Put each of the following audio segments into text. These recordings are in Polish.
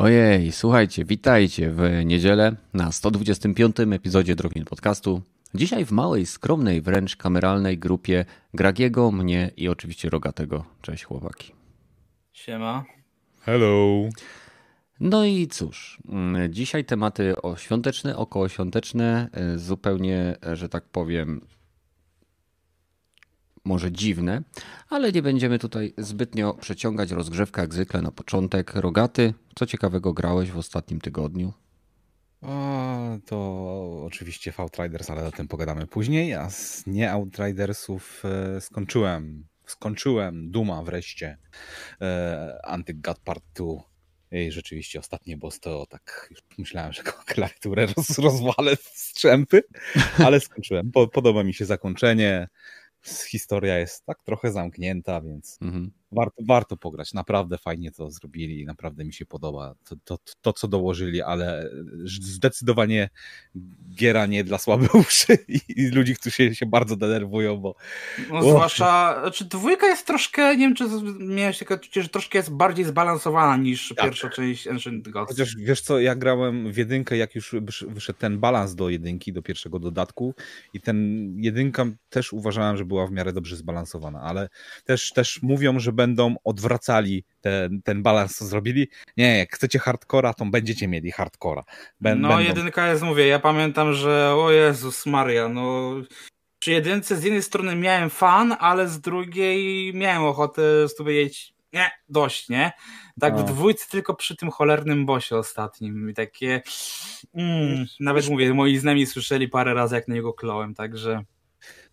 Ojej, słuchajcie, witajcie w niedzielę na 125. epizodzie Drogin Podcastu. Dzisiaj w małej, skromnej, wręcz kameralnej grupie Gragiego, mnie i oczywiście Rogatego. Cześć chłopaki. Siema. Hello. No i cóż, mm, dzisiaj tematy świąteczne, okołoświąteczne, e, zupełnie, że tak powiem, może dziwne, ale nie będziemy tutaj zbytnio przeciągać rozgrzewka jak zwykle na początek. Rogaty, co ciekawego grałeś w ostatnim tygodniu? O, to oczywiście w Outriders, ale o tym pogadamy później. A z nie Outridersów e, skończyłem, skończyłem Duma wreszcie. E, Anti-God Part 2. I rzeczywiście ostatni boss to tak już myślałem, że klawiaturę roz, rozwalę z strzępy, ale skończyłem. Po, podoba mi się zakończenie historia jest tak trochę zamknięta, więc mhm. Warto, warto pograć. Naprawdę fajnie to zrobili, naprawdę mi się podoba to, to, to, co dołożyli, ale zdecydowanie giera nie dla słabych uszy i ludzi, którzy się bardzo denerwują, bo... No, zwłaszcza, czy znaczy dwójka jest troszkę, nie wiem, czy miałeś takie odczucie, że troszkę jest bardziej zbalansowana niż tak. pierwsza część Ancient Gods. Chociaż wiesz co, ja grałem w jedynkę, jak już wyszedł ten balans do jedynki, do pierwszego dodatku i ten jedynka też uważałem, że była w miarę dobrze zbalansowana, ale też, też mówią, że będą odwracali ten, ten balans, co zrobili. Nie, jak chcecie hardcora, to będziecie mieli hardcora. Bę, no będą... jedynka jest, mówię, ja pamiętam, że o Jezus Maria, no przy jedynce z jednej strony miałem fan, ale z drugiej miałem ochotę powiedzieć nie, dość, nie? Tak no. w dwójce tylko przy tym cholernym bosie ostatnim i takie mm, nawet mówię, moi znajomi słyszeli parę razy jak na niego klołem, także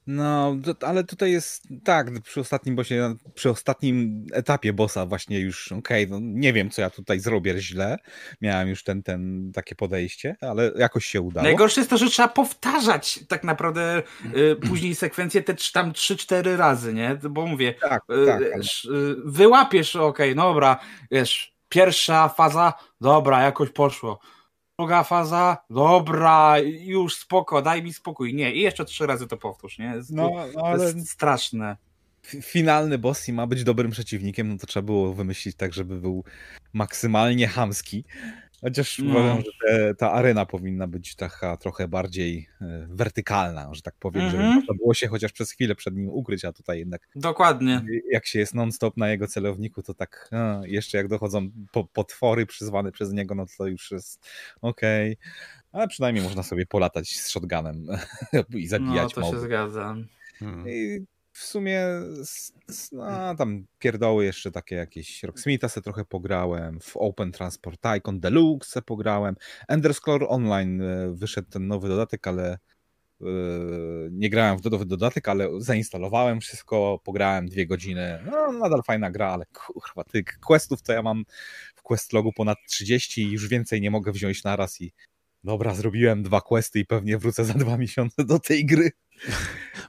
no, ale tutaj jest tak, przy ostatnim bossie, przy ostatnim etapie bossa właśnie już, okej, okay, no nie wiem, co ja tutaj zrobię źle. Miałem już ten, ten takie podejście, ale jakoś się udało. Najgorsze jest to, że trzeba powtarzać tak naprawdę y, później sekwencję te tam 3-4 razy, nie? Bo mówię, tak, y, tak, y, wyłapiesz, okej, okay, dobra, wiesz, pierwsza faza, dobra, jakoś poszło druga faza, dobra, już spoko, daj mi spokój. Nie, i jeszcze trzy razy to powtórz, nie? No, no, ale... To jest straszne. Finalny boss i ma być dobrym przeciwnikiem, no to trzeba było wymyślić tak, żeby był maksymalnie hamski. Chociaż no. uważam, że te, ta arena powinna być taka trochę bardziej e, wertykalna, że tak powiem, mm -hmm. żeby mhm. można było się chociaż przez chwilę przed nim ukryć, a tutaj jednak. Dokładnie. Jak się jest non-stop na jego celowniku, to tak a, jeszcze jak dochodzą po, potwory przyzwane przez niego, no to już jest okej. Okay. Ale przynajmniej można sobie polatać z shotgunem i zabijać No to moby. się zgadzam. Hmm. I w sumie no, tam pierdoły jeszcze takie jakieś. Rocksmitha se trochę pograłem, w Open Transport Tycoon Deluxe se pograłem, Enderscore Online e, wyszedł ten nowy dodatek, ale yy, nie grałem w nowy dodatek, ale zainstalowałem wszystko, pograłem dwie godziny, no nadal fajna gra, ale kurwa, tych questów to ja mam w questlogu ponad 30 i już więcej nie mogę wziąć naraz i dobra, zrobiłem dwa questy i pewnie wrócę za dwa miesiące do tej gry.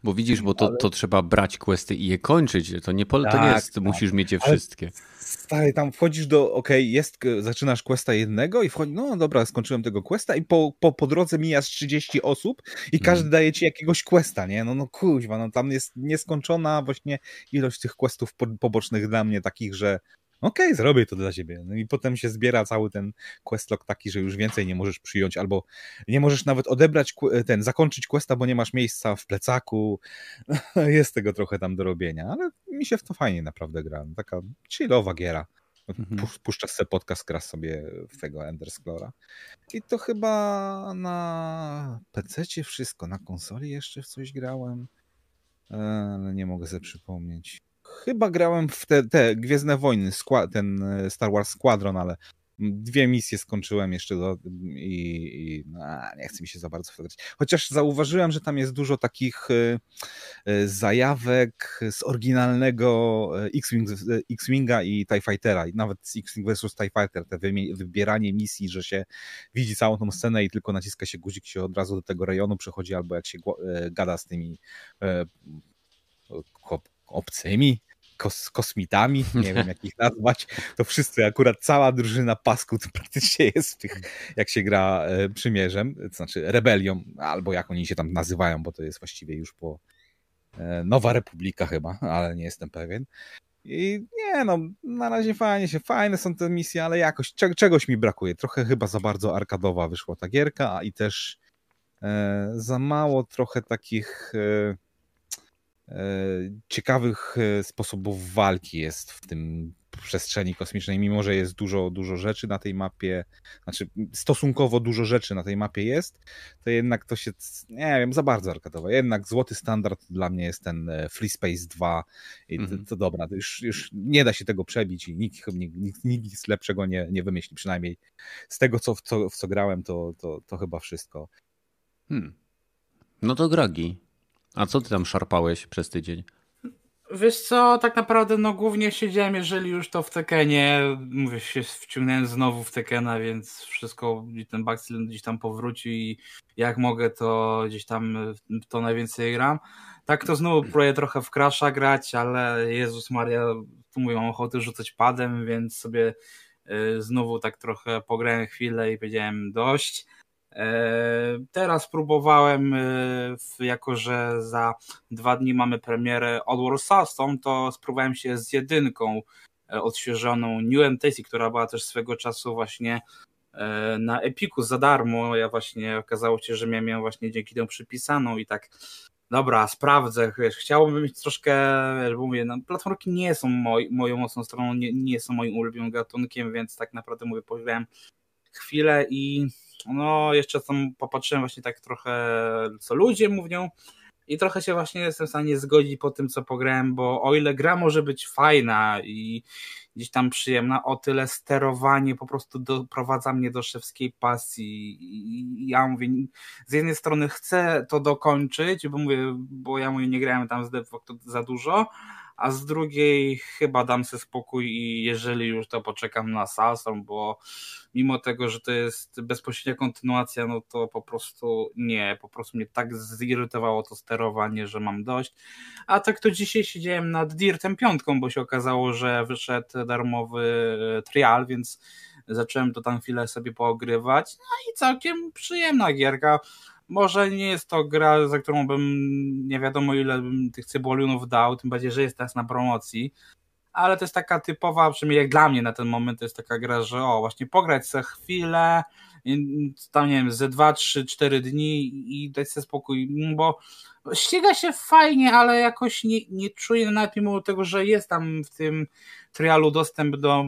Bo widzisz, bo to, to trzeba brać questy i je kończyć. To nie, to tak, nie jest, tak. musisz mieć je wszystkie. Stary, tam wchodzisz do, ok, jest, zaczynasz questa jednego i wchodzi, no dobra, skończyłem tego questa i po, po, po drodze mijasz 30 osób i każdy hmm. daje ci jakiegoś questa, nie? No, no kuźwa, no tam jest nieskończona właśnie ilość tych questów pobocznych dla mnie takich, że okej, okay, zrobię to dla ciebie. No i potem się zbiera cały ten questlog taki, że już więcej nie możesz przyjąć, albo nie możesz nawet odebrać ten, zakończyć questa, bo nie masz miejsca w plecaku. Jest tego trochę tam do robienia, ale mi się w to fajnie naprawdę gra. Taka chillowa giera. Mhm. Puszczasz sobie podcast, grasz sobie w tego Endersclora. I to chyba na PC wszystko, na konsoli jeszcze w coś grałem, e, ale nie mogę sobie przypomnieć chyba grałem w te, te Gwiezdne Wojny, ten e, Star Wars Squadron, ale dwie misje skończyłem jeszcze do, i, i no, nie chce mi się za bardzo wtedy. Chociaż zauważyłem, że tam jest dużo takich y, y, zajawek z oryginalnego X-Winga i TIE Fightera, nawet z X-Wing vs. TIE Fighter, te wybieranie misji, że się widzi całą tą scenę i tylko naciska się guzik, się od razu do tego rejonu przechodzi, albo jak się gada z tymi obcymi, kos, kosmitami, nie wiem jak ich nazwać, to wszyscy, akurat cała drużyna paskut praktycznie jest w tych, jak się gra e, przymierzem, to znaczy rebelią, albo jak oni się tam nazywają, bo to jest właściwie już po e, Nowa Republika chyba, ale nie jestem pewien. I nie no, na razie fajnie się, fajne są te misje, ale jakoś czegoś mi brakuje. Trochę chyba za bardzo arkadowa wyszła ta gierka i też e, za mało trochę takich e, ciekawych e, sposobów walki jest w tym przestrzeni kosmicznej, mimo że jest dużo, dużo rzeczy na tej mapie, znaczy stosunkowo dużo rzeczy na tej mapie jest, to jednak to się, nie wiem, za bardzo arkadowe. Jednak złoty standard dla mnie jest ten e, Free Space 2 i to, mhm. to dobra, to już, już nie da się tego przebić i nikt, nikt, nikt nic lepszego nie, nie wymyśli, przynajmniej z tego, co, w, co, w co grałem, to, to, to chyba wszystko. Hmm. No to Gragi, a co ty tam szarpałeś przez tydzień? Wiesz co, tak naprawdę no głównie siedziałem, jeżeli już to w Tekenie, mówię, się wciągnąłem znowu w Tekena, więc wszystko, ten backstream gdzieś tam powróci i jak mogę, to gdzieś tam to najwięcej gram. Tak to znowu próbuję trochę w Crasha grać, ale Jezus Maria, tu mówią ochoty rzucać padem, więc sobie y, znowu tak trochę pograłem chwilę i powiedziałem dość. E, teraz próbowałem, e, jako że za dwa dni mamy premierę Oddworld Soulstone, to spróbowałem się z jedynką e, odświeżoną New Entity, która była też swego czasu właśnie na Epiku za darmo. Ja właśnie okazało się, że miałem ją właśnie dzięki temu przypisaną i tak dobra, sprawdzę, wiesz, chciałbym mieć troszkę, wiesz, bo mówię, no, platformki nie są moj, moją mocną stroną, nie, nie są moim ulubionym gatunkiem, więc tak naprawdę mówię, pograłem chwilę i no jeszcze tam popatrzyłem właśnie tak trochę, co ludzie mówią. I trochę się właśnie jestem w stanie zgodzić po tym, co pograłem, bo o ile gra może być fajna i gdzieś tam przyjemna, o tyle sterowanie po prostu doprowadza mnie do szewskiej pasji. I ja mówię, z jednej strony chcę to dokończyć, bo mówię, bo ja mówię, nie grałem tam z za dużo, a z drugiej chyba dam sobie spokój i jeżeli już to poczekam na Salson, bo mimo tego, że to jest bezpośrednia kontynuacja, no to po prostu nie, po prostu mnie tak zirytowało to sterowanie, że mam dość. A tak to dzisiaj siedziałem nad Dirtem piątką, bo się okazało, że wyszedł darmowy e, trial, więc zacząłem to tam chwilę sobie poogrywać. No i całkiem przyjemna gierka. Może nie jest to gra, za którą bym nie wiadomo ile bym tych cybulionów dał, tym bardziej, że jest teraz na promocji, ale to jest taka typowa, przynajmniej jak dla mnie na ten moment, to jest taka gra, że o, właśnie pograć sobie chwilę, tam nie wiem, ze 2, 3, 4 dni i dać sobie spokój, bo ściga się fajnie, ale jakoś nie, nie czuję nawet mimo tego, że jest tam w tym trialu dostęp do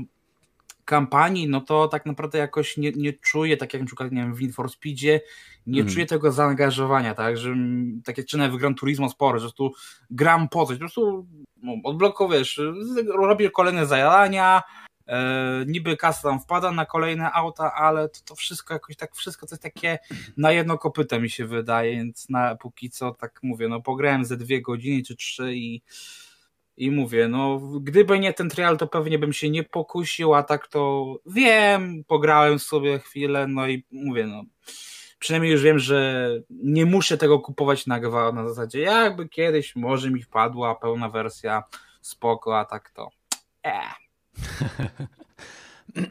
kampanii, no to tak naprawdę jakoś nie, nie czuję, tak jak na przykład nie wiem, w Need for Speedzie, nie mm. czuję tego zaangażowania, tak, że tak jak w Gran Turismo sporo, że tu gram po coś, po prostu no, odblokowujesz, robię kolejne zajadania, e, niby kasa tam wpada na kolejne auta, ale to, to wszystko jakoś tak, wszystko to jest takie na jedno kopyte mi się wydaje, więc na póki co tak mówię, no pograłem ze dwie godziny czy trzy i i mówię, no gdyby nie ten trial, to pewnie bym się nie pokusił, a tak to wiem, pograłem sobie chwilę, no i mówię, no przynajmniej już wiem, że nie muszę tego kupować na gwałt, na zasadzie jakby kiedyś może mi wpadła pełna wersja, spoko, a tak to e.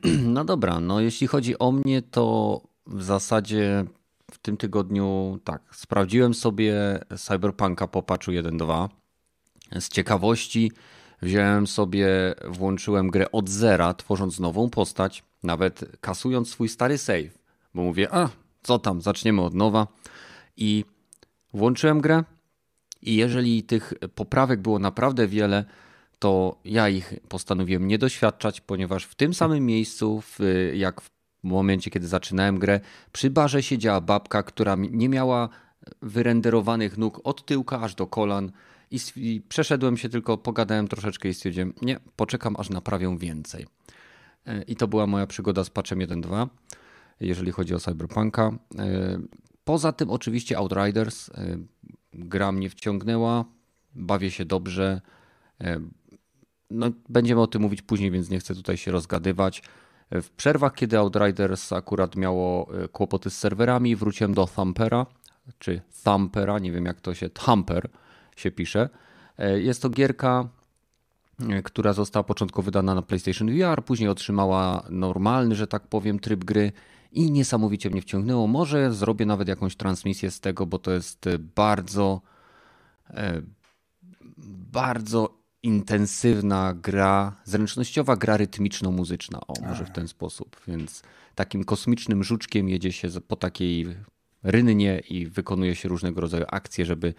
No dobra, no jeśli chodzi o mnie, to w zasadzie w tym tygodniu tak, sprawdziłem sobie Cyberpunka po patchu 1.2 z ciekawości wziąłem sobie, włączyłem grę od zera, tworząc nową postać, nawet kasując swój stary save, bo mówię, a co tam, zaczniemy od nowa. I włączyłem grę i jeżeli tych poprawek było naprawdę wiele, to ja ich postanowiłem nie doświadczać, ponieważ w tym samym miejscu, w, jak w momencie, kiedy zaczynałem grę, przy barze siedziała babka, która nie miała wyrenderowanych nóg od tyłka aż do kolan i, i przeszedłem się tylko, pogadałem troszeczkę i stwierdziłem, nie, poczekam aż naprawią więcej. E, I to była moja przygoda z patchem 1.2, jeżeli chodzi o Cyberpunka. E, poza tym oczywiście Outriders, e, gra mnie wciągnęła, bawię się dobrze. No, będziemy o tym mówić później, więc nie chcę tutaj się rozgadywać. W przerwach, kiedy Outriders akurat miało kłopoty z serwerami, wróciłem do Thumpera, czy Thumpera, nie wiem jak to się, Thumper, się pisze. E, jest to gierka, e, która została początkowo wydana na PlayStation VR, później otrzymała normalny, że tak powiem, tryb gry i niesamowicie mnie wciągnęło. Może zrobię nawet jakąś transmisję z tego, bo to jest bardzo, e, bardzo intensywna gra, zręcznościowa gra rytmiczno-muzyczna, o może w ten sposób, więc takim kosmicznym żuczkiem jedzie się po takiej rynnie i wykonuje się różnego rodzaju akcje, żeby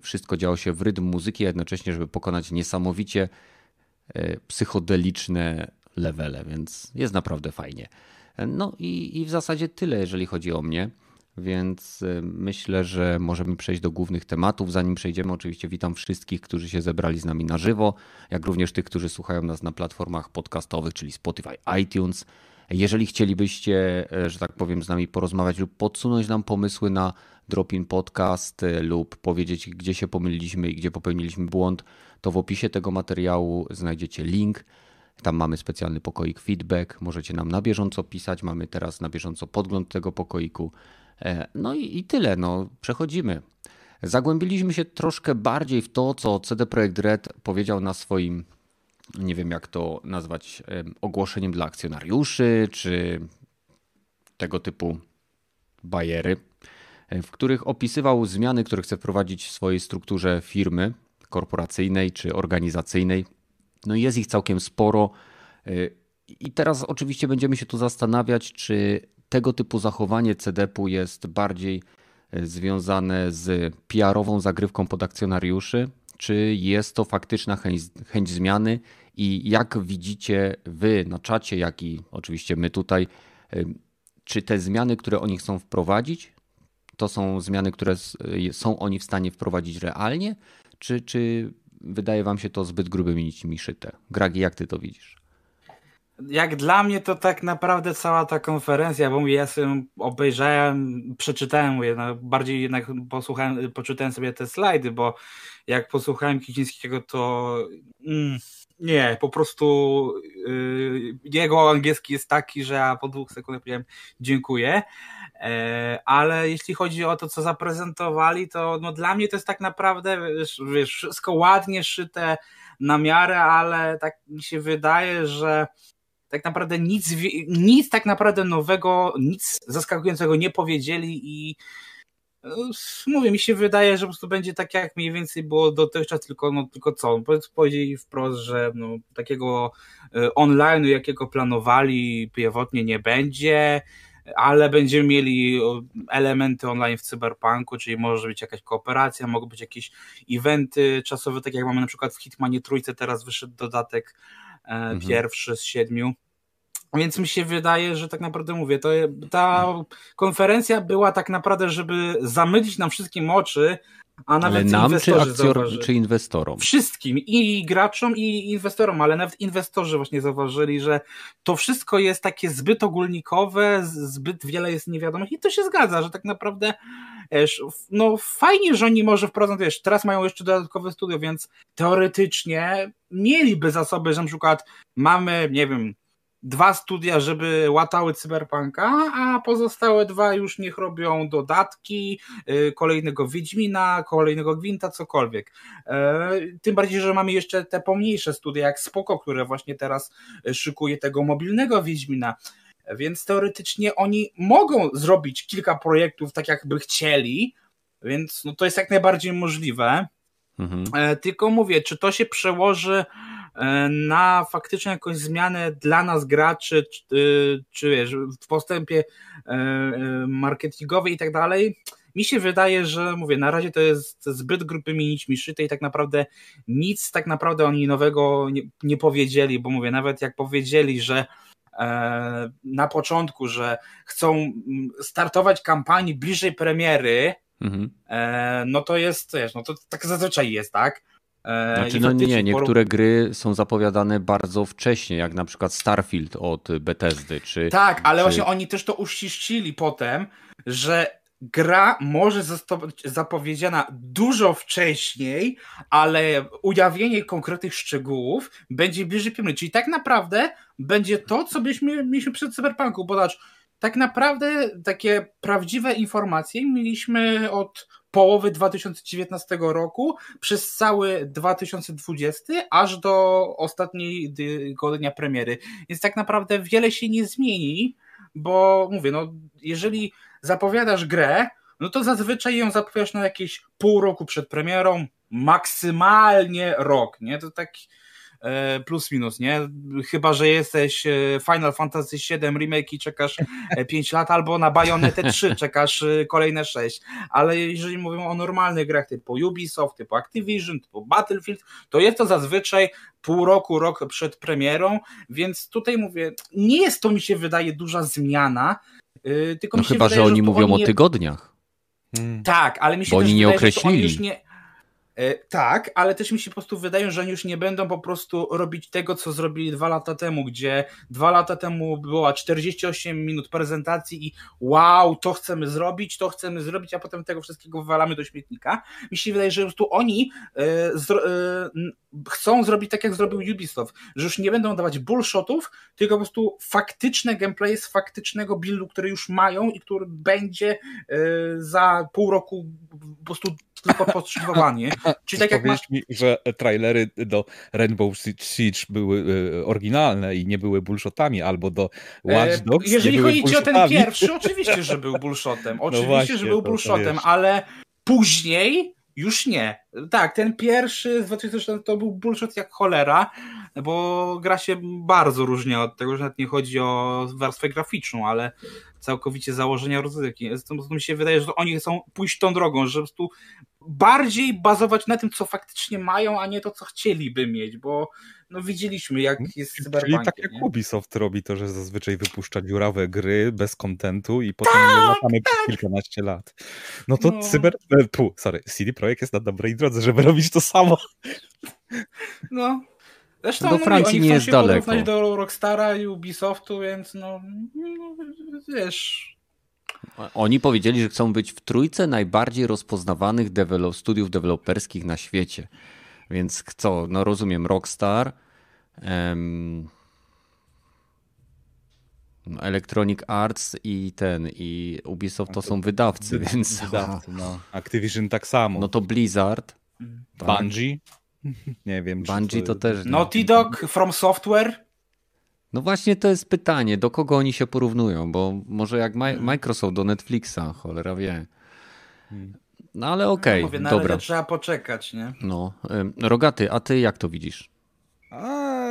wszystko działo się w rytm muzyki, a jednocześnie, żeby pokonać niesamowicie e, psychodeliczne levele, więc jest naprawdę fajnie. No i, i w zasadzie tyle, jeżeli chodzi o mnie. Więc e, myślę, że możemy przejść do głównych tematów. Zanim przejdziemy, oczywiście witam wszystkich, którzy się zebrali z nami na żywo, jak również tych, którzy słuchają nas na platformach podcastowych, czyli Spotify, iTunes. Jeżeli chcielibyście, e, że tak powiem, z nami porozmawiać lub podsunąć nam pomysły na Dropin Podcast e, lub powiedzieć, gdzie się pomyliliśmy i gdzie popełniliśmy błąd, to w opisie tego materiału znajdziecie link. Tam mamy specjalny pokoik feedback. Możecie nam na bieżąco pisać. Mamy teraz na bieżąco podgląd tego pokoiku. E, no i, i tyle. No, przechodzimy. Zagłębiliśmy się troszkę bardziej w to, co CD Projekt Red powiedział na swoim, nie wiem jak to nazwać, ogłoszeniem dla akcjonariuszy, czy tego typu bajery w których opisywał zmiany, które chce wprowadzić w swojej strukturze firmy korporacyjnej czy organizacyjnej. No jest ich całkiem sporo. I teraz oczywiście będziemy się tu zastanawiać, czy tego typu zachowanie CDP-u jest bardziej związane z PR-ową zagrywką pod akcjonariuszy, czy jest to faktyczna chęć, chęć zmiany i jak widzicie wy na czacie, jak i oczywiście my tutaj, czy te zmiany, które oni chcą wprowadzić, to są zmiany, które są oni w stanie wprowadzić realnie, czy, czy wydaje wam się to zbyt grubymi nićmi szyte? Gragi, jak ty to widzisz? Jak dla mnie to tak naprawdę cała ta konferencja, bo ja sobie obejrzałem, przeczytałem, mówię, no bardziej jednak posłuchałem, poczytałem sobie te slajdy, bo jak posłuchałem Kicińskiego, to mm, nie, po prostu yy, jego angielski jest taki, że ja po dwóch sekundach powiedziałem dziękuję. E, ale jeśli chodzi o to, co zaprezentowali, to no dla mnie to jest tak naprawdę wiesz, wszystko ładnie szyte na miarę, ale tak mi się wydaje, że tak naprawdę nic, nic tak naprawdę nowego, nic zaskakującego nie powiedzieli i no, mówię, mi się wydaje, że po prostu będzie tak jak mniej więcej było dotychczas, tylko, no, tylko co, powiedzieli wprost, że no, takiego e, online'u, jakiego planowali pierwotnie nie będzie, ale będziemy mieli elementy online w cyberpunku, czyli może być jakaś kooperacja, mogą być jakieś eventy czasowe, tak jak mamy na przykład w Hitmanie Trójce, teraz wyszedł dodatek e, mhm. pierwszy z siedmiu. Więc mi się wydaje, że tak naprawdę mówię, to ta konferencja była tak naprawdę, żeby zamylić nam wszystkim oczy, a nawet ale nam, czy, akcjor, czy inwestorom? Wszystkim, i graczom, i inwestorom, ale nawet inwestorzy właśnie zauważyli, że to wszystko jest takie zbyt ogólnikowe, zbyt wiele jest niewiadomych i to się zgadza, że tak naprawdę no fajnie, że oni może wprowadzą, wiesz, teraz mają jeszcze dodatkowe studio, więc teoretycznie mieliby zasoby, że na przykład mamy, nie wiem, dwa studia, żeby łatały cyberpunka, a pozostałe dwa już niech robią dodatki, y, kolejnego Wiedźmina, kolejnego Gwinta, cokolwiek. E, tym bardziej, że mamy jeszcze te pomniejsze studia, jak Spoko, które właśnie teraz szykuje tego mobilnego Wiedźmina. Więc teoretycznie oni mogą zrobić kilka projektów tak, jakby chcieli, więc no to jest jak najbardziej możliwe. Mhm. E, tylko mówię, czy to się przełoży na faktycznie jakąś zmianę dla nas graczy, czy, y, czy wiesz, w postępie e, e, marketingowej i tak dalej, mi się wydaje, że mówię, na razie to jest zbyt grubymi nićmi szyte i tak naprawdę nic tak naprawdę oni nowego nie, nie powiedzieli, bo mówię, nawet jak powiedzieli, że na początku, że chcą startować kampanię bliżej premiery, mhm. no to jest, wiesz, no to tak zazwyczaj jest, tak? E, znaczy, no nie, niektóre gry są zapowiadane bardzo wcześnie, jak na przykład Starfield od Bethesdy. Czy, tak, ale czy... właśnie oni też to uściślili potem, że gra może zostać zapowiedziana dużo wcześniej, ale ujawnienie konkretnych szczegółów będzie bliżej premiery. Czyli tak naprawdę będzie to, co byśmy mieliśmy przed Cyberpunku, bo tak naprawdę takie prawdziwe informacje mieliśmy od połowy 2019 roku przez cały 2020 aż do ostatniego dnia premiery. Więc tak naprawdę wiele się nie zmieni, bo mówię, no jeżeli zapowiadasz grę, no to zazwyczaj ją zapowiadasz na jakieś pół roku przed premierą, maksymalnie rok, nie? To tak plus minus, nie? Chyba, że jesteś e, Final Fantasy VII Remake i czekasz 5 e, lat, albo na Bayonetę 3 czekasz kolejne 6. Ale jeżeli mówimy o normalnych grach typu Ubisoft, typu Activision, typu Battlefield, to jest to zazwyczaj pół roku, rok przed premierą, więc tutaj mówię, nie jest to mi się wydaje duża zmiana, tylko no mi się chyba, wydaje, że oni mówią oni o tygodniach. Hmm. Tak, ale mi się Bo też oni nie wydaje, określili. Że oni już nie E, tak, ale też mi się po prostu wydaje, że oni już nie będą po prostu robić tego, co zrobili dwa lata temu, gdzie dwa lata temu była 48 minut prezentacji i wow, to chcemy zrobić, to chcemy zrobić, a potem tego wszystkiego wywalamy do śmietnika. Mi się wydaje, że po prostu oni e, e, chcą zrobić tak, jak zrobił Ubisoft, że już nie będą dawać bullshotów, tylko po prostu faktyczne gameplay z faktycznego buildu, który już mają i który będzie za pół roku po prostu tylko podszlifowanie. Czyli tak jak masz... mi, że trailery do Rainbow Siege były e, oryginalne i nie były bullshotami, albo do Watch e, Dogs Jeżeli chodzi o ten pierwszy, oczywiście, że był bullshotem. No oczywiście, no właśnie, że był bullshotem, ale później już nie. Tak, ten pierwszy z 2004 to był bullshot jak cholera, bo gra się bardzo różni od tego, że nawet nie chodzi o warstwę graficzną, ale całkowicie założenia rozrywki. To mi się wydaje, że oni chcą pójść tą drogą, że po prostu bardziej bazować na tym, co faktycznie mają, a nie to, co chcieliby mieć, bo no widzieliśmy, jak mm, jest z Czyli tak jak nie? Ubisoft robi to, że zazwyczaj wypuszcza dziurawe gry bez kontentu i potem tak, latamy tak. przez kilkanaście lat. No to no. cyber... E, tu, sorry, CD Projekt jest na dobrej drodze, żeby robić to samo. No, Zresztą do Francji nie jest daleko. do Rockstara i Ubisoftu, więc no, no, wiesz... Oni powiedzieli, że chcą być w trójce najbardziej rozpoznawanych develop, studiów deweloperskich na świecie. Więc co, no rozumiem, Rockstar, um, Electronic Arts i ten, i Ubisoft to są wydawcy, więc... Wydawcy, no. Activision tak samo. No to Blizzard. Tak. Nie wiem. Bungie to, to też. Naughty Dog, From Software. No właśnie to jest pytanie, do kogo oni się porównują, bo może jak hmm. Microsoft do Netflixa, cholera wie. Hmm. No ale okej, okay, no, dobra. trzeba poczekać, nie? No, Rogaty, a ty jak to widzisz? A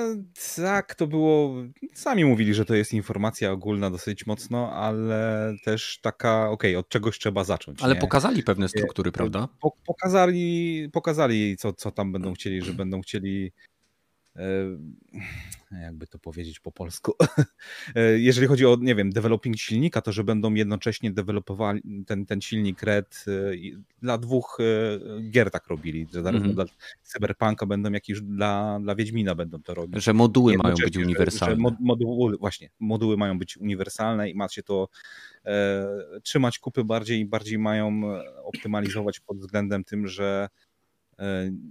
tak, to było. Sami mówili, że to jest informacja ogólna dosyć mocno, ale też taka, okej, okay, od czegoś trzeba zacząć. Ale nie? pokazali pewne struktury, prawda? Pokazali, pokazali co, co tam będą chcieli, że będą chcieli jakby to powiedzieć po polsku. Jeżeli chodzi o, nie wiem, developing silnika, to że będą jednocześnie dewelopowali ten, ten silnik Red dla dwóch gier tak robili, że zarówno mm -hmm. dla Cyberpunka będą jak już dla, dla Wiedźmina będą to robić. Że moduły mają być uniwersalne. Że, że moduły, właśnie, moduły mają być uniwersalne i ma się to e, trzymać kupy bardziej i bardziej mają optymalizować pod względem tym, że E,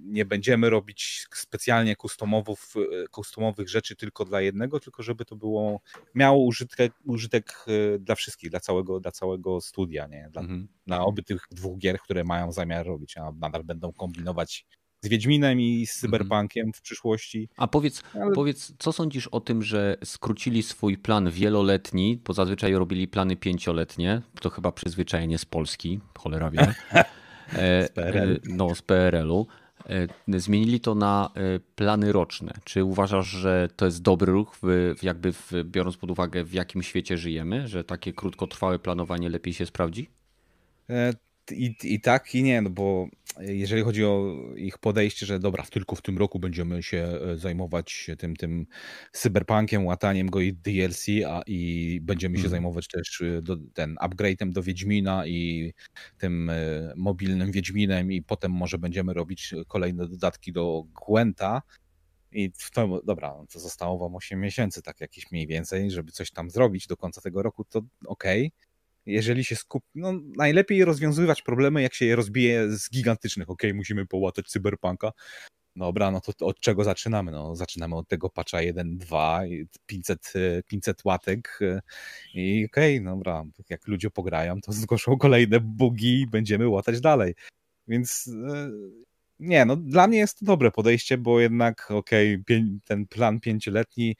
nie będziemy robić specjalnie customowów, e, customowych rzeczy tylko dla jednego, tylko żeby to było, miało użytek, użytek e, dla wszystkich, dla całego, dla całego studia, nie? Dla, mhm. dla oby tych dwóch gier, które mają zamiar robić, a nadal będą kombinować z Wiedźminem i z mhm. Cyberpunkiem w przyszłości. A powiedz, Ale... powiedz, co sądzisz o tym, że skrócili swój plan wieloletni, bo zazwyczaj robili plany pięcioletnie, to chyba przyzwyczajenie z Polski, cholera wie. E, z PRL. E, no, z PRL-u. E, zmienili to na plany roczne. Czy uważasz, że to jest dobry ruch, jakby w, biorąc pod uwagę, w jakim świecie żyjemy, że takie krótkotrwałe planowanie lepiej się sprawdzi? I, I tak, i nie, no bo jeżeli chodzi o ich podejście, że dobra, tylko w tym roku będziemy się e, zajmować tym, tym cyberpunkiem, łataniem go i DLC, a i będziemy się mhm. zajmować też e, do, ten upgrade'em do Wiedźmina i tym e, mobilnym Wiedźminem i potem może będziemy robić kolejne dodatki do Gwenta, i w to, dobra, to zostało wam 8 miesięcy, tak jakieś mniej więcej, żeby coś tam zrobić do końca tego roku, to okej. Okay jeżeli się skupi, no najlepiej rozwiązywać problemy, jak się je rozbije z gigantycznych, ok, musimy połatać cyberpunka, Dobra, no to od czego zaczynamy? No, zaczynamy od tego patcha 1.2, 500, 500 łatek i okej, okay, dobra, jak ludzie pograją, to zgłoszą kolejne bugi i będziemy łatać dalej. Więc e, nie, no dla mnie jest to dobre podejście, bo jednak okej, okay, ten plan pięcioletni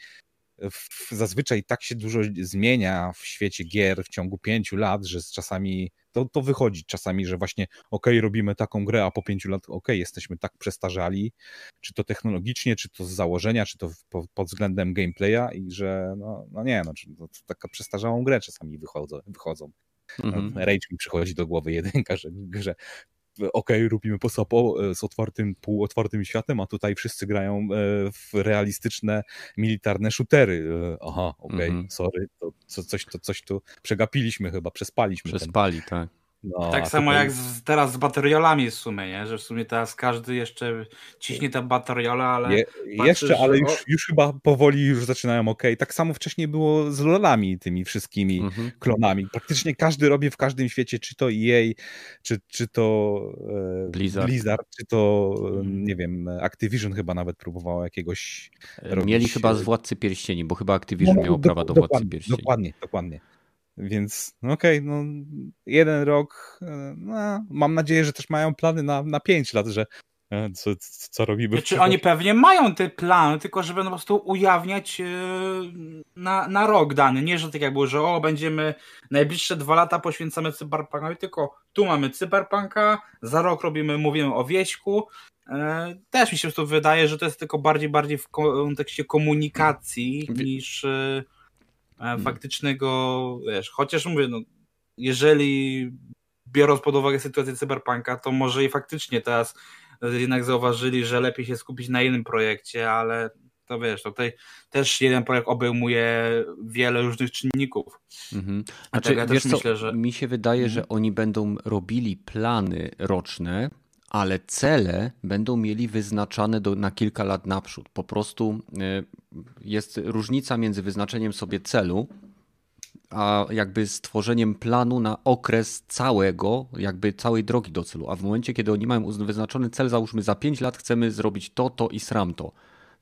zazwyczaj tak się dużo zmienia w świecie gier w ciągu pięciu lat, że z czasami to, to wychodzi czasami, że właśnie ok, robimy taką grę, a po pięciu lat ok, jesteśmy tak przestarzali, czy to technologicznie, czy to z założenia, czy to po, pod względem gameplaya i że no, no nie, no, to, to taka przestarzałą grę czasami wychodzą. wychodzą. Mhm. Rage mi przychodzi do głowy jedynka, że, że ok, robimy posapo e, z otwartym, półotwartym światem, a tutaj wszyscy grają e, w realistyczne, militarne shootery. E, aha, ok, mm-hmm. sorry, to, coś, to coś tu przegapiliśmy chyba, przespaliśmy. Przespali, ten. tak. No, tak samo tutaj... jak z, teraz z bateriolami w sumie, nie? że w sumie teraz każdy jeszcze ciśnie te bateriola, ale... Je, patrzysz, jeszcze, ale już, już chyba powoli już zaczynają ok. Tak samo wcześniej było z lolami, tymi wszystkimi mhm. klonami. Praktycznie każdy robi w każdym świecie, czy to EA, czy, czy to e, Blizzard. Blizzard, czy to mhm. nie wiem, Activision chyba nawet próbowało jakiegoś e, Mieli robić... chyba z Władcy Pierścieni, bo chyba Activision no, miało do, prawa do Władcy Pierścieni. Dokładnie, dokładnie. Więc no okej, okay, no jeden rok, e, no, mam nadzieję, że też mają plany na, na pięć lat, że e, co, co robimy. Czy znaczy, oni pewnie mają te plany, tylko żeby po prostu ujawniać e, na, na rok dany. Nie, że tak jak było, że o, będziemy najbliższe dwa lata poświęcamy cyberpunkowi, tylko tu mamy cyberpunka, za rok robimy, mówimy o wieśku. Też mi się to wydaje, że to jest tylko bardziej bardziej w kontekście komunikacji niż Hmm. Faktycznego, wiesz, chociaż mówię, no, jeżeli biorąc pod uwagę sytuację cyberpunka, to może i faktycznie teraz jednak zauważyli, że lepiej się skupić na jednym projekcie, ale to wiesz, tutaj też jeden projekt obejmuje wiele różnych czynników. Mhm. Znaczy, ja też myślę, że... Mi się wydaje, mhm. że oni będą robili plany roczne, ale cele będą mieli wyznaczane do, na kilka lat naprzód. Po prostu e, jest różnica między wyznaczeniem sobie celu, a jakby stworzeniem planu na okres całego, jakby całej drogi do celu. A w momencie, kiedy oni mają wyznaczony cel, załóżmy za 5 lat chcemy zrobić to, to i sram to,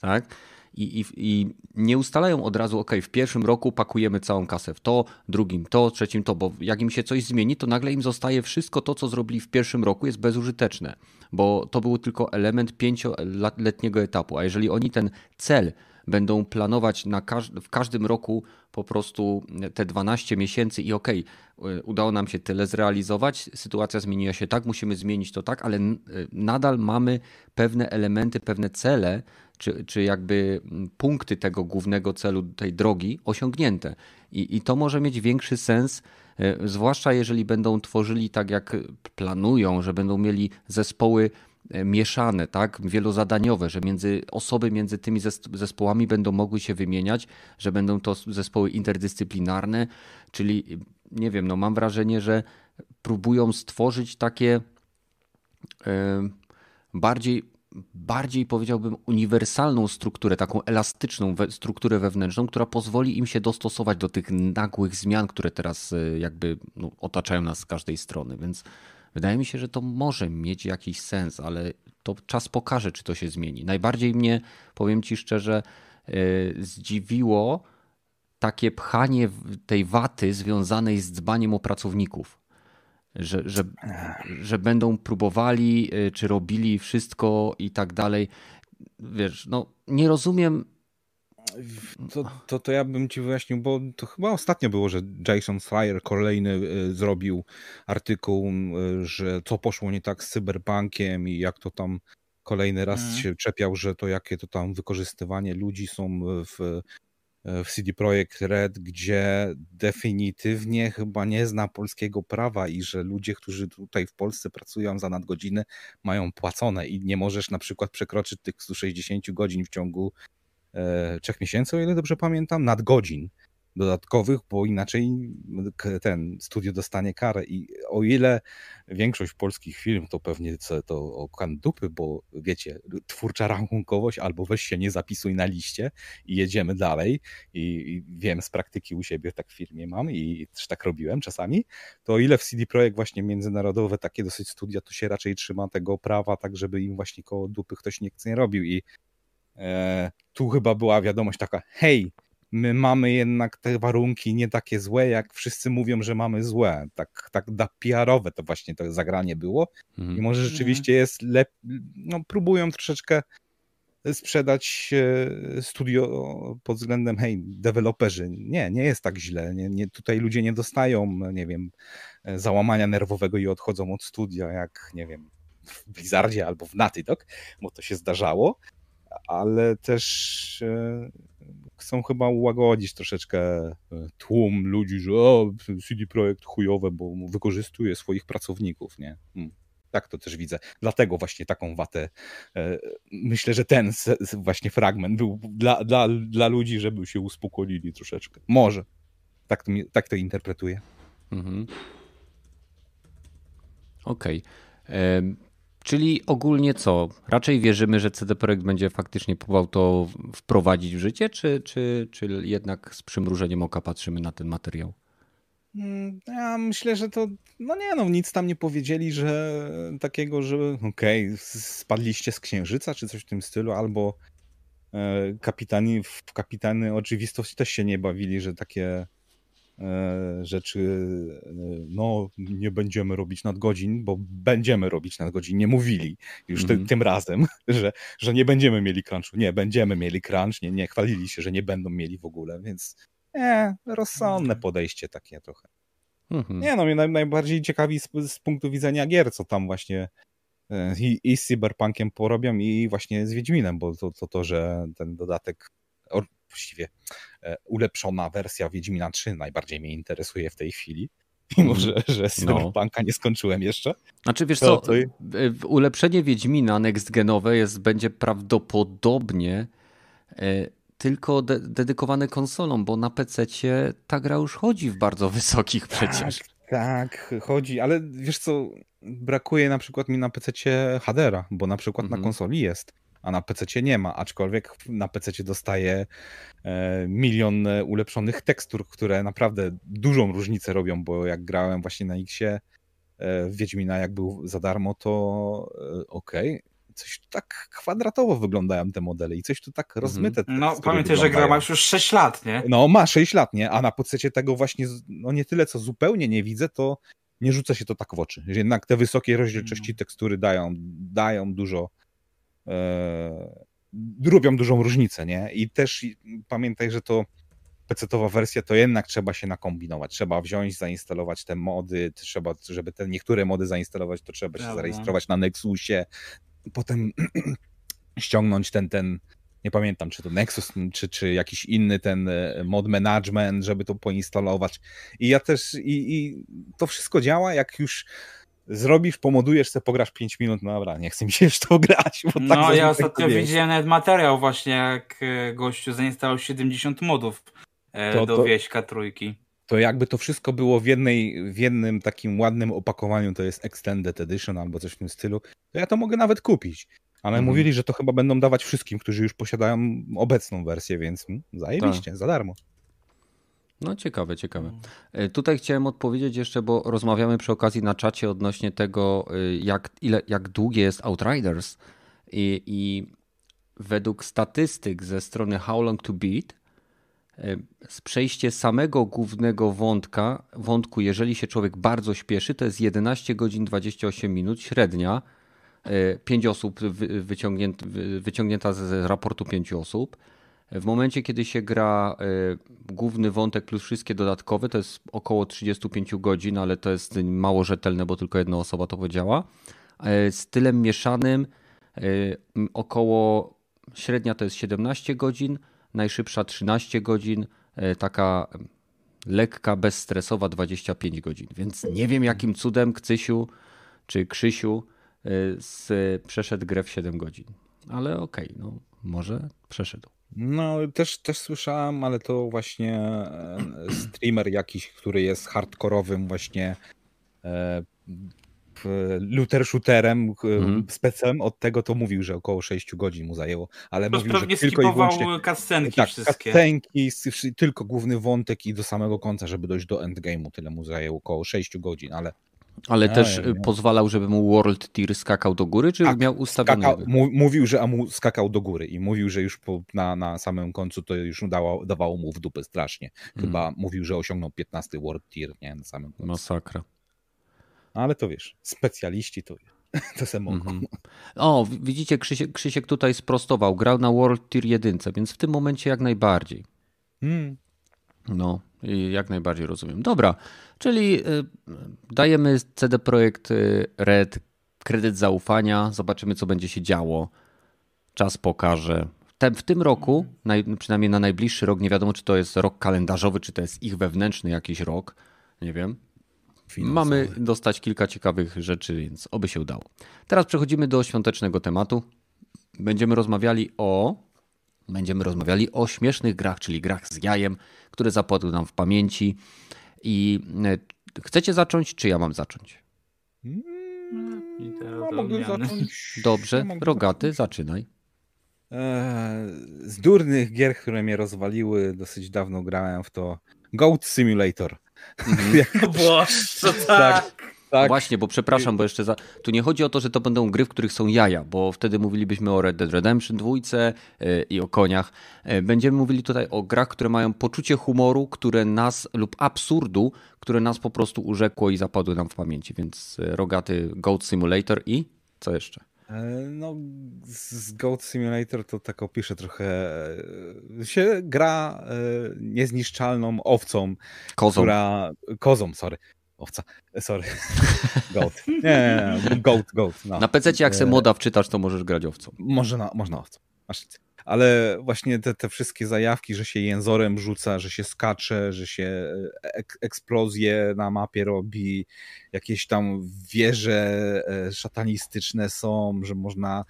tak? I, i, I nie ustalają od razu, ok, w pierwszym roku pakujemy całą kasę w to, drugim to, trzecim to, bo jak im się coś zmieni, to nagle im zostaje wszystko to, co zrobili w pierwszym roku, jest bezużyteczne, bo to był tylko element pięcioletniego etapu. A jeżeli oni ten cel będą planować na każ w każdym roku po prostu te 12 miesięcy i okej, okay, udało nam się tyle zrealizować, sytuacja zmieniła się tak, musimy zmienić to tak, ale nadal mamy pewne elementy, pewne cele, czy, czy jakby punkty tego głównego celu, tej drogi osiągnięte. I, I to może mieć większy sens, e, zwłaszcza jeżeli będą tworzyli tak, jak planują, że będą mieli zespoły e, mieszane, tak, wielozadaniowe, że między osoby między tymi zespołami będą mogły się wymieniać, że będą to zespoły interdyscyplinarne, czyli nie wiem, no mam wrażenie, że próbują stworzyć takie e, bardziej bardziej powiedziałbym uniwersalną strukturę, taką elastyczną strukturę wewnętrzną, która pozwoli im się dostosować do tych nagłych zmian, które teraz e, jakby no, otaczają nas z każdej strony. Więc wydaje mi się, że to może mieć jakiś sens, ale to czas pokaże, czy to się zmieni. Najbardziej mnie, powiem Ci szczerze, e, zdziwiło takie pchanie tej waty związanej z dbaniem o pracowników że, że, że będą próbowali, y, czy robili wszystko i tak dalej. Wiesz, no nie rozumiem. To, to, to ja bym ci wyjaśnił, bo to chyba ostatnio było, że Jason Schreier kolejny y, zrobił artykuł, y, że co poszło nie tak z cyberpunkiem i jak to tam kolejny raz hmm. się czepiał, że to jakie to tam wykorzystywanie ludzi są w w CD Projekt Red, gdzie definitywnie chyba nie zna polskiego prawa i że ludzie, którzy tutaj w Polsce pracują za nadgodziny, mają płacone i nie możesz na przykład przekroczyć tych 160 godzin w ciągu e, trzech miesięcy, o ile dobrze pamiętam, nadgodzin dodatkowych, bo inaczej ten studio dostanie karę. I o ile większość polskich film to pewnie to o dupy, bo wiecie, twórcza rachunkowość albo weź się nie zapisuj na liście i jedziemy dalej. I, i wiem z praktyki u siebie, tak w firmie mam i też tak robiłem czasami, to o ile w CD Projekt właśnie międzynarodowe takie dosyć studia, to się raczej trzyma tego prawa, tak żeby im właśnie koło dupy ktoś nikt nie robił. I e, tu chyba była wiadomość taka, hej, my mamy jednak te warunki nie takie złe, jak wszyscy mówią, że mamy złe. Tak, tak da PR-owe to właśnie to zagranie było. Mhm. I może rzeczywiście jest lepiej, no próbują troszeczkę sprzedać e, studio pod względem, hej, deweloperzy. Nie, nie jest tak źle. Nie, nie, tutaj ludzie nie dostają, nie wiem, załamania nerwowego i odchodzą od studia, jak, nie wiem, w Blizzardzie albo w Naughty Dog, bo to się zdarzało, ale też chcą chyba ułagodzić troszeczkę e, tłum ludzi, że o, CD Projekt chujowe, bo wykorzystuje swoich pracowników, nie? Hmm. Tak to też widzę. Dlatego właśnie taką watę. E, myślę, że ten właśnie fragment był dla, dla, dla ludzi, żeby się uspokoili troszeczkę. Może. Tak to, tak to interpretuję. Mhm. Okej. Okay. Czyli ogólnie co? Raczej wierzymy, że CD Projekt będzie faktycznie próbował to wprowadzić w życie, czy, czy, czy jednak z przymrużeniem oka patrzymy na ten materiał? Mm, ja myślę, że to, no nie no, nic tam nie powiedzieli, że takiego, że okej, okay, spadliście z księżyca, czy coś w tym stylu, albo e, kapitani, w kapitany oczywistości też się nie bawili, że takie rzeczy, e, no nie będziemy robić nadgodzin, bo będziemy robić nadgodzin, nie mówili już ty, mhm. tym razem, że, że nie będziemy mieli crunchu. Nie, będziemy mieli crunch, nie, nie chwalili się, że nie będą mieli w ogóle, więc nie, rozsądne mhm. podejście takie trochę. Mhm. Nie no, mnie naj, najbardziej ciekawi z, z, punktu widzenia gier, co tam właśnie e, i, i z Cyberpunkiem porobią i właśnie z Wiedźminem, bo to, to, to że ten dodatek właściwie e, ulepszona wersja Wiedźmina 3 najbardziej mnie interesuje w tej chwili. Mimo, mhm. że, że Cyberpunka no. nie skończyłem jeszcze. Znaczy wiesz co, to... ulepszenie Wiedźmina next-genowe jest, będzie prawdopodobnie e, tylko de dedykowane konsolom, bo na PC ta gra już chodzi w bardzo wysokich tak, przecież. Tak, chodzi, ale wiesz co, brakuje na przykład mi na PC HDR-a, bo na przykład na mhm. konsoli jest a na PC nie ma, aczkolwiek na PC dostaje e, milion ulepszonych tekstur, które naprawdę dużą różnicę robią, bo jak grałem właśnie na Xie w Wiedźmina, jak był za darmo, to e, okej, okay. coś tu tak kwadratowo wyglądają te modele i coś tu tak mhm. rozmyte. No pamiętaj, że gra masz już 6 lat, nie? No ma 6 lat, nie? A na PC tego właśnie, no nie tyle co zupełnie nie widzę, to nie rzuca się to tak w oczy. Że jednak te wysokie rozdzielczości mhm. tekstury dają, dają dużo E, robią dużą różnicę, nie? I też pamiętaj, że to PC-towa wersja to jednak trzeba się nakombinować. Trzeba wziąć, zainstalować te mody, trzeba, żeby te niektóre mody zainstalować, to trzeba się zarejestrować na Nexusie, potem ściągnąć ten, ten, nie pamiętam, czy to Nexus, czy, czy jakiś inny ten e, mod management, żeby to poinstalować. I ja też, i, i to wszystko działa, jak już zrobisz, pomodujesz se, pograsz 5 minut, no dobra, nie chcę mi się już to grać. Bo no tak ja ostatnio widziałem nawet materiał właśnie, jak e, gościu zainstalował 70 modów e, to, do to, wieśka trójki. To jakby to wszystko było w, jednej, w jednym takim ładnym opakowaniu, to jest Extended Edition albo coś w tym stylu, to ja to mogę nawet kupić. Ale mhm. mówili, że to chyba będą dawać wszystkim, którzy już posiadają obecną wersję, więc hmm, zajebiście, tak. za darmo. No ciekawe, ciekawe. E, tutaj chciałem odpowiedzieć jeszcze, bo rozmawiamy przy okazji na czacie odnośnie tego, e, jak, ile, jak długie jest Outriders i, i według statystyk ze strony How Long to Beat e, z przejście samego głównego wątka, wątku, jeżeli się człowiek bardzo śpieszy, to jest 11 godzin 28 minut średnia. 5 osób wyciągnięta, wyciągnięta z raportu 5 osób. W momencie, kiedy się gra y, główny wątek plus wszystkie dodatkowe, to jest około 35 godzin, ale to jest mało rzetelne, bo tylko jedna osoba to powiedziała. Y, stylem mieszanym y, około średnia to jest 17 godzin, najszybsza 13 godzin, taka lekka, bezstresowa 25 godzin. Więc nie wiem jakim cudem Kcysiu czy Krzysiu z, przeszedł grę w 7 godzin. Ale okej, okay, no może przeszedł. No, też, też słyszałem, ale to właśnie e, streamer jakiś, który jest hardkorowym właśnie e, looter shooterem, mm. specem, od tego to mówił, że około 6 godzin mu zajęło, ale mówił, że tylko i wyłącznie cutscenki tak, wszystkie. Cutscenki, tylko główny wątek i do samego końca, żeby dojść do endgame'u, tyle mu zajęło, około 6 godzin, ale ale też pozwalał, żeby mu World Tier skakał do góry, czy tak, miał ustawiony? Skakał, mówił, że mu skakał do góry i mówił, że już po, na, na samym końcu to już dało, dawało mu w dupę strasznie. Chyba hmm. mówił, że osiągnął 15 World Tier nie, na samym końcu. Masakra. Ale to wiesz, specjaliści to to se mogą. Mm -hmm. O, widzicie, Krzysiek, Krzysiek tutaj sprostował. Grał na World Tier 1, więc w tym momencie jak najbardziej. Mm. No, jak najbardziej rozumiem. Dobra, czyli y, dajemy CD Projekt y, Red kredyt zaufania, zobaczymy co będzie się działo. Czas pokaże. W tym roku, przynajmniej na najbliższy rok, nie wiadomo czy to jest rok kalendarzowy, czy to jest ich wewnętrzny jakiś rok, nie wiem. Finansowy. Mamy dostać kilka ciekawych rzeczy, więc oby się udało. Teraz przechodzimy do świątecznego tematu. Będziemy rozmawiali o będziemy rozmawiali o śmiesznych grach, czyli grach z jajem, które zapadły nam w pamięci. I e, chcecie zacząć, czy ja mam zacząć? No, mogę zacząć. Dobrze, rogaty, zaczynaj. Eee, z durnych gier, które mnie rozwaliły, dosyć dawno grałem w to Goat Simulator. Mhm. Boże, tak. tak. Tak. Właśnie, bo przepraszam, bo jeszcze za... tu nie chodzi o to, że to będą gry, w których są jaja, bo wtedy mówilibyśmy o Red Dead Redemption 2 e, i o koniach. E, będziemy mówili tutaj o grach, które mają poczucie humoru, które nas lub absurdu, które nas po prostu urzekło i zapadły nam w pamięci. Więc e, rogaty Goat Simulator i co jeszcze? No, z Goat Simulator to tak opiszę trochę. się gra niezniszczalną owcą, kozą. która. Kozą, sorry owca, e, sorry, goat. Nie, nie, nie, goat, goat. No. Na PC jak se e, moda wczytasz, to możesz grać owcą. Można, można owcą, masz Ale właśnie te, te wszystkie zajawki, że się jęzorem rzuca, że się skacze, że się e, ek eksplozje na mapie robi, jakieś tam wieże szatanistyczne są, że można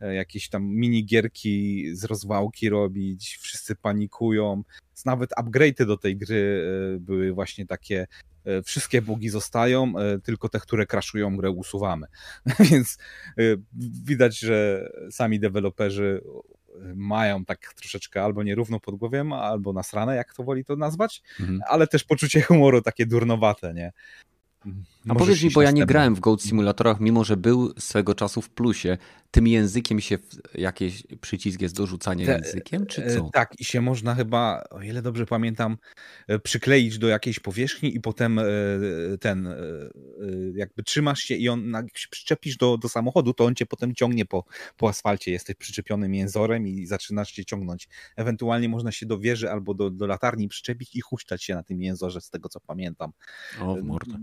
jakieś tam minigierki z rozwałki robić, wszyscy panikują. Nawet upgrade'y do tej gry były właśnie takie E, wszystkie bugi zostają, e, tylko te, które crashują grę usuwamy. Więc e, widać, że sami deweloperzy mają tak troszeczkę albo nierówno pod głowiem, albo nasrane, jak to woli to nazwać, mhm. ale też poczucie humoru takie durnowate, nie? A powiedz mi, bo ja nie grałem w Goat Simulatorach, mimo że był swego czasu w plusie. Tym językiem się jakiś przycisk jest do rzucania Te, językiem, czy co? Tak, i się można chyba, o ile dobrze pamiętam, e, przykleić do jakiejś powierzchni i potem e, ten, e, jakby trzymasz się i on, jak się przyczepisz do, do samochodu, to on cię potem ciągnie po, po asfalcie. Jesteś przyczepionym jęzorem i zaczynasz się ciągnąć. Ewentualnie można się do wieży albo do, do latarni przyczepić i huśtać się na tym jęzorze, z tego co pamiętam. O, w mordę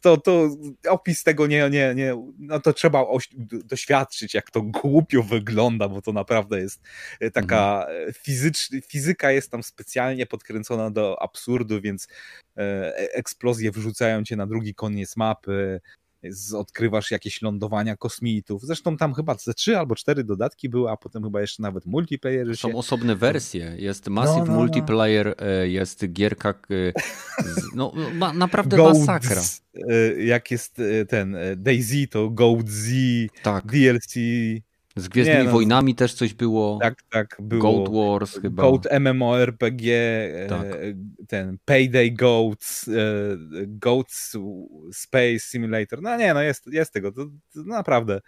to, to opis tego nie, nie, nie, no to trzeba doświadczyć, jak to głupio wygląda, bo to naprawdę jest e, taka mhm. fizyczna, fizyka jest tam specjalnie podkręcona do absurdu, więc e, e, eksplozje wrzucają cię na drugi koniec mapy, odkrywasz jakieś lądowania kosmitów. Zresztą tam chyba ze trzy albo cztery dodatki były, a potem chyba jeszcze nawet multiplayer. Są się... osobne wersje. Jest Massive no, no, no. Multiplayer, e, jest gierka, no ma, naprawdę Goat, masakra. E, jak jest e, ten Daisy, to Goat Z, tak. DLC. Z Gwiezdnymi nie, no, Wojnami też coś było. Tak, tak, było. Goat Wars chyba. Goat MMORPG, tak. ten Payday Goats, Goats Space Simulator. No nie, no jest, jest tego. To, to naprawdę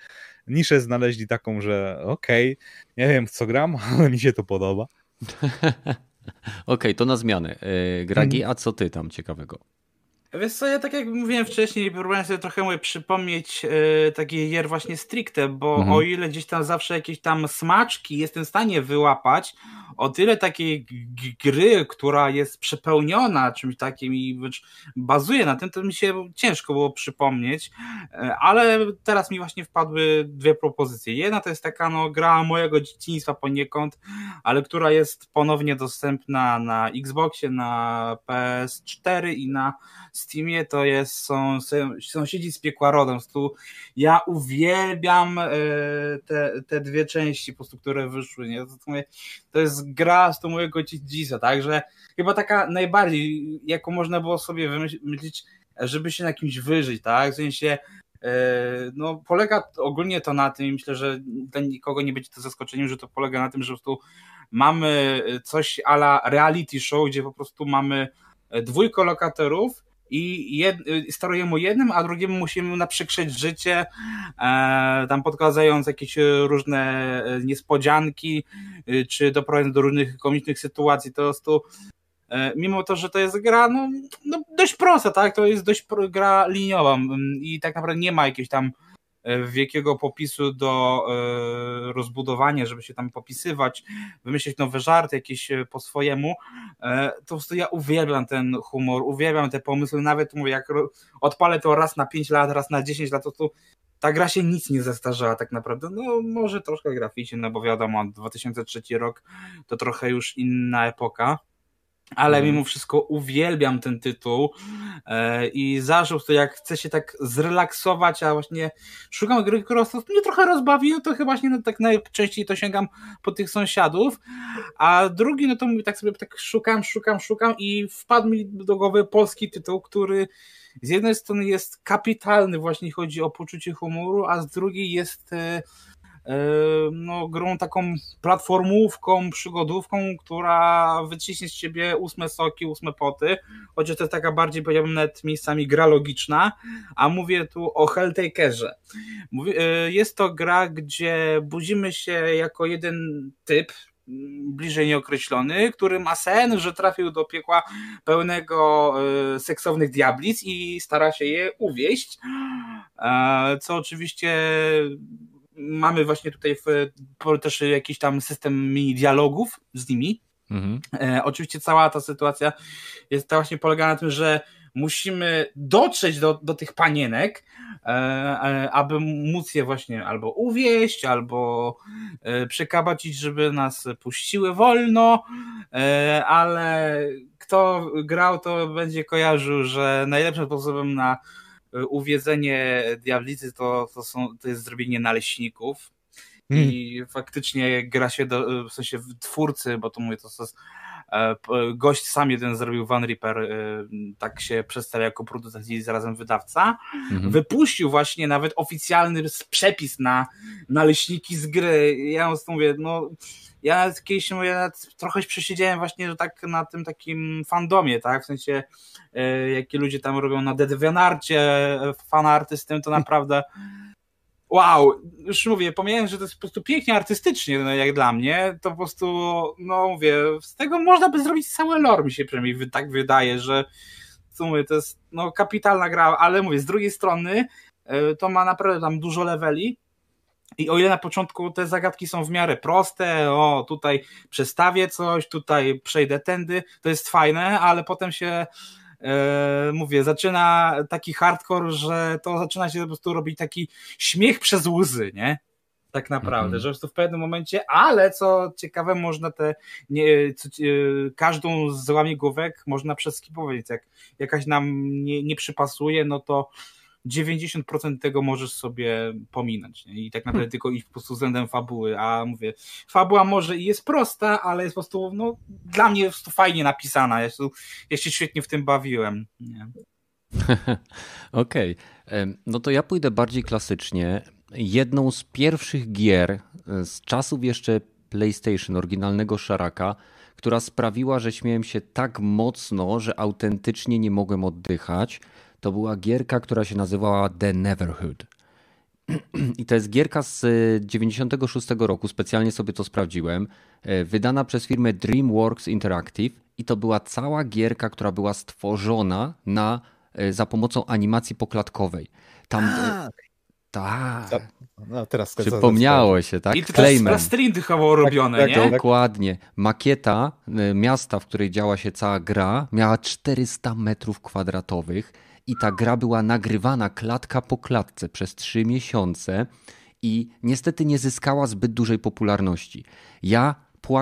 niszę znaleźli taką, że okej, okay, nie wiem w co gram, ale mi się to podoba. okej, okay, to na zmianę. E, Gragi, mhm. a co ty tam ciekawego? Wiesz co, ja tak jak mówiłem wcześniej, próbowałem sobie trochę mówię, przypomnieć e, takie gier właśnie stricte, bo mhm. o ile gdzieś tam zawsze jakieś tam smaczki jestem w stanie wyłapać, o tyle takiej gry, która jest przepełniona czymś takim i bazuje na tym, to mi się ciężko było przypomnieć, e, ale teraz mi właśnie wpadły dwie propozycje. Jedna to jest taka no, gra mojego dzieciństwa poniekąd, ale która jest ponownie dostępna na Xboxie, na PS4 i na Steamie, to jest, są Sąsiedzi z Piekła Rodem. Tu ja uwielbiam e, te, te dwie części, po prostu, które wyszły. Nie? To, jest gra z to mojego dziedzictwa, także chyba taka najbardziej, jaką można było sobie wymyślić, żeby się na kimś wyżyć, tak? W sensie e, no, polega ogólnie to na tym, i myślę, że dla nikogo nie będzie to zaskoczeniem, że to polega na tym, że po prostu mamy coś ala reality show, gdzie po prostu mamy dwójko lokatorów i jed, sterujemy jednym, a drugiemu musimy naprzykrzeć życie, e, tam podkładając jakieś różne e, niespodzianki, e, czy doprowadzając do różnych komicznych sytuacji. To jest tu, e, mimo to, że to jest gra no, no dość prosta, tak? To jest dość gra liniowa i tak naprawdę nie ma jakiejś tam wielkiego popisu do rozbudowania, żeby się tam popisywać, wymyślić nowe żarty jakieś po swojemu, to po prostu ja uwielbiam ten humor, uwielbiam te pomysły, nawet mówię, jak odpalę to raz na 5 lat, raz na 10 lat, to, to ta gra się nic nie zestarzała tak naprawdę. No może troszkę graficznie, no bo wiadomo, 2003 rok to trochę już inna epoka. Ale mhm. mimo wszystko uwielbiam ten tytuł e, i zarzut to jak chcę się tak zrelaksować, a właśnie szukam gry, która mnie trochę rozbawi, no to chyba właśnie no, tak najczęściej to sięgam po tych sąsiadów, a drugi no to mówię tak sobie tak szukam, szukam, szukam i wpadł mi do głowy polski tytuł, który z jednej strony jest kapitalny właśnie chodzi o poczucie humoru, a z drugiej jest e, no, grą taką platformówką, przygodówką, która wyciśnie z ciebie ósme soki, ósme poty, chociaż to jest taka bardziej, powiedziałbym, nawet miejscami gra logiczna, a mówię tu o Helltakerze. E, jest to gra, gdzie budzimy się jako jeden typ, bliżej nieokreślony, który ma sen, że trafił do piekła pełnego e, seksownych diablic i stara się je uwieść, e, co oczywiście mamy właśnie tutaj w, też jakiś tam system mini dialogów z nimi. Mhm. E, oczywiście cała ta sytuacja jest właśnie polega na tym, że musimy dotrzeć do, do tych panienek, e, e, aby móc je właśnie albo uwieść, albo e, przekabacić, żeby nas puściły wolno, ale kto grał, to będzie kojarzył, że najlepszym sposobem na uwiedzenie diablicy to, to, są, to jest zrobienie naleśników. Hmm. I faktycznie gra się do, w sensie twórcy, bo to mówię, to jest gość sam jeden zrobił Van Ripper, e, tak się przedstawia jako producent i zarazem wydawca. Mhm. Wypuścił właśnie nawet oficjalny przepis na, na leśniki z gry. Ja mówię, no ja kiedyś ja nawet trochę przesiedziałem właśnie że tak na tym takim fandomie, tak, w sensie e, jakie ludzie tam robią na Devianarcie fanarty z tym, to naprawdę wow, już mówię, pomijając, że to jest po prostu pięknie artystycznie, no, jak dla mnie, to po prostu, no mówię, z tego można by zrobić całe lore, mi się przynajmniej tak wydaje, że co mówię, to jest no, kapitalna gra, ale mówię, z drugiej strony e, to ma naprawdę tam dużo leveli, i o ile na początku te zagadki są w miarę proste, o tutaj przestawię coś, tutaj przejdę tędy, to jest fajne, ale potem się mówię, zaczyna taki hardcore, że to zaczyna się po prostu robić taki śmiech przez łzy, nie? Tak naprawdę, -hmm. że po prostu w pewnym momencie, ale co ciekawe, można te, nie, co, e, każdą z łamigłówek można przeskipować, jak jakaś nam nie, nie przypasuje, no to 90% tego możesz sobie pominąć nie? i tak naprawdę hmm. tylko iść po prostu względem fabuły, a mówię, fabuła może i jest prosta, ale jest po prostu, no, dla mnie jest to fajnie napisana, ja się, ja się świetnie w tym bawiłem. Okej, okay. no to ja pójdę bardziej klasycznie. Jedną z pierwszych gier e, z czasów jeszcze PlayStation, oryginalnego Szaraka, która sprawiła, że śmiałem się tak mocno, że autentycznie nie mogłem oddychać, to była gierka, która się nazywała The Neverhood. I to jest gierka z 96 roku, specjalnie sobie to sprawdziłem, e, wydana przez firmę DreamWorks Interactive i to była cała gierka, która była stworzona na, e, za pomocą animacji poklatkowej. Tam, e, tak. No, teraz Przypomniało się, tak? I to jest plastrindychowo robione, tak, tak, nie? Dokładnie. Makieta miasta, w której działa się cała gra, miała 400 metrów kwadratowych i ta gra była nagrywana klatka po klatce przez trzy miesiące i niestety nie zyskała zbyt dużej popularności. Ja,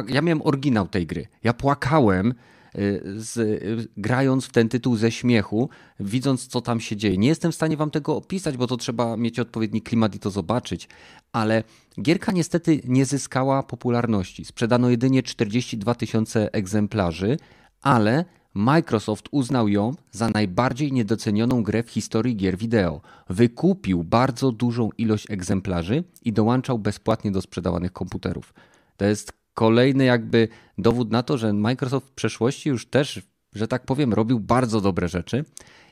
ja miałem oryginał tej gry. Ja płakałem y, z, y, grając w ten tytuł ze śmiechu, widząc co tam się dzieje. Nie jestem w stanie wam tego opisać, bo to trzeba mieć odpowiedni klimat i to zobaczyć, ale gierka niestety nie zyskała popularności. Sprzedano jedynie 42 tysiące egzemplarzy, ale Microsoft uznał ją za najbardziej niedocenioną grę w historii gier wideo. Wykupił bardzo dużą ilość egzemplarzy i dołączał bezpłatnie do sprzedawanych komputerów. To jest kolejny jakby dowód na to, że Microsoft w przeszłości już też, że tak powiem, robił bardzo dobre rzeczy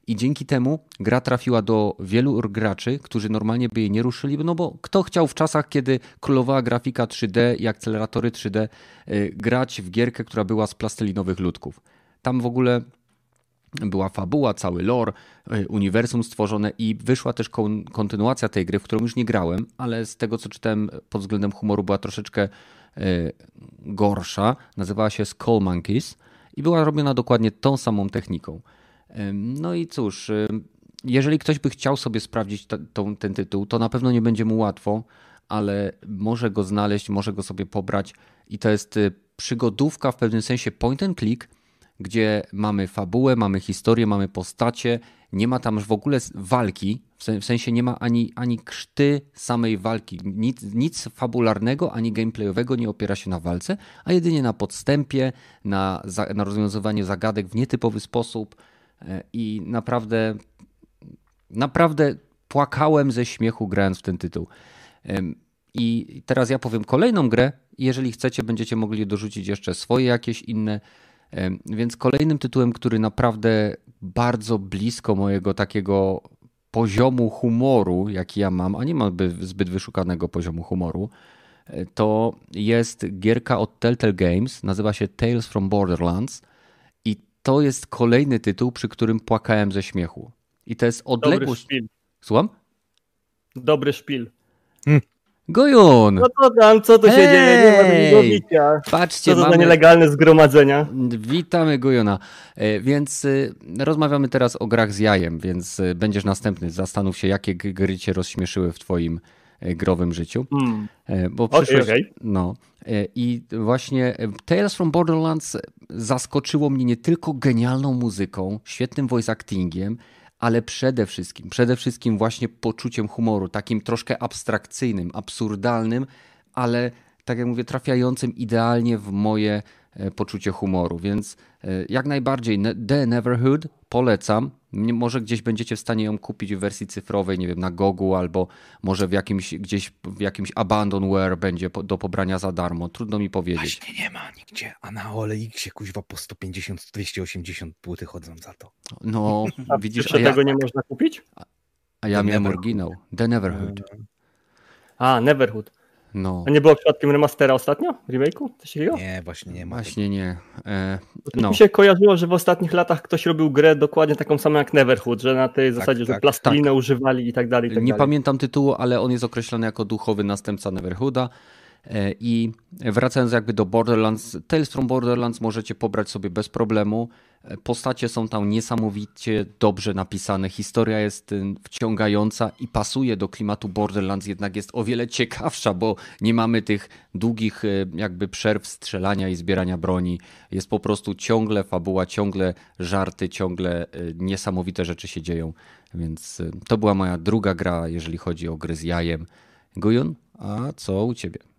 i dzięki temu gra trafiła do wielu graczy, którzy normalnie by jej nie ruszyli, no bo kto chciał w czasach, kiedy królowała grafika 3D i akceleratory 3D, yy, grać w gierkę, która była z plastelinowych ludków. Tam w ogóle była fabuła, cały lore, y, uniwersum stworzone i wyszła też kontynuacja tej gry, w którą już nie grałem, ale z tego co czytałem pod względem humoru była troszeczkę y, gorsza. Nazywała się Skull Monkeys i była robiona dokładnie tą samą techniką. No i cóż, jeżeli ktoś by chciał sobie sprawdzić ten tytuł, to na pewno nie będzie mu łatwo, ale może go znaleźć, może go sobie pobrać i to jest przygodówka w pewnym sensie point and click, gdzie mamy fabułę, mamy historię, mamy postacie, nie ma tam w ogóle walki, w sensie nie ma ani, ani krzty samej walki, nic, nic fabularnego, ani gameplayowego nie opiera się na walce, a jedynie na podstępie, na, na rozwiązywaniu zagadek w nietypowy sposób e, i naprawdę, naprawdę płakałem ze śmiechu grając w ten tytuł. I teraz ja powiem kolejną grę. Jeżeli chcecie, będziecie mogli dorzucić jeszcze swoje jakieś inne więc kolejnym tytułem, który naprawdę bardzo blisko mojego takiego poziomu humoru, jaki ja mam, a nie mam zbyt wyszukanego poziomu humoru, e, to jest gierka od Telltale Games, nazywa się Tales from Borderlands i to jest kolejny tytuł, przy którym płakałem ze śmiechu. I to jest odległość... Dobry szpil. Słucham? Dobry szpil. Gojun! No to tam, co tu się dzieje? Nie ma bicia. Patrzcie, co to mamy... za nielegalne zgromadzenia? Witamy Gojona. E, więc e, rozmawiamy teraz o grach z jajem, więc e, będziesz następny. Zastanów się, jakie gry cię rozśmieszyły w twoim growym życiu. Hmm. Bo przyszłeś... Okay. No. I właśnie Tales from Borderlands zaskoczyło mnie nie tylko genialną muzyką, świetnym voice actingiem, ale przede wszystkim, przede wszystkim właśnie poczuciem humoru, takim troszkę abstrakcyjnym, absurdalnym, ale tak jak mówię, trafiającym idealnie w moje poczucie humoru. Więc e, jak najbardziej The Neverhood polecam. Może gdzieś będziecie w stanie ją kupić w wersji cyfrowej, nie wiem, na Gogu albo może w jakimś, gdzieś w jakimś abandonware będzie do pobrania za darmo. Trudno mi powiedzieć. Właśnie nie ma nigdzie, a na OLX kuźwa po 150-280 płyty chodzą za to. No, a widzisz, a ja, tego nie można kupić? A ja The miałem oryginał. The Neverhood. A, Neverhood. No. A nie było przypadkiem remastera ostatnio? Remake'u? Coś takiego? Nie, właśnie nie ma. Właśnie nie. E, no. Mi się kojarzyło, że w ostatnich latach ktoś robił grę dokładnie taką samą jak Neverhood, że na tej tak, zasadzie, tak, że plastilinę tak. używali i tak dalej. I tak nie dalej. pamiętam tytułu, ale on jest określony jako duchowy następca Neverhooda. E, I wracając jakby do Borderlands, Tales from Borderlands możecie pobrać sobie bez problemu. E, postacie są tam niesamowicie dobrze napisane, historia jest y, wciągająca i pasuje do klimatu Borderlands, jednak jest o wiele ciekawsza, bo nie mamy tych długich y, jakby przerw strzelania i zbierania broni. Jest po prostu ciągle fabuła, ciągle żarty, ciągle y, niesamowite rzeczy się dzieją. Więc to była moja druga gra, jeżeli chodzi o gry z jajem. Gujun, a co u ciebie?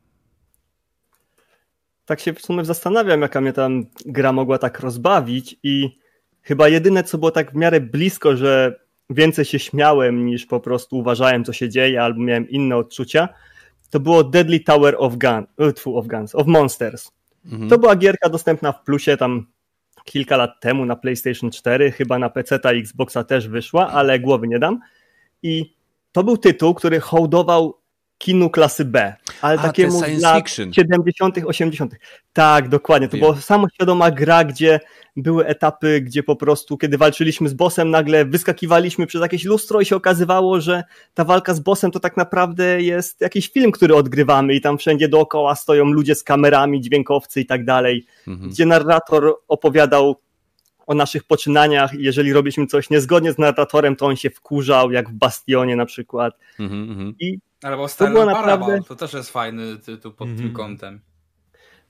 Tak się w sumie zastanawiam, jaka mnie tam gra mogła tak rozbawić i chyba jedyne, co było tak w miarę blisko, że więcej się śmiałem niż po prostu uważałem, co się dzieje, albo miałem inne odczucia, to było Deadly Tower of, Gun, uh, of Guns, of Monsters. Mhm. To była gierka dostępna w plusie tam kilka lat temu na PlayStation 4, chyba na PC ta Xboxa też wyszła, ale głowy nie dam. I to był tytuł, który hołdował kinu klasy B, ale A, takiemu z lat fiction. 70., 80. Tak, dokładnie. To była samoświadoma gra, gdzie były etapy, gdzie po prostu, kiedy walczyliśmy z bossem, nagle wyskakiwaliśmy przez jakieś lustro i się okazywało, że ta walka z bossem to tak naprawdę jest jakiś film, który odgrywamy i tam wszędzie dookoła stoją ludzie z kamerami, dźwiękowcy i tak dalej, mhm. gdzie narrator opowiadał o naszych poczynaniach jeżeli robiliśmy coś niezgodnie z narratorem, to on się wkurzał, jak w Bastionie na przykład. Mhm, mhm. I Albo to było naprawdę... to też jest fajny tytuł pod mm -hmm. tym mhm. kątem.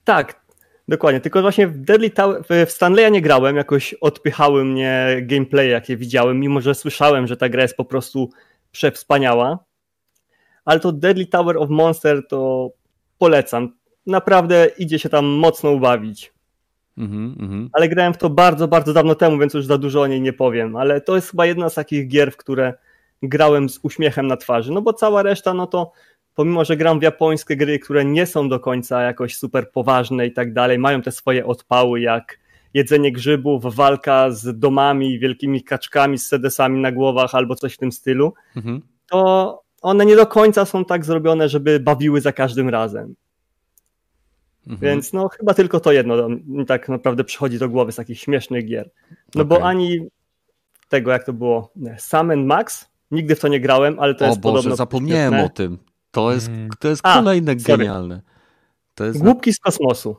Tak, dokładnie. Tylko właśnie w Deadly Tower, w Stanleya nie grałem, jakoś odpychały mnie gameplay, jakie widziałem, mimo że słyszałem, że ta gra jest po prostu przewspaniała. Ale to Deadly Tower of Monster to polecam. Naprawdę idzie się tam mocno ubawić. Mm -hmm. Ale grałem w to bardzo, bardzo dawno temu, więc już za dużo o niej nie powiem. Ale to jest chyba jedna z takich gier, w które grałem z uśmiechem na twarzy, no bo cała reszta, no to pomimo, że gram w japońskie gry, które nie są do końca jakoś super poważne i tak dalej, mają te swoje odpały, jak jedzenie grzybów, walka z domami, wielkimi kaczkami z sedesami na głowach albo coś w tym stylu, mhm. to one nie do końca są tak zrobione, żeby bawiły za każdym razem. Mhm. Więc no chyba tylko to jedno mi tak naprawdę przychodzi do głowy z takich śmiesznych gier. No okay. bo ani tego, jak to było, Sam Max. Nigdy w to nie grałem, ale to o jest Boże, podobno... zapomniałem o tym. To jest, mm. to jest kolejne A, genialne. To jest... Głupki z kosmosu.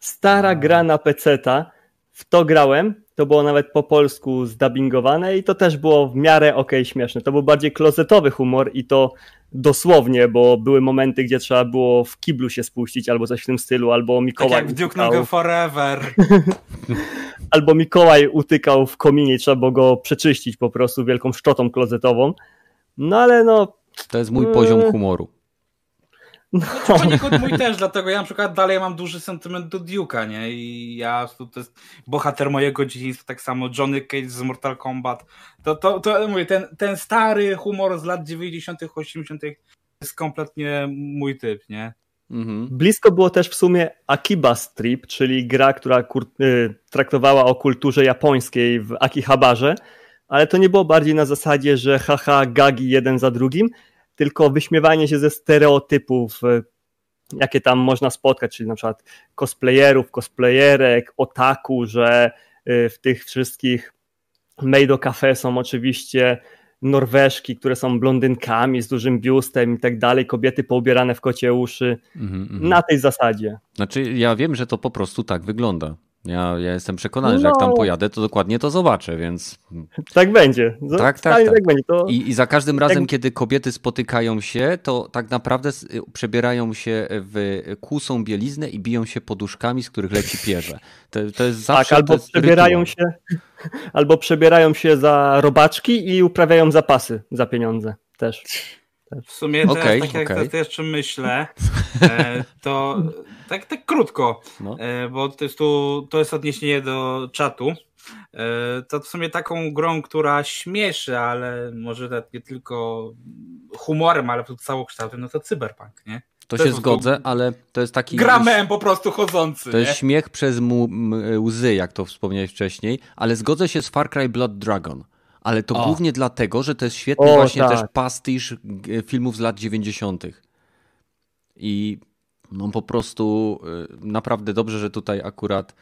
Stara gra na peceta. W to grałem. To było nawet po polsku zdubbingowane i to też było w miarę ok, śmieszne. To był bardziej klozetowy humor i to dosłownie, bo były momenty, gdzie trzeba było w kiblu się spuścić albo coś w tym stylu, albo Mikołaj... Tak jak w Duke Nukem Forever. albo Mikołaj utykał w kominie trzeba było go przeczyścić po prostu wielką szczotą klozetową. No ale no... To jest mój poziom mm. humoru. No. Poniekąd mój też, dlatego ja na przykład dalej mam duży sentyment do Duke'a, nie? I ja, to, to jest bohater mojego dzieciństwa, tak samo Johnny Cage z Mortal Kombat. To, to, to mówię, ten, ten stary humor z lat 90., 80. jest kompletnie mój typ, nie? Mhm. Blisko było też w sumie Akiba Strip, czyli gra, która y, traktowała o kulturze japońskiej w Akihabarze, ale to nie było bardziej na zasadzie, że haha, gagi jeden za drugim, tylko wyśmiewanie się ze stereotypów, e, jakie tam można spotkać, czyli na przykład cosplayerów, cosplayerek, otaku, że e, w tych wszystkich Made Cafe są oczywiście Norweżki, które są blondynkami z dużym biustem i tak dalej, kobiety poubierane w kocie uszy, mm -hmm. na tej zasadzie. Znaczy, ja wiem, że to po prostu tak wygląda. Ja, ja jestem przekonany, no. że jak tam no. pojadę, to dokładnie to zobaczę, więc. Tak będzie. Tak, tak, tak. tak będzie. To... I, I, za każdym razem, tak... kiedy kobiety spotykają się, to tak naprawdę przebierają się w kłusą bieliznę i biją się poduszkami, z których leci pierze. To, to jest zawsze. Tak, albo przebierają rytuał. się, albo przebierają się za robaczki i uprawiają zapasy za pieniądze też. W sumie okay, teraz, tak okay. jak to jeszcze myślę, e, to tak, tak krótko, no. E, bo to jest, tu, to jest odniesienie do czatu. E, to w sumie taką grą, która śmieszy, ale może nie tylko humorem, ale całokształtem, no to cyberpunk, nie? To, to się zgodzę, ale to jest taki. Gramem po prostu chodzący. To nie? jest śmiech przez mu, łzy, jak to wspomniałeś wcześniej, ale zgodzę się z Far Cry Blood Dragon ale to o. głównie dlatego, że to jest świetny o, właśnie tak. też pastisz filmów z lat 90. I no po prostu y, naprawdę dobrze, że tutaj akurat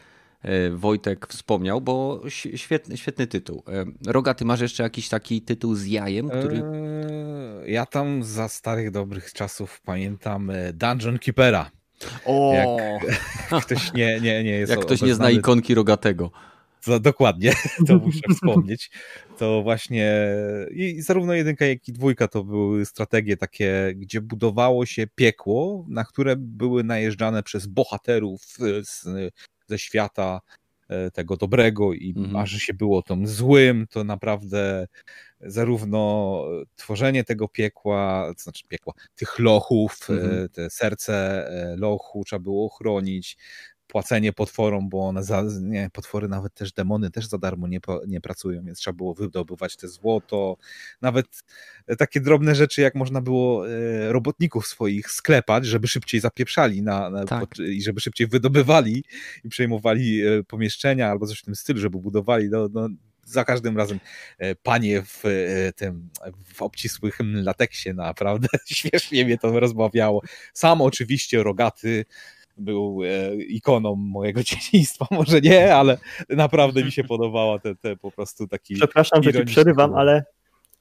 y, Wojtek wspomniał, bo świetny, świetny tytuł. Roga, ty masz jeszcze jakiś taki tytuł z jajem, który... Eee, ja tam za starych dobrych czasów pamiętam Dungeon Keepera. O! Jak ktoś nie, nie, nie jest Jak ktoś nie zna ikonki Rogatego. To, dokładnie, to muszę wspomnieć. To właśnie i zarówno jedynka, jak i dwójka to były strategie takie, gdzie budowało się piekło, na które były najeżdżane przez bohaterów z, ze świata e, tego dobrego i mhm. aż się było tym złym, to naprawdę zarówno tworzenie tego piekła, to znaczy piekła, tych lochów, e, mhm. te serce e, lochu trzeba było ochronić, płacenie potworom, bo one za, nie, potwory, nawet też demony też za darmo nie, nie pracują, więc trzeba było wydobywać te złoto, nawet takie drobne rzeczy, jak można było e, robotników swoich sklepać, żeby szybciej zapieprzali na, na tak. i żeby szybciej wydobywali i przejmowali e, pomieszczenia albo coś w tym stylu, żeby budowali, no, no za każdym razem e, panie w tym w obcisłych lateksie naprawdę śmiesznie mnie to rozbawiało. Sam oczywiście rogaty był e, ikoną mojego dzieciństwa, może nie, ale naprawdę mi się podobała te, te po prostu taki... Przepraszam, że ci przerywam, ale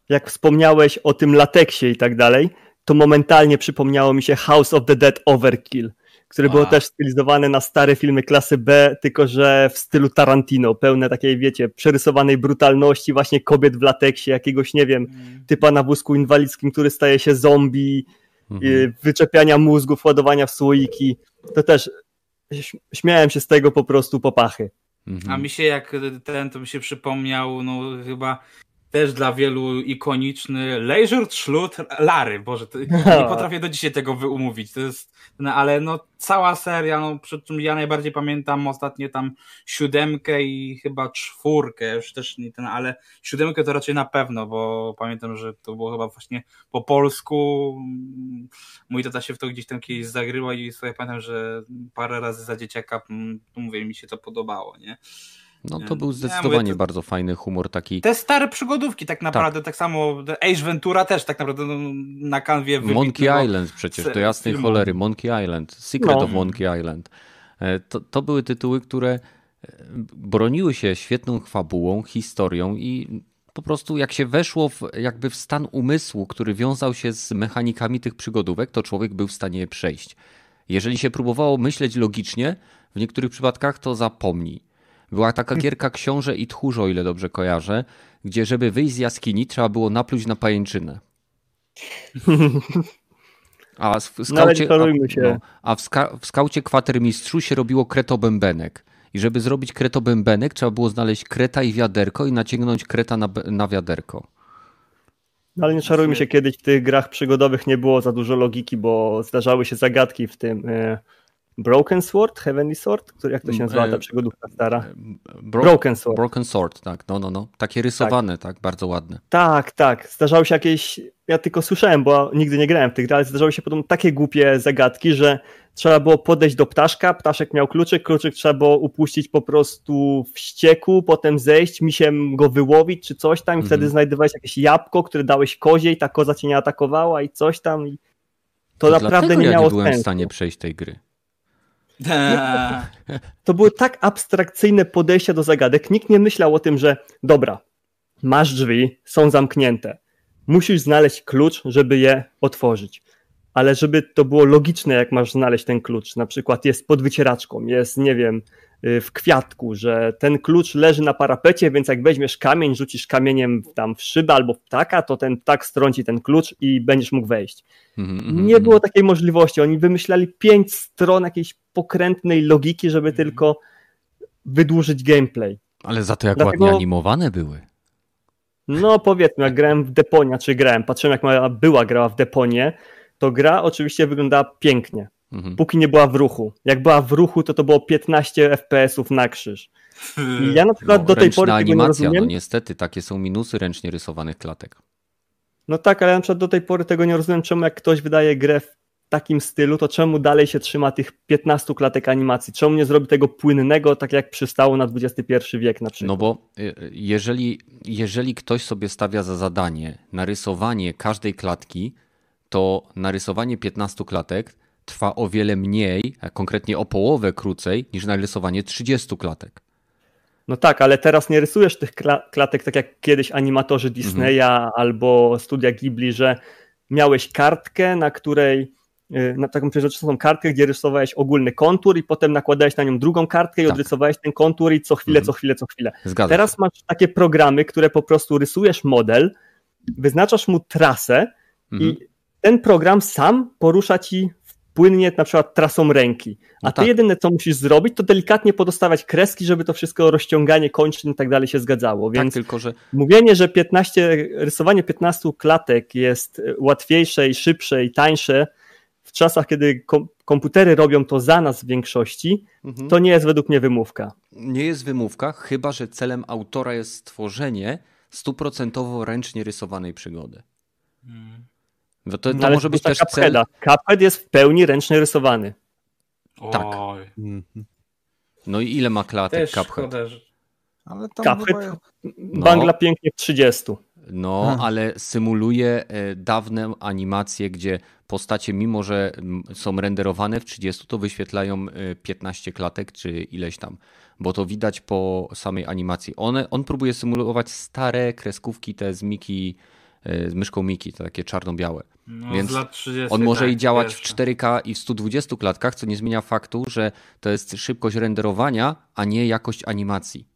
jak wspomniałeś o tym lateksie i tak dalej, to momentalnie przypomniało mi się House of the Dead Overkill, które było też stylizowane na stare filmy klasy B, tylko że w stylu Tarantino, pełne takiej, wiecie, przerysowanej brutalności, właśnie kobiet w lateksie, jakiegoś, nie wiem, mm. typa na wózku inwalidzkim, który staje się zombie, mhm. wyczepiania mózgów, ładowania w słoiki to też śmiałem się z tego po prostu popachy. Mhm. A mi się jak ten, to mi się przypomniał, no chyba też dla wielu ikoniczny Leisure Schlut Lary, Boże, to, nie potrafię do dzisiaj tego wyumówić, to jest, no, ale no cała seria, no przy czym ja najbardziej pamiętam ostatnie tam siódemkę i chyba czwórkę, już też nie ten, ale siódemkę to raczej na pewno, bo pamiętam, że to było chyba właśnie po polsku, mój tata się w to gdzieś tam kiedyś zagrywał i sobie pamiętam, że parę razy za dzieciaka, mm, mówię, mi się to podobało, nie? No to był zdecydowanie ja mówię, to... bardzo fajny humor taki. Te stare przygodówki tak naprawdę, tak, tak samo Ace Ventura też tak naprawdę no, na kanwie Monkey Island przecież, do jasnej filmu. cholery, Monkey Island, Secret no. of Monkey Island. E, to, to były tytuły, które broniły się świetną fabułą, historią i po prostu jak się weszło w, jakby w stan umysłu, który wiązał się z mechanikami tych przygodówek, to człowiek był w stanie je przejść. Jeżeli się próbowało myśleć logicznie, w niektórych przypadkach to zapomnij. Była taka gierka Książę i Tchórze, o ile dobrze kojarzę, gdzie żeby wyjść z jaskini trzeba było napluć na pajęczynę. A w no, skaucie, a, no, a w, ska, w skaucie kwatermistrzu się robiło kretobębenek. I żeby zrobić kretobębenek, trzeba było znaleźć kreta i wiaderko i naciągnąć kreta na, na wiaderko. No ale nie czarujmy się, kiedyś w tych grach przygodowych nie było za dużo logiki, bo zdarzały się zagadki w tym. E, Broken Sword, Heavenly Sword, który, jak to się nazywa ta e, przygodówka stara? E, Bro Broken Sword. Broken Sword, tak, no, no, no. Takie rysowane, tak. tak, bardzo ładne. Tak, tak. Zdarzały się jakieś, ja tylko słyszałem, bo nigdy nie grałem w tych ale zdarzały się potem takie głupie zagadki, że trzeba było podejść do ptaszka, ptaszek miał kluczyk, kluczyk trzeba było upuścić po prostu w ścieku, potem zejść, misiem go wyłowić czy coś tam i wtedy mhm. znajdowałeś jakieś jabłko, które dałeś kozie i ta koza cię nie atakowała i coś tam i to, to naprawdę nie ja miało nie byłem sensu. w stanie przejść tej gry. To były tak abstrakcyjne podejścia do zagadek. Nikt nie myślał o tym, że dobra, masz drzwi, są zamknięte. Musisz znaleźć klucz, żeby je otworzyć. Ale żeby to było logiczne, jak masz znaleźć ten klucz. Na przykład jest pod wycieraczką, jest, nie wiem, w kwiatku, że ten klucz leży na parapecie, więc jak weźmiesz kamień, rzucisz kamieniem tam w szybę albo w ptaka, to ten ptak strąci ten klucz i będziesz mógł wejść. Mm -hmm. Nie było takiej możliwości. Oni wymyślali pięć stron jakiejś pokrętnej logiki, żeby tylko wydłużyć gameplay. Ale za to jak Dlatego... ładnie animowane były. No powiedzmy, jak grałem w Deponia, czy grałem, patrzyłem jak moja była grała w Deponie, to gra oczywiście wyglądała pięknie mhm. póki nie była w ruchu. Jak była w ruchu, to to było 15 FPS-ów na krzyż. I ja na przykład no, do tej pory animacja, tego nie rozumiem. No niestety, takie są minusy ręcznie rysowanych klatek. No tak, ale ja na przykład do tej pory tego nie rozumiem, czemu jak ktoś wydaje grę w takim stylu, to czemu dalej się trzyma tych 15 klatek animacji? Czemu nie zrobi tego płynnego, tak jak przystało na XXI wiek na przykład? No bo y, jeżeli, jeżeli ktoś sobie stawia za zadanie narysowanie każdej klatki, to narysowanie 15 klatek trwa o wiele mniej, a konkretnie o połowę krócej niż narysowanie 30 klatek. No tak, ale teraz nie rysujesz tych klatek tak jak kiedyś animatorzy Disneya mhm. albo studia Ghibli, że miałeś kartkę, na której y, na taką przejrzystą kartkę, gdzie rysowałeś ogólny kontur i potem nakładałeś na nią drugą kartkę i tak. odrysowałeś ten kontur i co chwilę, mhm. co chwilę, co chwilę. Zgadza Teraz masz takie programy, które po prostu rysujesz model, wyznaczasz mu trasę mhm. i ten program sam porusza ci płynnie na przykład trasą ręki. A no ty tak. jedyne, co musisz zrobić, to delikatnie podostawać kreski, żeby to wszystko rozciąganie kończyn i tak dalej się zgadzało. Tak, Więc tak, tylko, że... mówienie, że 15, rysowanie 15 klatek jest łatwiejsze i szybsze i tańsze w czasach, kiedy kom komputery robią to za nas w większości, mhm. to nie jest według mnie wymówka. Nie jest wymówka, chyba że celem autora jest stworzenie stuprocentowo ręcznie rysowanej przygody. Hmm. No to, to no, może być też cel... Cuphead jest w pełni ręcznie rysowany. Tak. Mhm. No i ile ma klatek też Cuphead? Ale tam Cuphead chyba... bangla no. pięknie w 30. No, hmm. ale symuluje e, dawne animacje, gdzie postacie, mimo że są renderowane w 30, to wyświetlają 15 e, klatek czy ileś tam, bo to widać po samej animacji. One, on próbuje symulować stare kreskówki te z Miki z myszką Miki, to takie czarno-białe. No, Więc 30, on może tak, i działać w 4K i w 120 klatkach, co nie zmienia faktu, że to jest szybkość renderowania, a nie jakość animacji.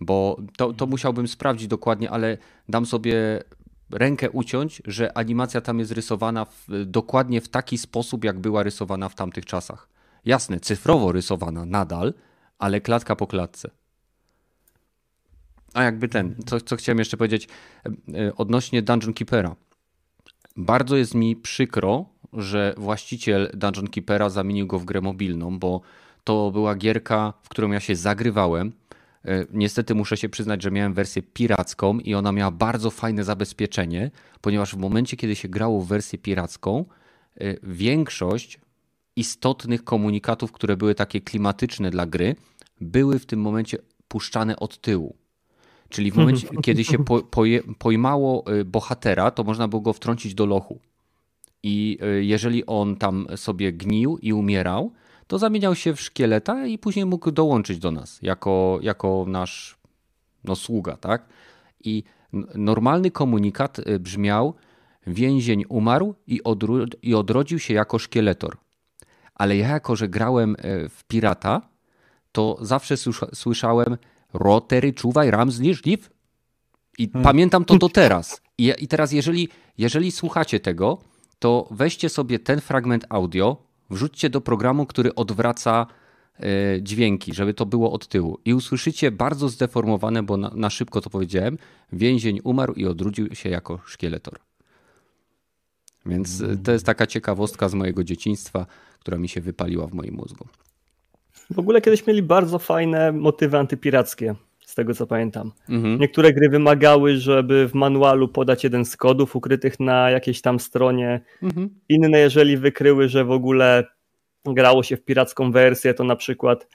Bo to, to mhm. musiałbym sprawdzić dokładnie, ale dam sobie rękę uciąć, że animacja tam jest rysowana w, dokładnie w taki sposób, jak była rysowana w tamtych czasach. Jasne, cyfrowo rysowana nadal, ale klatka po klatce. A jakby ten, co, co chciałem jeszcze powiedzieć e, odnośnie Dungeon Keepera. Bardzo jest mi przykro, że właściciel Dungeon Keepera zamienił go w grę mobilną, bo to była gierka, w którą ja się zagrywałem. E, niestety muszę się przyznać, że miałem wersję piracką i ona miała bardzo fajne zabezpieczenie, ponieważ w momencie, kiedy się grało w wersję piracką, e, większość istotnych komunikatów, które były takie klimatyczne dla gry, były w tym momencie puszczane od tyłu. Czyli w momencie, kiedy się po, poje, pojmało y, bohatera, to można było go wtrącić do lochu. I y, jeżeli on tam sobie gnił i umierał, to zamieniał się w szkieleta i później mógł dołączyć do nas jako, jako nasz no, sługa, tak? I normalny komunikat y, brzmiał: Więzień umarł i, odro i odrodził się jako szkieletor. Ale ja, jako że grałem w pirata, to zawsze słyszałem: Rotery, czuwaj, ram, zniżliw. I hmm. pamiętam to do teraz. I, I teraz, jeżeli, jeżeli słuchacie tego, to weźcie sobie ten fragment audio, wrzućcie do programu, który odwraca e, dźwięki, żeby to było od tyłu. I usłyszycie bardzo zdeformowane, bo na, na szybko to powiedziałem, więzień umarł i odrodził się jako szkieletor. Więc e, to jest taka ciekawostka z mojego dzieciństwa, która mi się wypaliła w moim mózgu. W ogóle kiedyś mieli bardzo fajne motywy antypirackie z tego co pamiętam. Mhm. Niektóre gry wymagały, żeby w manualu podać jeden z kodów ukrytych na jakiejś tam stronie. Mhm. Inne, jeżeli wykryły, że w ogóle grało się w piracką wersję, to na przykład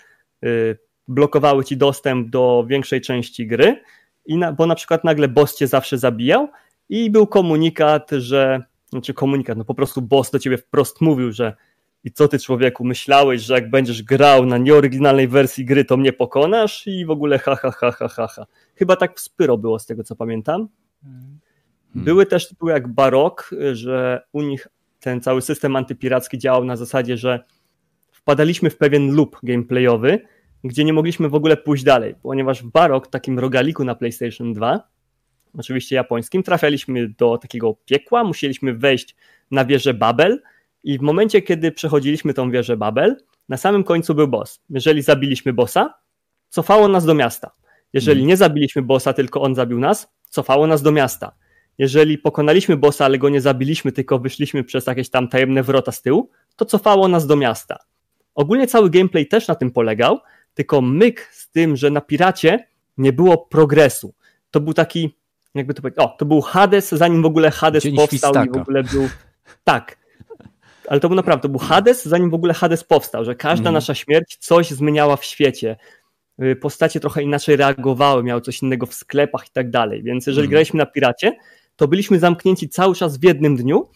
y, blokowały ci dostęp do większej części gry, i na, bo na przykład nagle boss cię zawsze zabijał i był komunikat, że, znaczy komunikat, no po prostu boss do ciebie wprost mówił, że i co ty człowieku, myślałeś, że jak będziesz grał na nieoryginalnej wersji gry, to mnie pokonasz i w ogóle ha, ha, ha, ha, ha, ha. Chyba tak w Spyro było z tego, co pamiętam. Hmm. Były też tytuły jak Barok, że u nich ten cały system antypiracki działał na zasadzie, że wpadaliśmy w pewien loop gameplayowy, gdzie nie mogliśmy w ogóle pójść dalej, ponieważ w Barok, takim rogaliku na PlayStation 2, oczywiście japońskim, trafialiśmy do takiego piekła, musieliśmy wejść na wieżę Babel, i w momencie, kiedy przechodziliśmy tą wieżę Babel, na samym końcu był boss. Jeżeli zabiliśmy bossa, cofało nas do miasta. Jeżeli hmm. nie zabiliśmy bossa, tylko on zabił nas, cofało nas do miasta. Jeżeli pokonaliśmy bossa, ale go nie zabiliśmy, tylko wyszliśmy przez jakieś tam tajemne wrota z tyłu, to cofało nas do miasta. Ogólnie cały gameplay też na tym polegał, tylko myk z tym, że na piracie nie było progresu. To był taki, jakby to powiedzieć, o, to był Hades, zanim w ogóle Hades Dzień powstał świstaka. i w ogóle był. Tak, ale to był naprawdę, to był Hades, zanim w ogóle Hades powstał, że każda mm. nasza śmierć coś zmieniała w świecie. Y, postacie trochę inaczej reagowały, miały coś innego w sklepach i tak dalej. Więc jeżeli mm. graliśmy na piracie, to byliśmy zamknięci cały czas w jednym dniu,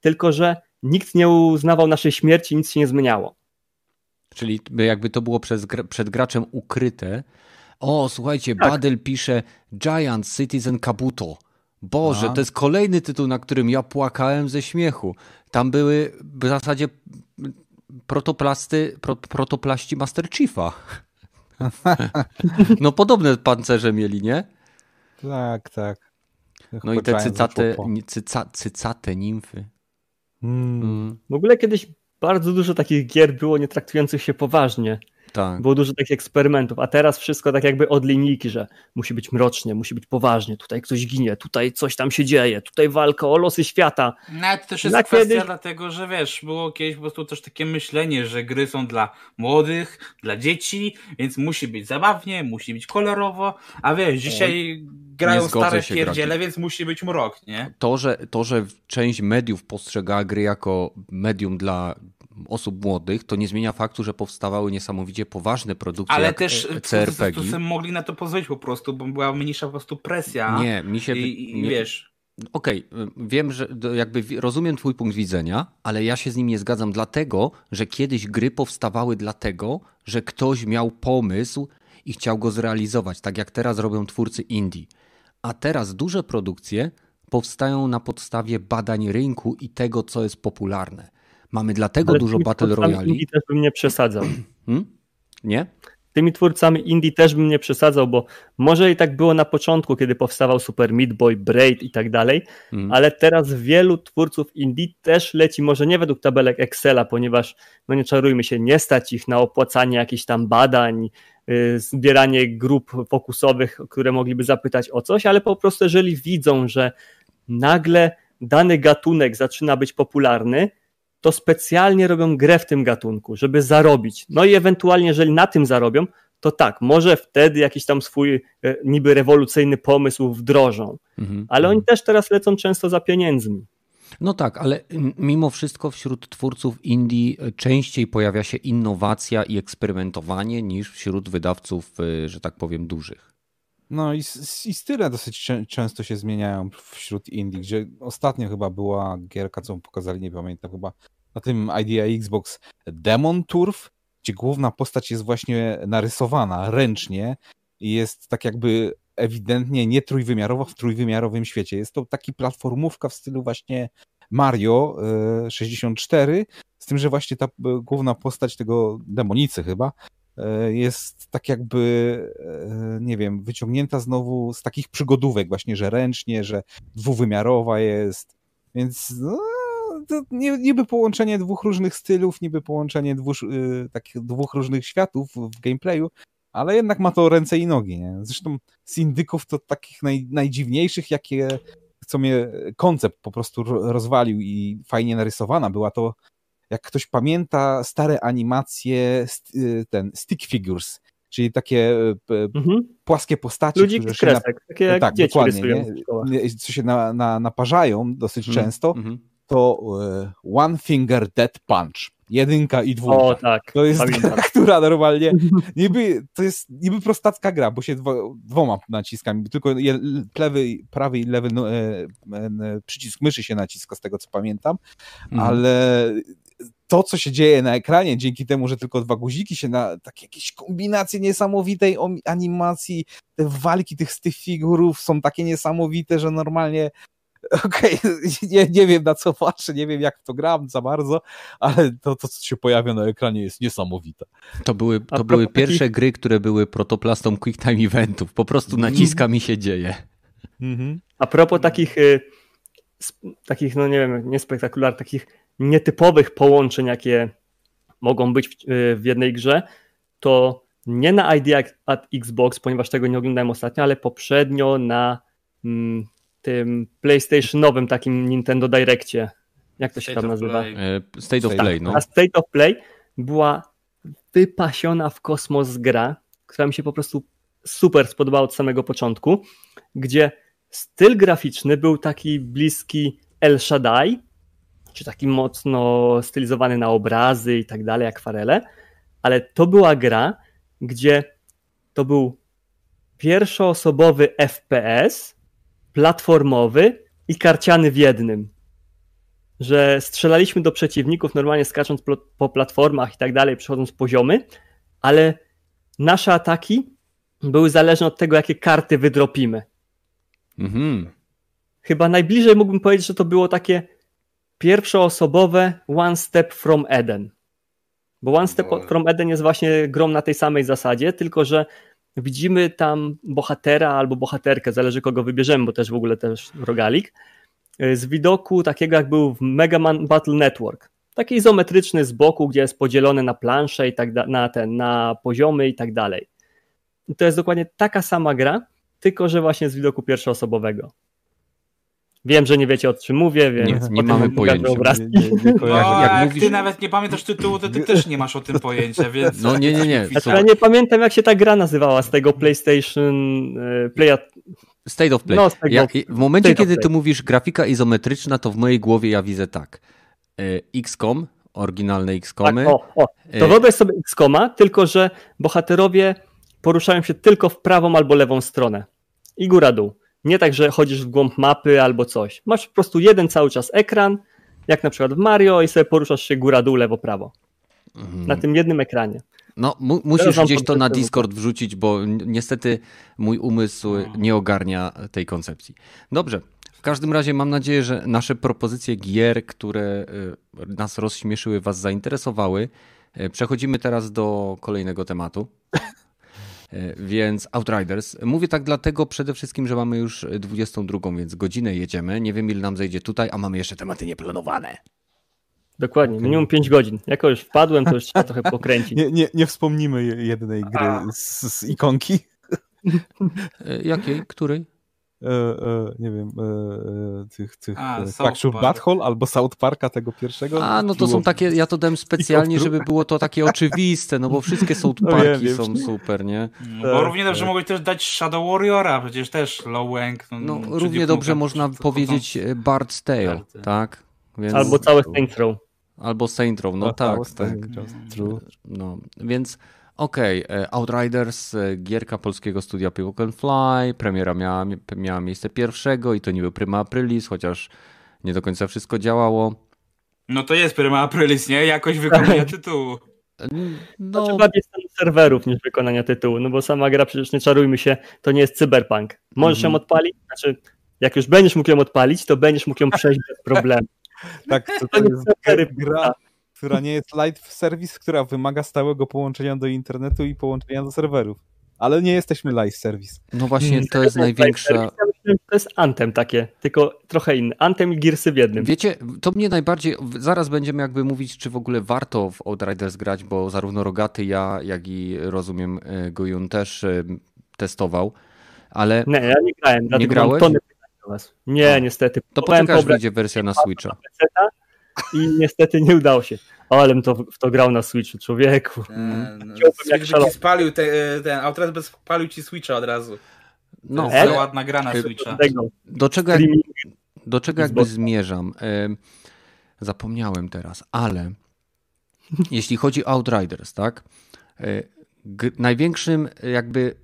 tylko że nikt nie uznawał naszej śmierci, nic się nie zmieniało. Czyli jakby to było przez, przed graczem ukryte. O, słuchajcie, tak. Badel pisze Giant Citizen Kabuto. Boże, A. to jest kolejny tytuł, na którym ja płakałem ze śmiechu. Tam były w zasadzie protoplasty, pro, protoplaści Master Chiefa. No podobne pancerze mieli, nie? Tak, tak. No i te cycate, cyca, cycate nimfy. Hmm. Mm. W ogóle kiedyś bardzo dużo takich gier było nie traktujących się poważnie. Tak. Było dużo takich eksperymentów, a teraz wszystko tak jakby od linijki, że musi być mrocznie, musi być poważnie, tutaj ktoś ginie, tutaj coś tam się dzieje, tutaj walka o losy świata. Nawet to też jest Na kwestia kiedy... dlatego, że wiesz, było kiedyś po prostu też takie myślenie, że gry są dla młodych, dla dzieci, więc musi być zabawnie, musi być kolorowo, a wiesz, dzisiaj grają stare pierdziele, więc musi być mrok, nie? To że, to, że część mediów postrzega gry jako medium dla osób młodych, to nie zmienia faktu, że powstawały niesamowicie poważne produkcje Ale też CRPG. Ale mogli na to pozwolić po prostu, bo była mniejsza po prostu presja. Nie, mi się... I, i wiesz... Okej, okay, wiem, że jakby rozumiem twój punkt widzenia, ale ja się z nim nie zgadzam dlatego, że kiedyś gry powstawały dlatego, że ktoś miał pomysł i chciał go zrealizować, tak jak teraz robią twórcy indie. A teraz duże produkcje powstają na podstawie badań rynku i tego, co jest popularne. Mamy dlatego Ale dużo Battle Royale. Indie też bym nie przesadzał. Hmm? Nie? Tymi twórcami indie też bym nie przesadzał, bo może i tak było na początku, kiedy powstawał Super Meat Boy, Braid i tak dalej, hmm. ale teraz wielu twórców indie też leci, może nie według tabelek Excela, ponieważ, no nie czarujmy się, nie stać ich na opłacanie jakichś tam badań, yy, zbieranie grup fokusowych, które mogliby zapytać o coś, ale po prostu jeżeli widzą, że nagle dany gatunek zaczyna być popularny, to specjalnie robią grę w tym gatunku, żeby zarobić. No i ewentualnie, jeżeli na tym zarobią, to tak, może wtedy jakiś tam swój e, niby rewolucyjny pomysł wdrożą. Mhm. Ale oni też teraz lecą często za pieniędzmi. No tak, ale mimo wszystko wśród twórców indie e, częściej pojawia się innowacja i eksperymentowanie niż wśród wydawców, e, że tak powiem, dużych. No i, i style dosyć często się zmieniają wśród indie, gdzie ostatnio chyba była gierka, co pokazali, nie pamiętam, chyba na tym Idea Xbox Demon Turf gdzie główna postać jest właśnie narysowana ręcznie i jest tak jakby ewidentnie nie trójwymiarowa w trójwymiarowym świecie. Jest to taki platformówka w stylu właśnie Mario 64, z tym, że właśnie ta główna postać tego demonicy chyba jest tak jakby, nie wiem, wyciągnięta znowu z takich przygodówek właśnie, że ręcznie, że dwuwymiarowa jest, więc no, to niby połączenie dwóch różnych stylów, niby połączenie dwóch, y, takich dwóch różnych światów w gameplayu, ale jednak ma to ręce i nogi. Nie? Zresztą z indyków to takich naj, najdziwniejszych, jakie co mnie koncept po prostu rozwalił i fajnie narysowana była to, jak ktoś pamięta stare animacje, y, ten stick figures, czyli takie mhm. płaskie postacie. Ludzi które kresek, na... takie jak tak, dzieci dokładnie, nie? co się na, na, naparzają dosyć mhm. często. Mhm to e, One Finger Dead Punch. Jedynka i dwójka. O, tak. To jest gra, która normalnie niby, to jest niby prostacka gra, bo się dwo, dwoma naciskami, tylko je, lewy, prawy i lewy no, e, e, przycisk myszy się naciska, z tego co pamiętam, mhm. ale to, co się dzieje na ekranie, dzięki temu, że tylko dwa guziki się na takie jakieś kombinacje niesamowitej animacji, te walki tych z tych figurów są takie niesamowite, że normalnie okej, okay, nie, nie wiem na co patrzę, nie wiem jak to gram za bardzo, ale to, to co się pojawia na ekranie jest niesamowite. To były, to były pierwsze takich... gry, które były protoplastą quick time eventów. Po prostu mhm. naciska mi się dzieje. Mhm. A propos takich, y, takich, no nie wiem, niespektakularnych, takich nietypowych połączeń, jakie mogą być w, y, w jednej grze, to nie na ID at Xbox, ponieważ tego nie oglądałem ostatnio, ale poprzednio na mm, tym PlayStationowym takim Nintendo Direccie. Jak to się State tam nazywa? E, State of Play, no. A State of Play była wypasiona w kosmos gra, która mi się po prostu super spodobała od samego początku, gdzie styl graficzny był taki bliski El Shaddai, czy taki mocno stylizowany na obrazy i tak dalej, akwarele, ale to była gra, gdzie to był pierwszoosobowy FPS, platformowy i karciany w jednym. Że strzelaliśmy do przeciwników normalnie skacząc po platformach i tak dalej, przechodząc poziomy, ale nasze ataki były zależne od tego, jakie karty wydropimy. Mhm. Chyba najbliżej mógłbym powiedzieć, że to było takie pierwszoosobowe One Step from Eden. Bo One Step from Eden jest właśnie grom na tej samej zasadzie, tylko że widzimy tam bohatera albo bohaterkę, zależy kogo wybierzemy, bo też w ogóle też rogalik, e, z widoku takiego jak był w Mega Man Battle Network. Taki izometryczny z boku, gdzie jest podzielony na plansze i tak da, na ten, na poziomy i tak dalej. I to jest dokładnie taka sama gra, tylko że właśnie z widoku pierwszoosobowego. Wiem, że nie wiecie o czym mówię, więc nie, nie mamy pojęcia. Nie, nie, nie no, jak, jak mówisz... ty nawet nie pamiętasz tytułu, to ty też nie masz o tym pojęcia, więc... No nie, nie, nie. Znaczy, ja nie pamiętam, jak się ta gra nazywała z tego PlayStation e, Play... State of Play. No, ja, w momencie, kiedy ty mówisz grafika izometryczna, to w mojej głowie ja widzę tak. E, XCOM, oryginalne XCOMy. Tak, o, o. To e, wyobraź sobie XCOMa, tylko że bohaterowie poruszają się tylko w prawą albo lewą stronę. I góra-dół. Nie tak, że chodzisz w głąb mapy albo coś. Masz po prostu jeden cały czas ekran, jak na przykład w Mario i sobie poruszasz się góra, dół, lewo, prawo. Mhm. Na tym jednym ekranie. No, mu musisz gdzieś to na Discord wrzucić, bo niestety mój umysł no. nie ogarnia tej koncepcji. Dobrze. W każdym razie mam nadzieję, że nasze propozycje gier, które y, nas rozśmieszyły, Was zainteresowały. Y, przechodzimy teraz do kolejnego tematu. E, więc Outriders. Mówię tak dlatego przede wszystkim, że mamy już 22, więc godzinę jedziemy. Nie wiem, ile nam zejdzie tutaj, a mamy jeszcze tematy nieplanowane. Dokładnie, minimum 5 godzin. Jako już wpadłem, to już trzeba trochę pokręcić. Nie, nie, nie wspomnimy jednej gry z, z ikonki. E, jakiej? Której? E, e, nie wiem, e, tych, tych Fracture Butthole albo South Parka tego pierwszego. A, no to są takie, ja to dałem specjalnie, żeby było to takie oczywiste, no bo wszystkie South no Parki no są super, nie? No, bo równie dobrze tak. mogłeś też dać Shadow Warriora, przecież też low rank. No, no równie dobrze można powiedzieć Bard's Tale, tak? Więc... Albo całe Saints Row. Albo Saints Row, no, no tak. tak. No, więc Okej, okay. E, Outriders, e, gierka polskiego studia People Can Fly, premiera miała, miała miejsce pierwszego i to niby prima aprilis, chociaż nie do końca wszystko działało. No to jest prima aprilis, nie? Jakoś wykonania tytułu. No. Znaczy bardziej stan serwerów niż wykonania tytułu, no bo sama gra przecież nie czarujmy się, to nie jest cyberpunk. Możesz ją mhm. odpalić, znaczy jak już będziesz mógł ją odpalić, to będziesz mógł ją przejść bez problemu. Tak, to, to jest gra, która nie jest live service, która wymaga stałego połączenia do internetu i połączenia do serwerów. Ale nie jesteśmy live service. No właśnie, to jest największa... To jest Antem takie, tylko trochę inny. Antem i Gearsy w jednym. Wiecie, to mnie najbardziej... Zaraz będziemy jakby mówić, czy w ogóle warto w Outriders grać, bo zarówno Rogaty, ja, jak i rozumiem e, Gojun też e, testował, ale... Nie, ja nie grałem, nie grałeś? Nie, niestety. To poczekaj, aż wyjdzie wersja na Switcha. I niestety nie udało się. Ale bym to, w to grał na Switchu, człowieku. Eee, no, Switch by ci spalił, te, ten Outrest by spalił ci Switcha od razu. No, to jest e? ładna gra na Switcha. Do czego, jak, do czego jakby zmierzam? zapomniałem teraz, ale jeśli chodzi o Outriders, tak? E, największym jakby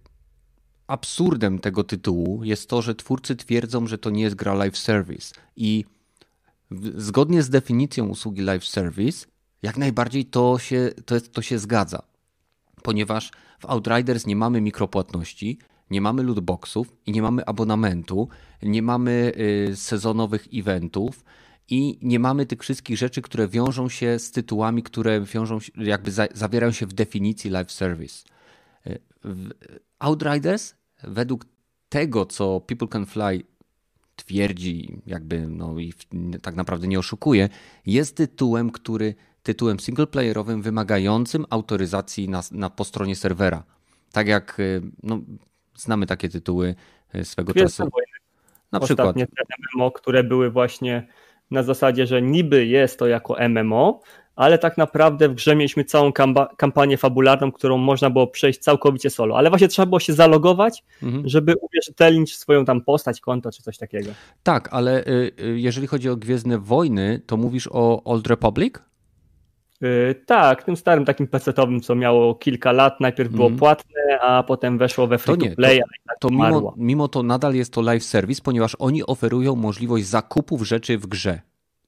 absurdem tego tytułu jest to, że twórcy twierdzą, że to nie jest gra live service i zgodnie z definicją usługi live service jak najbardziej to się, to, jest, to się zgadza, ponieważ w Outriders nie mamy mikropłatności, nie mamy lootboxów i nie mamy abonamentu, nie mamy y, sezonowych eventów i nie mamy tych wszystkich rzeczy, które wiążą się z tytułami, które wiążą się, jakby za, zawierają się w definicji live service. Y, Outriders według tego, co People Can Fly twierdzi, jakby no i tak naprawdę nie oszukuje, jest tytułem, który tytułem singleplayerowym wymagającym autoryzacji na, na, po stronie serwera. Tak jak y, no, znamy takie tytuły y, swego czasu. Na przykład. Ostatnie te MMO, które były właśnie na zasadzie, że niby jest to jako MMO, ale tak naprawdę w grze mieliśmy całą kampanię fabularną, którą można było przejść całkowicie solo, ale właśnie trzeba było się zalogować, mhm. żeby uwierzytelnić swoją tam postać, konto czy coś takiego. Tak, ale y, jeżeli chodzi o Gwiezdne Wojny, to mówisz o Old Republic? Yy, tak, tym starym takim pecetowym, co miało kilka lat, najpierw było mm. płatne, a potem weszło we free to, nie, play, to, tak to mimo, mimo to nadal jest to live service, ponieważ oni oferują możliwość zakupów rzeczy w grze.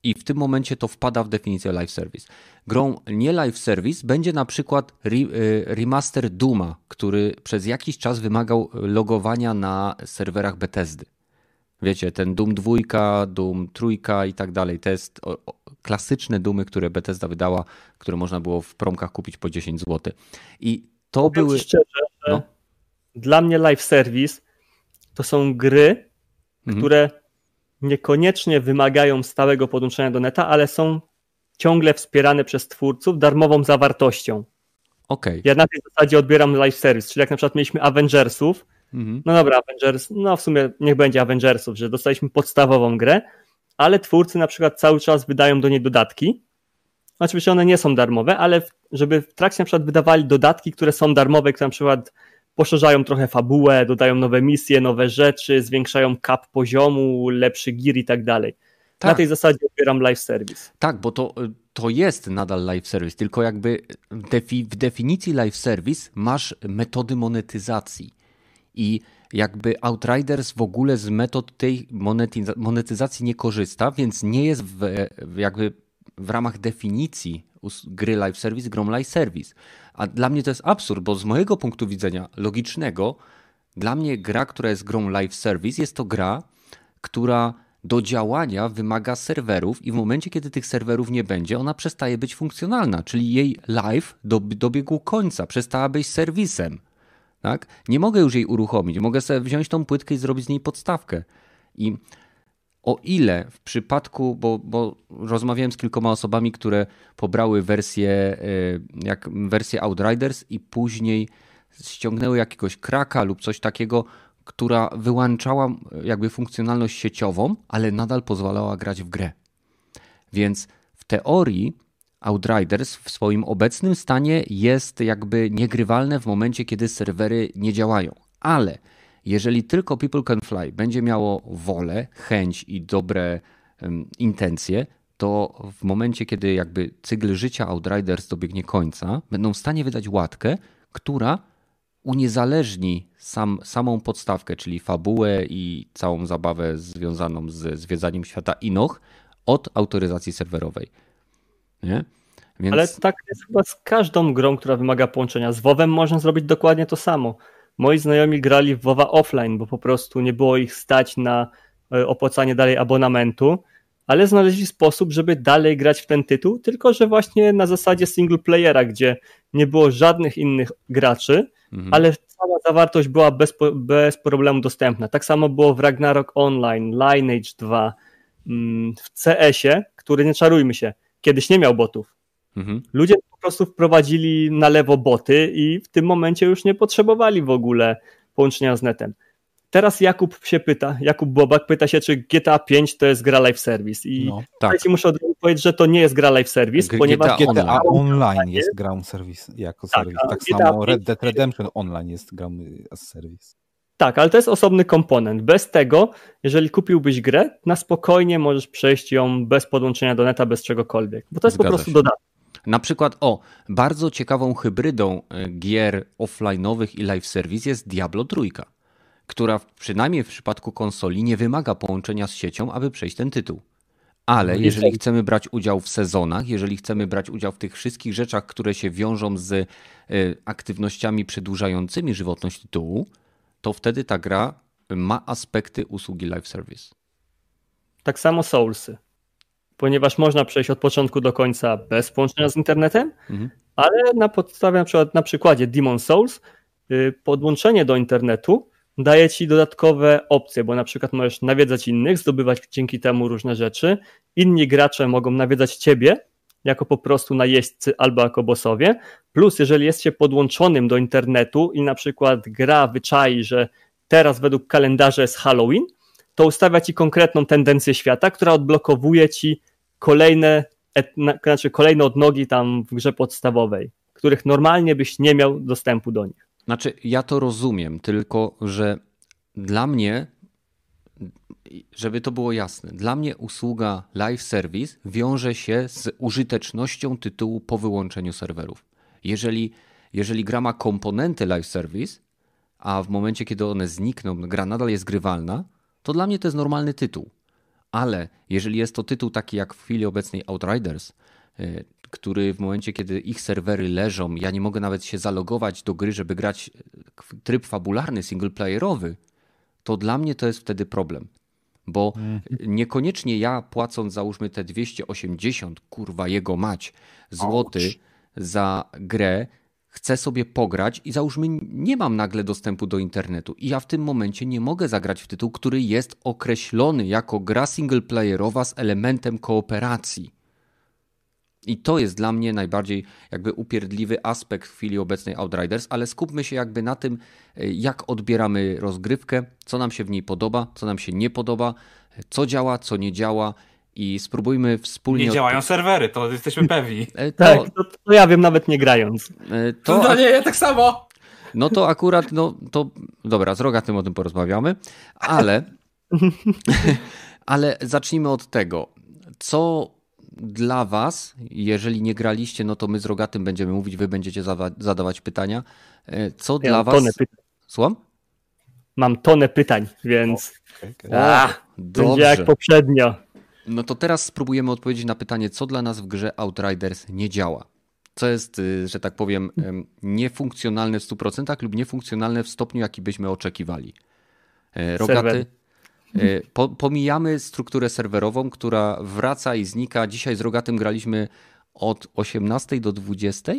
I w tym momencie to wpada w definicję live service. Grą nie live service będzie na przykład y, remaster Duma, który przez jakiś czas wymagał logowania na serwerach Bethesdy. Wiecie, ten Doom 2, Doom 3 i tak dalej. To jest klasyczne Dumy, które Bethesda wydała, które można było w promkach kupić po 10 zł. I to Powiem były... szczerze, no. dla mnie live service to są gry, mhm. które niekoniecznie wymagają stałego podłączenia do neta, ale są ciągle wspierane przez twórców darmową zawartością. Okay. Ja na tej zasadzie odbieram live service, czyli jak na przykład mieliśmy Avengersów, mhm. no dobra, Avengers, no w sumie niech będzie Avengersów, że dostaliśmy podstawową grę, ale twórcy na przykład cały czas wydają do niej dodatki. Oczywiście one nie są darmowe, ale żeby w trakcie na przykład wydawali dodatki, które są darmowe, które na przykład poszerzają trochę fabułę, dodają nowe misje, nowe rzeczy, zwiększają cap poziomu, lepszy gear i tak dalej. Tak. Na tej zasadzie odbieram live service. Tak, bo to, to jest nadal live service, tylko jakby w definicji live service masz metody monetyzacji. I jakby Outriders w ogóle z metod tej monetyzacji nie korzysta, więc nie jest w, jakby w ramach definicji gry live service grą live service. A dla mnie to jest absurd, bo z mojego punktu widzenia logicznego, dla mnie gra, która jest grą live service, jest to gra, która do działania wymaga serwerów i w momencie, kiedy tych serwerów nie będzie, ona przestaje być funkcjonalna, czyli jej live dobiegł końca, przestała być serwisem. Tak? Nie mogę już jej uruchomić, mogę sobie wziąć tą płytkę i zrobić z niej podstawkę. I o ile w przypadku, bo, bo rozmawiałem z kilkoma osobami, które pobrały wersję, e, jak wersję Outriders i później ściągnęły jakiegoś kraka lub coś takiego, która wyłączała jakby funkcjonalność sieciową, ale nadal pozwalała grać w grę. Więc w teorii Outriders w swoim obecnym stanie jest jakby niegrywalne w momencie, kiedy serwery nie działają. Ale jeżeli tylko People Can Fly będzie miało wolę, chęć i dobre um, intencje, to w momencie, kiedy jakby cykl życia Outriders dobiegnie końca, będą w stanie wydać łatkę, która uniezależni sam, samą podstawkę, czyli fabułę i całą zabawę związaną z zwiedzaniem świata Inoch od autoryzacji serwerowej. Nie? Więc... Ale tak jest chyba z każdą grą, która wymaga połączenia. Z WoWem można zrobić dokładnie to samo. Moi znajomi grali w WoWa offline, bo po prostu nie było ich stać na e, opłacanie dalej abonamentu, ale znaleźli sposób, żeby dalej grać w ten tytuł, tylko że właśnie na zasadzie single playera, gdzie nie było żadnych innych graczy, mhm. ale cała zawartość była bez, bez problemu dostępna. Tak samo było w Ragnarok Online, Lineage 2, mm, w CS-ie, który nie czarujmy się, kiedyś nie miał botów. Mhm. Ludzie po prostu wprowadzili na lewo boty i w tym momencie już nie potrzebowali w ogóle połączenia z netem. Teraz Jakub się pyta, Jakub Bobak pyta się, czy GTA 5 to jest gra live service. I no, tak. muszę od razu powiedzieć, że to nie jest gra live service, G ponieważ GTA, GTA Online jest grą serwis, jako tak, serwis. Tak samo Red Dead Redemption Online jest grą as service. Tak, ale to jest osobny komponent. Bez tego, jeżeli kupiłbyś grę, na spokojnie możesz przejść ją bez podłączenia do neta, bez czegokolwiek, bo to jest Zgadza po prostu się. dodatek. Na przykład, o, bardzo ciekawą hybrydą e, gier offline'owych i live service jest Diablo Trójka która przynajmniej w przypadku konsoli nie wymaga połączenia z siecią, aby przejść ten tytuł. Ale no jeżeli chcemy brać udział w sezonach, jeżeli chcemy brać udział w tych wszystkich rzeczach, które się wiążą z y, aktywnościami przedłużającymi żywotność tytułu, to wtedy ta gra ma aspekty usługi live service. Tak samo Soulsy. Ponieważ można przejść od początku do końca bez połączenia z internetem, mhm. ale na podstawie na przykład na przykładzie Demon Souls y, podłączenie do internetu daje ci dodatkowe opcje, bo na przykład możesz nawiedzać innych, zdobywać dzięki temu różne rzeczy. Inni gracze mogą nawiedzać ciebie jako po prostu najeźdźcy albo jako bossowie. Plus, jeżeli jest się podłączonym do internetu i na przykład gra wyczai, że teraz według kalendarza jest Halloween, to ustawia ci konkretną tendencję świata, która odblokowuje ci kolejne, znaczy kolejne odnogi tam w grze podstawowej, których normalnie byś nie miał dostępu do nich. Znaczy, ja to rozumiem, tylko że dla mnie, żeby to było jasne, dla mnie usługa live service wiąże się z użytecznością tytułu po wyłączeniu serwerów. Jeżeli, jeżeli gra ma komponenty live service, a w momencie, kiedy one znikną, gra nadal jest grywalna, to dla mnie to jest normalny tytuł. Ale jeżeli jest to tytuł taki jak w chwili obecnej Outriders, y, który w momencie, kiedy ich serwery leżą, ja nie mogę nawet się zalogować do gry, żeby grać tryb fabularny, singleplayerowy, to dla mnie to jest wtedy problem. Bo mhm. niekoniecznie ja płacąc załóżmy te 280, kurwa jego mać, złoty za grę, chcę sobie pograć i załóżmy nie mam nagle dostępu do internetu i ja w tym momencie nie mogę zagrać w tytuł, który jest określony jako gra singleplayerowa z elementem kooperacji. I to jest dla mnie najbardziej jakby upierdliwy aspekt w chwili obecnej Outriders, ale skupmy się jakby na tym, e, jak odbieramy rozgrywkę, co nam się w niej podoba, co nam się nie podoba, co działa, co nie działa i spróbujmy wspólnie. Nie działają od... serwery, to jesteśmy pewni. E, to... Tak, to, to, ja wiem nawet nie grając. E, to, no nie, ja tak samo. No to akurat, no to dobra, z rogatym o tym porozmawiamy, ale, ale zacznijmy od tego, co dla Was, jeżeli nie graliście, no to my z Rogatym będziemy mówić, Wy będziecie zadawać pytania. E, co ja dla Was. Słucham? Mam tonę pytań, więc. O, okay, A, będzie jak poprzednio. No to teraz spróbujemy odpowiedzieć na pytanie, co dla nas w grze Outriders nie działa. Co jest, y, że tak powiem, niefunkcjonalne w 100% lub niefunkcjonalne w stopniu, jaki byśmy oczekiwali. E, Rogaty. Serwer E, po, pomijamy strukturę serwerową, która wraca i znika. Dzisiaj z Rogatym graliśmy od 18 do 20.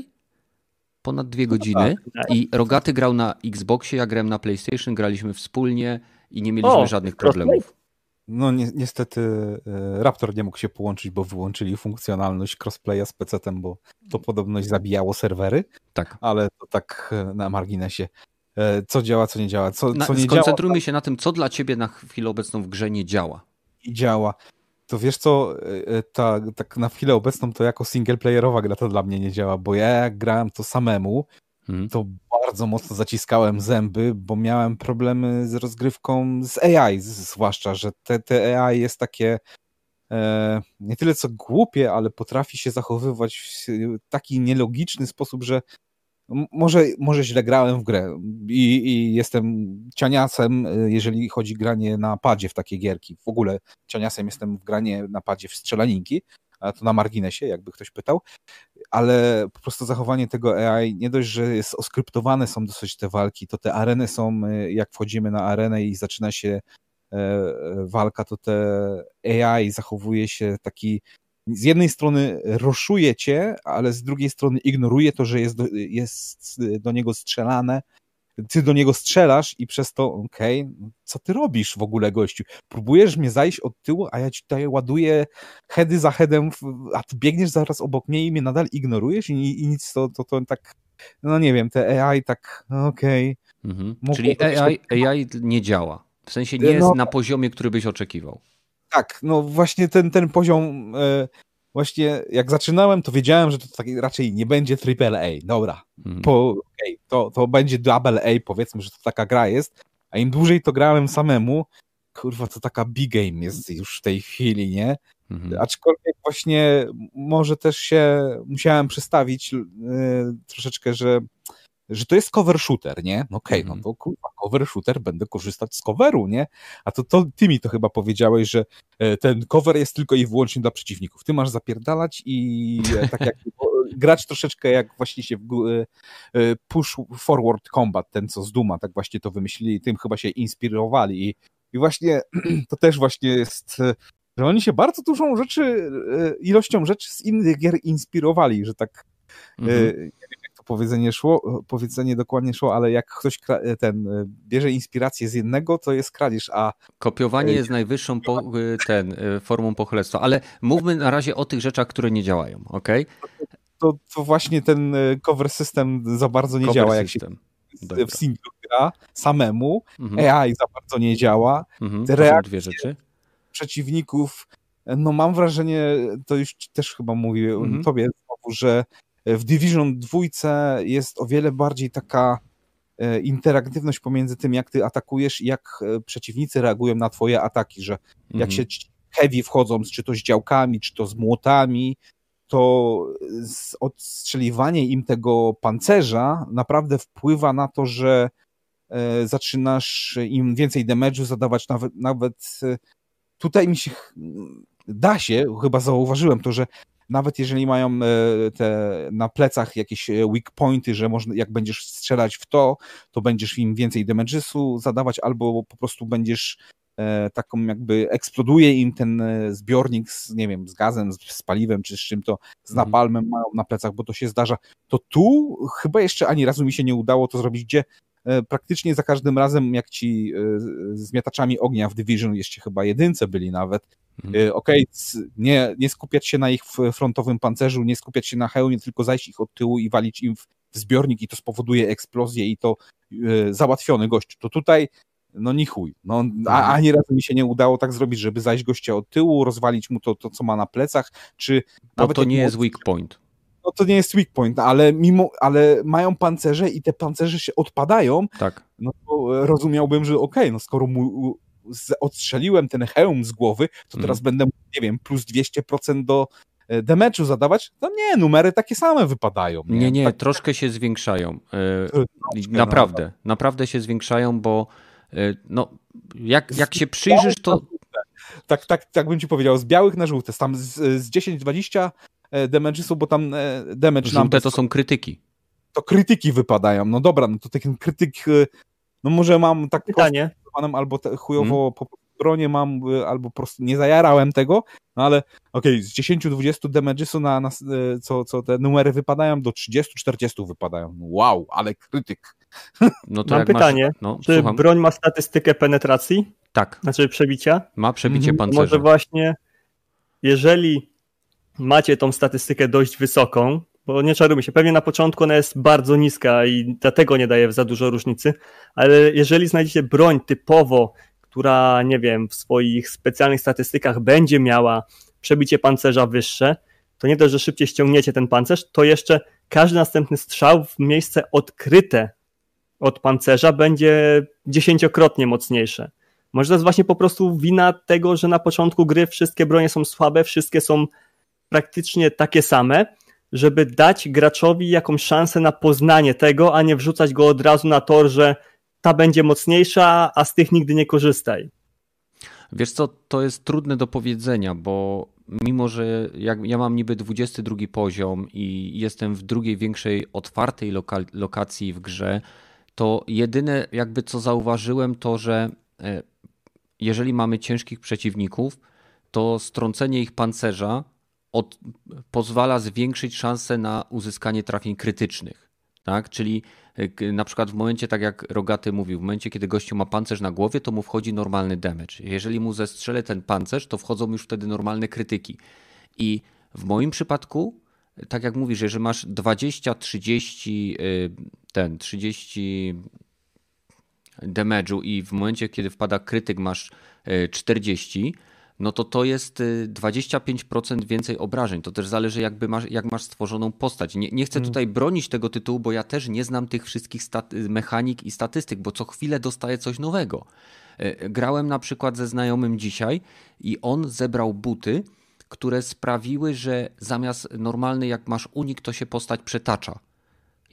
Ponad dwie no godziny. Tak, tak. I Rogaty grał na Xboxie, ja grałem na PlayStation, graliśmy wspólnie i nie mieliśmy o, żadnych problemów. No ni niestety e, Raptor nie mógł się połączyć, bo wyłączyli funkcjonalność crossplaya z PC-tem, bo to podobność zabijało serwery. Tak. Ale to tak e, na marginesie. E, co działa, co nie działa. Co, na, co nie skoncentrujmy działa, się na tym, co dla ciebie na chwilę obecną w grze nie działa. I działa. To wiesz co, ta, tak na chwilę obecną to jako singleplayerowa gra to dla mnie nie działa, bo ja jak grałem to samemu, hmm. to bardzo mocno zaciskałem zęby, bo miałem problemy z rozgrywką z AI, zwłaszcza, że te, te AI jest takie e, nie tyle co głupie, ale potrafi się zachowywać w taki nielogiczny sposób, że może, może źle grałem w grę i, i jestem cianiasem, y, jeżeli chodzi granie na padzie w takie gierki. W ogóle cianiasem jestem w granie na padzie w strzelaninki, a to na marginesie, jakby ktoś pytał. ale po prostu zachowanie tego AI, nie dość, że jest oskryptowane są dosyć te walki, to te areny są, jak wchodzimy na arenę i zaczyna się walka, to te AI zachowuje się taki z jednej strony roszuje cię, ale z drugiej strony ignoruje to, że jest do, jest do niego strzelane. Ty do niego strzelasz i przez to, okej, okay, co ty robisz w ogóle, gościu? Próbujesz mnie zajść od tyłu, a ja ci tutaj ładuję heady za headem, a ty biegniesz zaraz obok mnie i mnie nadal ignorujesz i, i nic, to, to, to tak, no nie wiem, te AI tak, no okej. Okay. Mhm. Czyli AI, AI nie działa. W sensie nie jest no, na poziomie, który byś oczekiwał tak, no właśnie ten, ten poziom, e, właśnie jak zaczynałem, to wiedziałem, że to tak raczej nie będzie triple A. Dobra, mm. po, okay, to, to będzie double A, powiedzmy, że to taka gra jest, a im dłużej to grałem samemu, kurwa, to taka big game jest już w tej chwili, nie? Mhm. Aczkolwiek właśnie może też się musiałem przestawić yy, troszeczkę, że że to jest cover shooter, nie? No okej, okay, no to kurwa, cover shooter, będę korzystać z coveru, nie? A to, to ty mi to chyba powiedziałeś, że e, ten cover jest tylko i wyłącznie dla przeciwników. Ty masz zapierdalać i e, tak jak grać troszeczkę jak właśnie się e, push forward combat, ten co z Duma, tak właśnie to wymyślili, tym chyba się inspirowali i, i właśnie to też właśnie jest że oni się bardzo dużą rzeczy, ilością rzeczy z innych gier inspirowali, że tak mm powiedzenie szło, powiedzenie dokładnie szło, ale jak ktoś ten bierze inspirację z jednego, to jest kradzież, a... Kopiowanie jest najwyższą po, ten, formą pochylestwa, ale mówmy na razie o tych rzeczach, które nie działają, ok? To, to właśnie ten e, cover system za bardzo nie cover działa, jak system. się Dobra. w singlu gra samemu, mhm. AI za bardzo nie działa. Mhm. Reakcje przeciwników, no mam wrażenie, to już też chyba mówiłem mhm. tobie znowu, że w Division 2 jest o wiele bardziej taka e, interaktywność pomiędzy tym, jak ty atakujesz i jak e, przeciwnicy reagują na twoje ataki, że jak mhm. się heavy wchodzą, czy to z działkami, czy to z młotami, to odstrzeliwanie im tego pancerza naprawdę wpływa na to, że e, zaczynasz im więcej damage'u zadawać nawet, nawet tutaj mi się da się, chyba zauważyłem to, że nawet jeżeli mają e, te na plecach jakieś e, weak pointy, że można, jak będziesz strzelać w to, to będziesz im więcej damage'u zadawać, albo po prostu będziesz e, taką jakby eksploduje im ten zbiornik z, nie wiem, z gazem, z, z paliwem, czy z czym to, z mhm. napalmem mają na plecach, bo to się zdarza. To tu chyba jeszcze ani razu mi się nie udało to zrobić, gdzie praktycznie za każdym razem, jak ci z miataczami ognia w Division, jeszcze chyba jedynce byli nawet, Mhm. Y, okej, okay, nie, nie skupiać się na ich frontowym pancerzu, nie skupiać się na hełmie, tylko zajść ich od tyłu i walić im w zbiornik i to spowoduje eksplozję i to yy, załatwiony gość. To tutaj no ni chuj. No, a, mhm. ani razu mi się nie udało tak zrobić, żeby zajść gościa od tyłu, rozwalić mu to, to co ma na plecach, czy... No to nie jest weak point. No to nie jest weak point, ale mimo, ale mają pancerze i te pancerze się odpadają, tak. no to rozumiałbym, że okej, okay, no skoro mu odstrzeliłem ten hełm z głowy, to teraz mm. będę, nie wiem, plus 200% do e, damage'u zadawać, to nie, numery takie same wypadają. Nie, nie, nie tak... troszkę się zwiększają. Troszkę, naprawdę, no. naprawdę się zwiększają, bo e, no, jak, jak się przyjrzysz, to... Tak, tak, tak bym ci powiedział, z białych na żółte, tam z, z 10-20 damage'u, bo tam damage Żółte to są krytyki. To krytyki wypadają, no dobra, no to ten krytyk, no może mam tak... Pytanie panem, albo te, chujowo hmm. po bronie mam, y, albo po prostu nie zajarałem tego, no ale okej, okay, z 10-20 damage'u na, na, y, co, co te numery wypadają, do 30-40 wypadają. Wow, ale krytyk. No to mam pytanie, masz, no, czy słucham. broń ma statystykę penetracji? Tak. Znaczy przebicia? Ma przebicie mhm. pancerza. Może właśnie, jeżeli macie tą statystykę dość wysoką, bo nie czarujmy się, pewnie na początku ona jest bardzo niska i dlatego nie daje za dużo różnicy, ale jeżeli znajdziecie broń typowo, która, nie wiem, w swoich specjalnych statystykach będzie miała przebicie pancerza wyższe, to nie dość, że szybciej ściągniecie ten pancerz, to jeszcze każdy następny strzał w miejsce odkryte od pancerza będzie dziesięciokrotnie mocniejsze. Może to jest właśnie po prostu wina tego, że na początku gry wszystkie bronie są słabe, wszystkie są praktycznie takie same, żeby dać graczowi jakąś szansę na poznanie tego, a nie wrzucać go od razu na tor, że ta będzie mocniejsza, a z tych nigdy nie korzystaj. Wiesz co, to jest trudne do powiedzenia, bo mimo że jak, ja mam niby 22 poziom i jestem w drugiej większej otwartej loka, lokacji w grze, to jedyne jakby co zauważyłem to, że e, jeżeli mamy ciężkich przeciwników, to strącenie ich pancerza od, pozwala zwiększyć szanse na uzyskanie trafień krytycznych. Tak? Czyli e, na przykład w momencie, tak jak Rogaty mówił, w momencie, kiedy gościu ma pancerz na głowie, to mu wchodzi normalny damage. Jeżeli mu zestrzelę ten pancerz, to wchodzą już wtedy normalne krytyki. I w moim przypadku, tak jak mówisz, jeżeli masz 20, 30, y, ten 30 damage'u i w momencie, kiedy wpada krytyk masz 40, y, no to to jest 25% y, więcej obrażeń. To też zależy, jakby masz, jak masz stworzoną postać. Nie, nie chcę mm. tutaj bronić tego tytułu, bo ja też nie znam tych wszystkich mechanik i statystyk, bo co chwilę dostaję coś nowego. Y, grałem na przykład ze znajomym dzisiaj i on zebrał buty, które sprawiły, że zamiast normalny, jak masz unik, to się postać przetacza.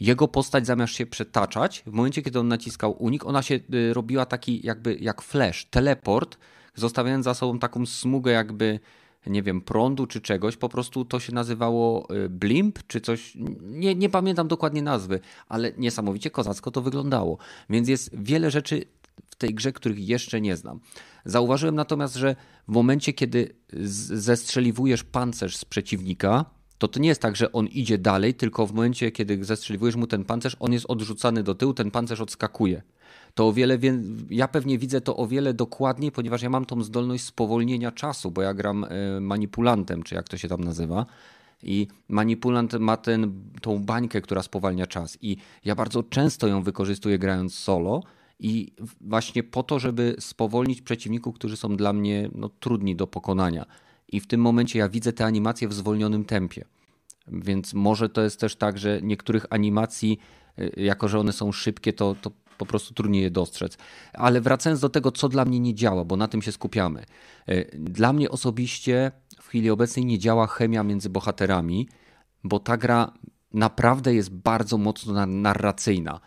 Jego postać zamiast się przetaczać, w momencie kiedy on naciskał unik, ona się y, robiła taki jakby jak flash, teleport, zostawiając za sobą taką smugę jakby nie wiem, prądu czy czegoś, po prostu to się nazywało y, blimp czy coś, nie, nie pamiętam dokładnie nazwy, ale niesamowicie kozacko to wyglądało. Więc jest wiele rzeczy w tej grze, których jeszcze nie znam. Zauważyłem natomiast, że w momencie, kiedy zestrzeliwujesz pancerz z przeciwnika, to to nie jest tak, że on idzie dalej, tylko w momencie, kiedy zestrzeliwujesz mu ten pancerz, on jest odrzucany do tyłu, ten pancerz odskakuje to o wiele, ja pewnie widzę to o wiele dokładniej, ponieważ ja mam tą zdolność spowolnienia czasu, bo ja gram e, manipulantem, czy jak to się tam nazywa. I manipulant ma ten, tą bańkę, która spowalnia czas. I ja bardzo często ją wykorzystuję grając solo. I właśnie po to, żeby spowolnić przeciwników, którzy są dla mnie no, trudni do pokonania. I w tym momencie ja widzę te animacje w zwolnionym tempie. Więc może to jest też tak, że niektórych animacji, e, jako że one są szybkie, to, to po prostu trudniej je dostrzec. Ale wracając do tego, co dla mnie nie działa, bo na tym się skupiamy. E, dla mnie osobiście w chwili obecnej nie działa chemia między bohaterami, bo ta gra naprawdę jest bardzo mocno narracyjna.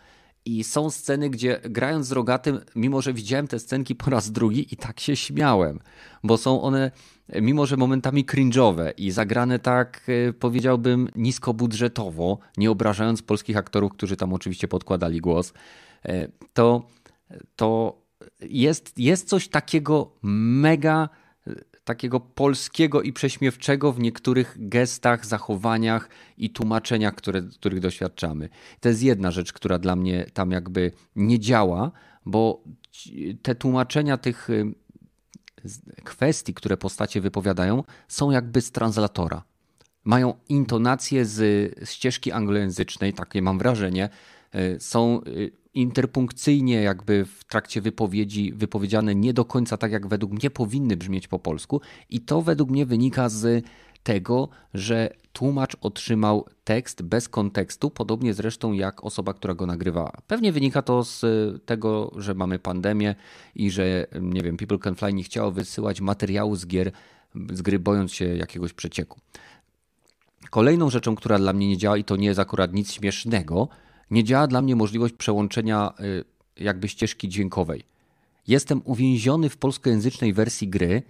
I są sceny, gdzie grając z rogatym, mimo że widziałem te scenki po raz drugi i tak się śmiałem, bo są one, mimo że momentami cringe'owe i zagrane tak, e, powiedziałbym, niskobudżetowo, nie obrażając polskich aktorów, którzy tam oczywiście podkładali głos, E, to, to jest, jest coś takiego mega takiego polskiego i prześmiewczego w niektórych gestach, zachowaniach i tłumaczeniach, które, których doświadczamy. To jest jedna rzecz, która dla mnie tam jakby nie działa, bo te tłumaczenia tych y, kwestii, które postacie wypowiadają, są jakby z translatora. Mają intonację z ścieżki anglojęzycznej, takie mam wrażenie. Y, są y, interpunkcyjnie jakby w trakcie wypowiedzi wypowiedziane nie do końca tak, jak według mnie powinny brzmieć po polsku. I to według mnie wynika z tego, że tłumacz otrzymał tekst bez kontekstu, podobnie zresztą jak osoba, która go nagrywała. Pewnie wynika to z tego, że mamy pandemię i że, nie wiem, People Can Fly nie chciało wysyłać materiału z gier, z gry bojąc się jakiegoś przecieku. Kolejną rzeczą, która dla mnie nie działa i to nie jest akurat nic śmiesznego, nie działa dla mnie możliwość przełączenia y, jakby ścieżki dźwiękowej. Jestem uwięziony w polskojęzycznej wersji gry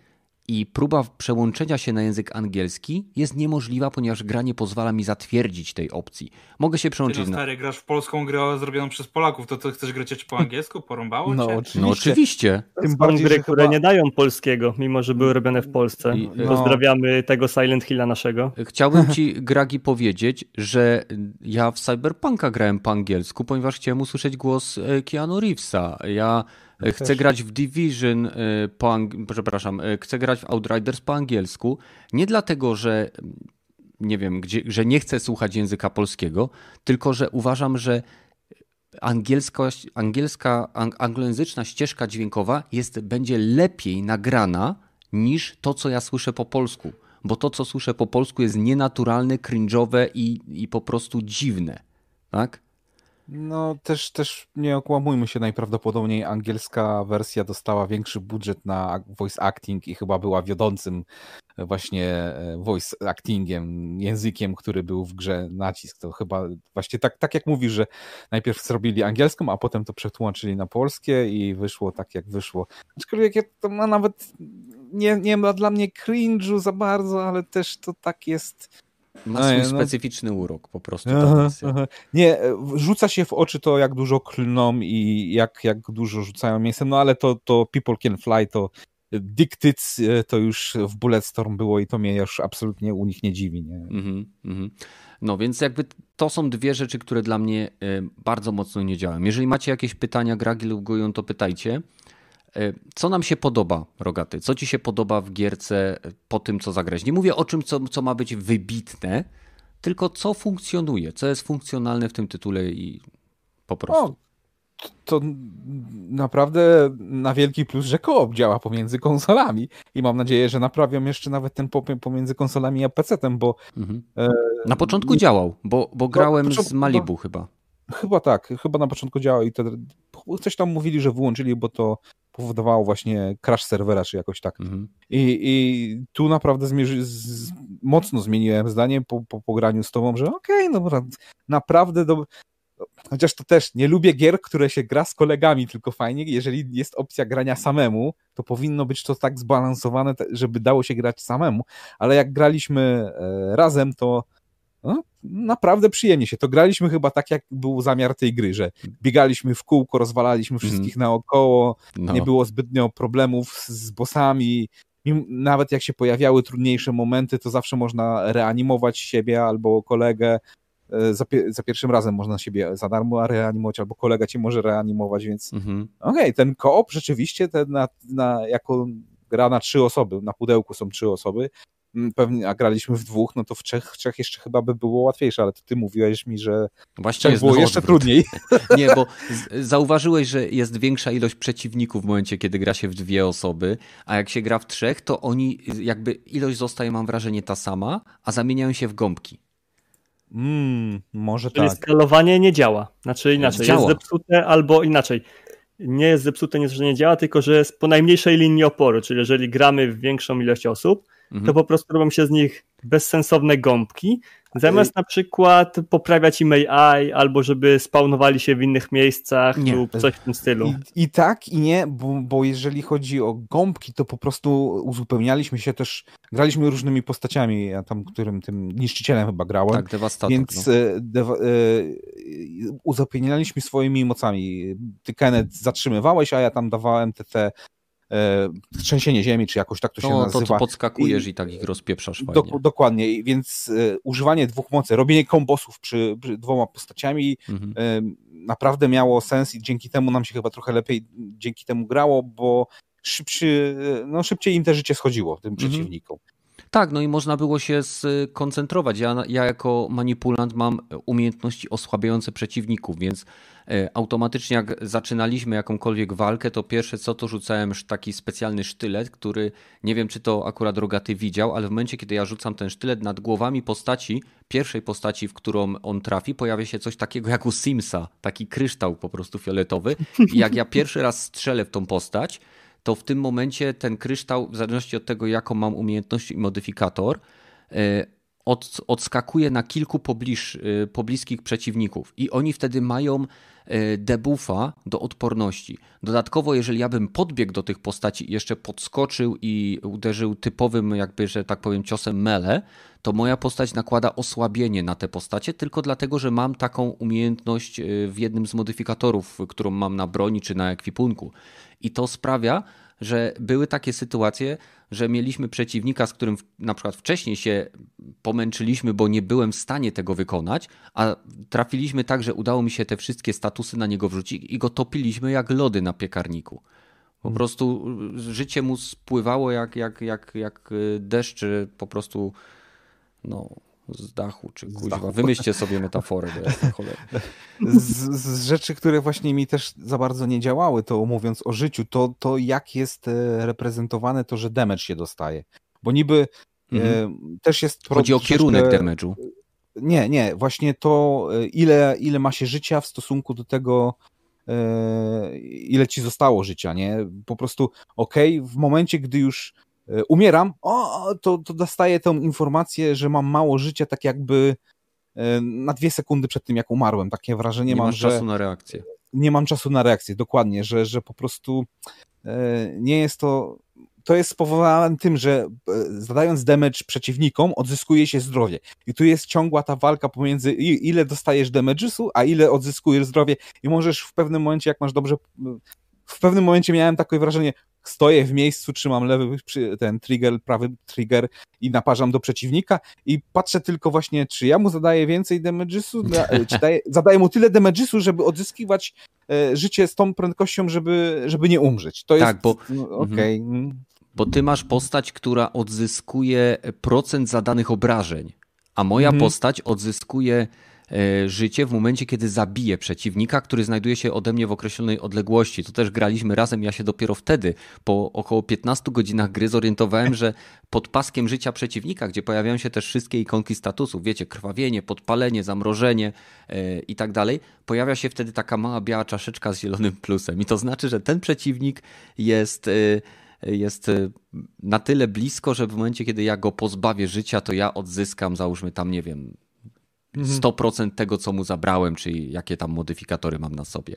i próba przełączenia się na język angielski jest niemożliwa, ponieważ gra nie pozwala mi zatwierdzić tej opcji. Mogę się przełączyć Ty no stary, na... grasz w polską grę zrobioną przez Polaków, to co, chcesz grać po angielsku? Porąbało no, cię? Oczywiście. No oczywiście. Tym bardziej, gry, które chyba... nie dają polskiego, mimo że były robione w Polsce. I, no... Pozdrawiamy tego Silent Hilla naszego. Chciałbym ci, Gragi, powiedzieć, że ja w Cyberpunka grałem po angielsku, ponieważ chciałem usłyszeć głos e, Keanu Reevesa. Ja Chcę grać w Division, y, po ang- przepraszam, y, chcę grać w Outriders po angielsku. Nie dlatego, że nie wiem, gdzie, że nie chcę słuchać języka polskiego, tylko że uważam, że angielska, angielska anglojęzyczna ścieżka dźwiękowa jest, będzie lepiej nagrana niż to, co ja słyszę po polsku. Bo to, co słyszę po polsku, jest nienaturalne, cringe'owe i, i po prostu dziwne. Tak? No też, też nie okłamujmy się, najprawdopodobniej angielska wersja dostała większy budżet na voice acting i chyba była wiodącym właśnie e, voice actingiem, językiem, który był w grze nacisk. To chyba właśnie tak, tak jak mówisz, że najpierw zrobili angielską, a potem to przetłumaczyli na polskie i wyszło tak jak wyszło. Aczkolwiek to no, nawet nie, nie ma dla mnie cringe'u za bardzo, ale też to tak jest ma swój no, specyficzny urok po prostu. Aha, aha. Nie, rzuca się w oczy to, jak dużo klną i jak, jak dużo rzucają mięsem, no ale to, to People Can Fly, to Dictyc e, to już w Bulletstorm było i to mnie już absolutnie u nich nie dziwi. Nie? Mm -hmm. No więc jakby to są dwie rzeczy, które dla mnie e, bardzo mocno nie działają. Jeżeli macie jakieś pytania, gragi lub goją, to pytajcie. E, co nam się podoba, Rogaty? Co ci się podoba w gierce po tym, co zagrać? Nie mówię o czym, co, co ma być wybitne, tylko co funkcjonuje, co jest funkcjonalne w tym tytule i po prostu. O, to naprawdę na wielki plus, że koop działa pomiędzy konsolami i mam nadzieję, że naprawią jeszcze nawet ten pomiędzy konsolami a PC-tem, bo... Mhm. E, na początku e, działał, bo, bo grałem z Malibu no, chyba. Chyba tak, chyba na początku działał i to, coś tam mówili, że wyłączyli, bo to powodowało właśnie crash serwera, czy jakoś tak. Mhm. I, I tu naprawdę zmierzy, z, mocno zmieniłem zdanie po, po, po graniu z tobą, że okej, okay, no naprawdę do, Chociaż to też nie lubię gier, które się gra z kolegami, tylko fajnie, jeżeli jest opcja grania samemu, to powinno być to tak zbalansowane, żeby dało się grać samemu, ale jak graliśmy e, razem, to no, naprawdę przyjemnie się. To graliśmy chyba tak, jak był zamiar tej gry, że biegaliśmy w kółko, rozwalaliśmy mhm. wszystkich mm. naokoło, no. nie było zbytnio problemów z bossami, nawet jak się pojawiały trudniejsze momenty, to zawsze można reanimować siebie albo kolegę, E, za, za, pierwszym razem można siebie za darmo reanimować, albo kolega cię może reanimować, więc mhm. okej, okay, ten koop rzeczywiście ten na, na, jako gra na trzy osoby, na pudełku są trzy osoby, pewnie, a graliśmy w dwóch, no to w trzech, w trzech jeszcze chyba by było łatwiejsze, ale to ty mówiłeś mi, że Właśnie jest było jeszcze odwrót. trudniej. Nie, bo zauważyłeś, że jest większa ilość przeciwników w momencie, kiedy gra się w dwie osoby, a jak się gra w trzech, to oni jakby ilość zostaje, mam wrażenie, ta sama, a zamieniają się w gąbki. Mm, może Czyli tak. skalowanie nie działa. Znaczy inaczej, działa. jest zepsute albo inaczej. Nie jest zepsute, nie, że nie działa, tylko że jest po najmniejszej linii oporu, czyli jeżeli gramy w większą ilość osób, mhm. to po prostu robią się z nich bezsensowne gąbki, zamiast na przykład poprawiać im AI, albo żeby spawnowali się w innych miejscach nie. lub coś w tym stylu. I, i tak, i nie, bo, bo jeżeli chodzi o gąbki, to po prostu uzupełnialiśmy się też, graliśmy różnymi postaciami, ja tam którym tym niszczycielem chyba grałem. Tak, dewastator. Więc no. E, dewa, e, uzupełnialiśmy swoimi mocami. Ty, Kenneth, zatrzymywałeś, a ja tam dawałem te, te trzęsienie ziemi, czy jakoś tak to się no, nazywa. To, to podskakujesz i, i tak ich rozpieprzasz fajnie. Do, dokładnie, więc e, używanie dwóch mocy, robienie kombosów przy, przy dwoma postaciami mhm. e, naprawdę miało sens i dzięki temu nam się chyba trochę lepiej dzięki temu grało, bo szybszy, e, no, szybciej im te życie schodziło, tym mhm. przeciwnikom. Tak, no i można było się skoncentrować. Ja, ja jako manipulant mam umiejętności osłabiające przeciwników, więc e, automatycznie jak zaczynaliśmy jakąkolwiek walkę, to pierwsze co to rzucałem taki specjalny sztylet, który nie wiem czy to akurat Rogaty widział, ale w momencie kiedy ja rzucam ten sztylet nad głowami postaci, pierwszej postaci, w którą on trafi, pojawia się coś takiego jak u Simsa, taki kryształ po prostu fioletowy i jak ja pierwszy raz strzelę w tą postać, to w tym momencie ten kryształ, w zależności od tego, jaką mam umiejętność i modyfikator, e, od, odskakuje na kilku pobliż, e, pobliskich przeciwników i oni wtedy mają e, debuffa do odporności. Dodatkowo, jeżeli ja bym podbiegł do tych postaci i jeszcze podskoczył i uderzył typowym, jakby, że tak powiem, ciosem mele, to moja postać nakłada osłabienie na te postacie, tylko dlatego, że mam taką umiejętność w jednym z modyfikatorów, którą mam na broni czy na ekwipunku. I to sprawia, że były takie sytuacje, że mieliśmy przeciwnika, z którym na przykład wcześniej się pomęczyliśmy, bo nie byłem w stanie tego wykonać, a trafiliśmy tak, że udało mi się te wszystkie statusy na niego wrzucić i go topiliśmy jak lody na piekarniku. Po hmm. prostu życie mu spływało jak, jak, jak, jak deszcz, po prostu no, z dachu, czy kuźwa. Wymyślcie sobie metaforę. Z, z, rzeczy, które właśnie mi też za bardzo nie działały, to mówiąc o życiu, to, to jak jest e, reprezentowane to, że damage się dostaje. Bo niby e, mhm. e, też jest... Chodzi o kierunek damage'u. Nie, nie, właśnie to e, ile, ile ma się życia w stosunku do tego e, ile ci zostało życia, nie? Po prostu okej, okay, w momencie, gdy już umieram, o, to, to dostaję tą informację, że mam mało życia, tak jakby e, na dwie sekundy przed tym, jak umarłem. Takie wrażenie nie mam, że... czasu na reakcję. Nie mam czasu na reakcję, dokładnie, że, że po prostu e, nie jest to to jest spowodowane tym, że e, zadając damage przeciwnikom, odzyskuje się zdrowie. I tu jest ciągła ta walka pomiędzy ile dostajesz damage'u, a ile odzyskujesz zdrowie i możesz w pewnym momencie, jak masz dobrze w pewnym momencie miałem takie wrażenie, stoję w miejscu, trzymam lewy ten trigger, prawy trigger i naparzam do przeciwnika i patrzę tylko właśnie, czy ja mu zadaję więcej damage'u, czy daję, zadaję mu tyle damage'u, żeby odzyskiwać e, życie z tą prędkością, żeby, żeby nie umrzeć. To tak, jest, bo, no, okay. Mhm. bo ty masz postać, która odzyskuje procent zadanych obrażeń, a moja mhm. postać odzyskuje E, życie w momencie, kiedy zabiję przeciwnika, który znajduje się ode mnie w określonej odległości. To też graliśmy razem. Ja się dopiero wtedy, po około 15 godzinach gry, zorientowałem, że pod paskiem życia przeciwnika, gdzie pojawiają się też wszystkie ikonki statusów, wiecie, krwawienie, podpalenie, zamrożenie yy, i tak dalej, pojawia się wtedy taka mała biała czaszeczka z zielonym plusem. I to znaczy, że ten przeciwnik jest. Yy, jest na tyle blisko, że w momencie, kiedy ja go pozbawię życia, to ja odzyskam, załóżmy tam, nie wiem, 100% tego, co mu zabrałem, czyli jakie tam modyfikatory mam na sobie.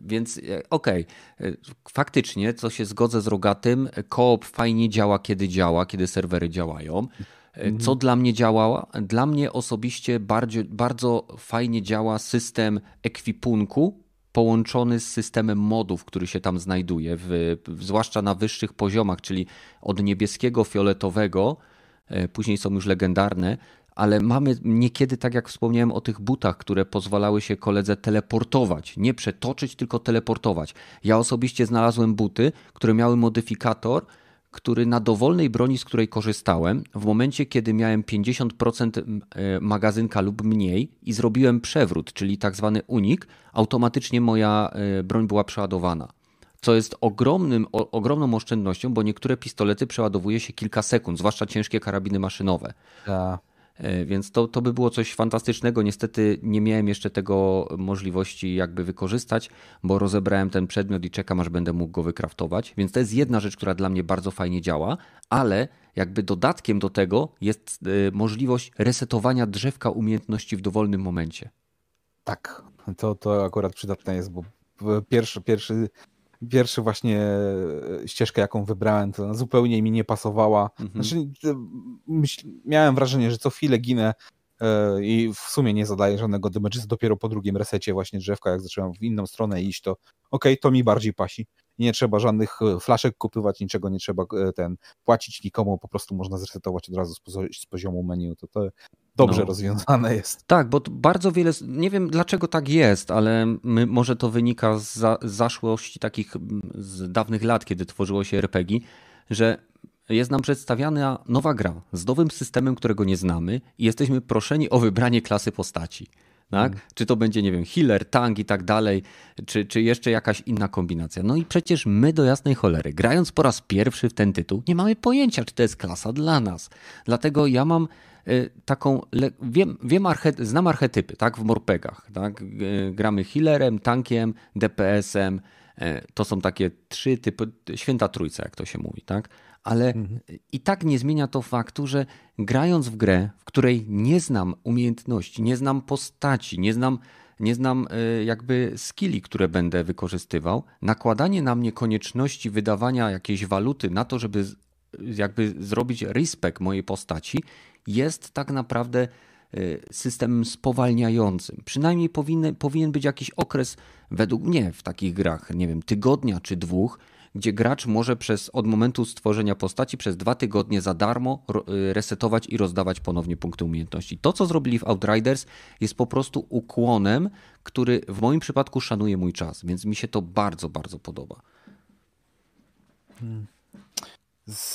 Więc e, okej, okay. E, faktycznie, co się zgodzę z Rogatym, koop fajnie działa, kiedy działa, kiedy serwery działają. E, mhm. Co dla mnie działała? Dla mnie osobiście bardzo, bardzo fajnie działa system ekwipunku połączony z systemem modów, który się tam znajduje, w, zwłaszcza na wyższych poziomach, czyli od niebieskiego, fioletowego, później są już legendarne, ale mamy niekiedy, tak jak wspomniałem o tych butach, które pozwalały się koledze teleportować. Nie przetoczyć, tylko teleportować. Ja osobiście znalazłem buty, które miały modyfikator, który na dowolnej broni, z której korzystałem, w momencie, kiedy miałem 50% e, magazynka lub mniej i zrobiłem przewrót, czyli tak zwany unik, automatycznie moja e, broń była przeładowana co jest ogromnym, o, ogromną oszczędnością, bo niektóre pistolety przeładowuje się kilka sekund, zwłaszcza ciężkie karabiny maszynowe. Ja. E, więc to, to by było coś fantastycznego. Niestety nie miałem jeszcze tego możliwości jakby wykorzystać, bo rozebrałem ten przedmiot i czekam aż będę mógł go wykraftować. Więc to jest jedna rzecz, która dla mnie bardzo fajnie działa, ale jakby dodatkiem do tego jest e, możliwość resetowania drzewka umiejętności w dowolnym momencie. Tak, to, to akurat przydatne jest, bo pierwszy, pierwszy pierwszy właśnie e, ścieżkę, jaką wybrałem, to zupełnie mi nie pasowała. Mhm. Znaczy, myśl, miałem wrażenie, że co chwilę ginę yy, i w sumie nie zadaję żadnego damage'u, dopiero po drugim resecie właśnie drzewka, jak zacząłem w inną stronę iść, to okej, okay, to mi bardziej pasi. Nie trzeba żadnych e, flaszek kupywać, niczego nie trzeba ten płacić nikomu, po prostu można zresetować od razu z, poziomu menu. To, to dobrze no. rozwiązane jest. Tak, bo bardzo wiele, nie wiem dlaczego tak jest, ale my, może to wynika z, za, zaszłości takich z dawnych lat, kiedy tworzyło się RPG, że jest nam przedstawiana nowa gra z nowym systemem, którego nie znamy i jesteśmy proszeni o wybranie klasy postaci. Tak? Hmm. Czy to będzie, nie wiem, healer, tank i tak dalej, czy, czy jeszcze jakaś inna kombinacja. No i przecież my do jasnej cholery, grając po raz pierwszy w ten tytuł, nie mamy pojęcia, czy to jest klasa dla nas. Dlatego ja mam Y, taką, wiem, wiem archet, znam archetypy, tak, w morpegach, tak, gramy healerem, tankiem, DPS-em, y, to są takie trzy typy, święta trójca, jak to się mówi, tak, ale mhm. i tak nie zmienia to faktu, że grając w grę, w której nie znam umiejętności, nie znam postaci, nie znam nie znam jakby skilli, które będę wykorzystywał, nakładanie na mnie konieczności wydawania jakiejś waluty na to, żeby jakby zrobić respekt mojej postaci, jest tak naprawdę y, systemem spowalniającym. Przynajmniej powinny, powinien być jakiś okres, według mnie, w takich grach, nie wiem, tygodnia czy dwóch, gdzie gracz może przez od momentu stworzenia postaci przez dwa tygodnie za darmo y, resetować i rozdawać ponownie punkty umiejętności. To, co zrobili w Outriders, jest po prostu ukłonem, który w moim przypadku szanuje mój czas, więc mi się to bardzo, bardzo podoba. Hmm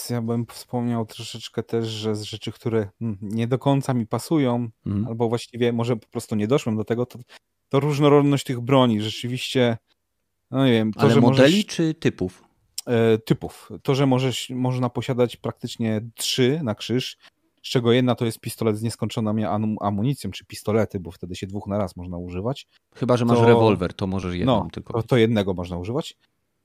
ja bym wspomniał troszeczkę też, że z rzeczy, które mm, nie do końca mi pasują, mhm. albo właściwie może po prostu nie doszłem do tego, to, to różnorodność tych broni. Rzeczywiście, no nie wiem. To, Ale modeli możesz, czy typów? E, typów. To, że możesz, można posiadać praktycznie trzy na krzyż, z czego jedna to jest pistolet z nieskończoną amunicją, czy pistolety, bo wtedy się dwóch na raz można używać. Chyba, że masz to, rewolwer, to możesz jedną no, tylko. To, to jednego można używać.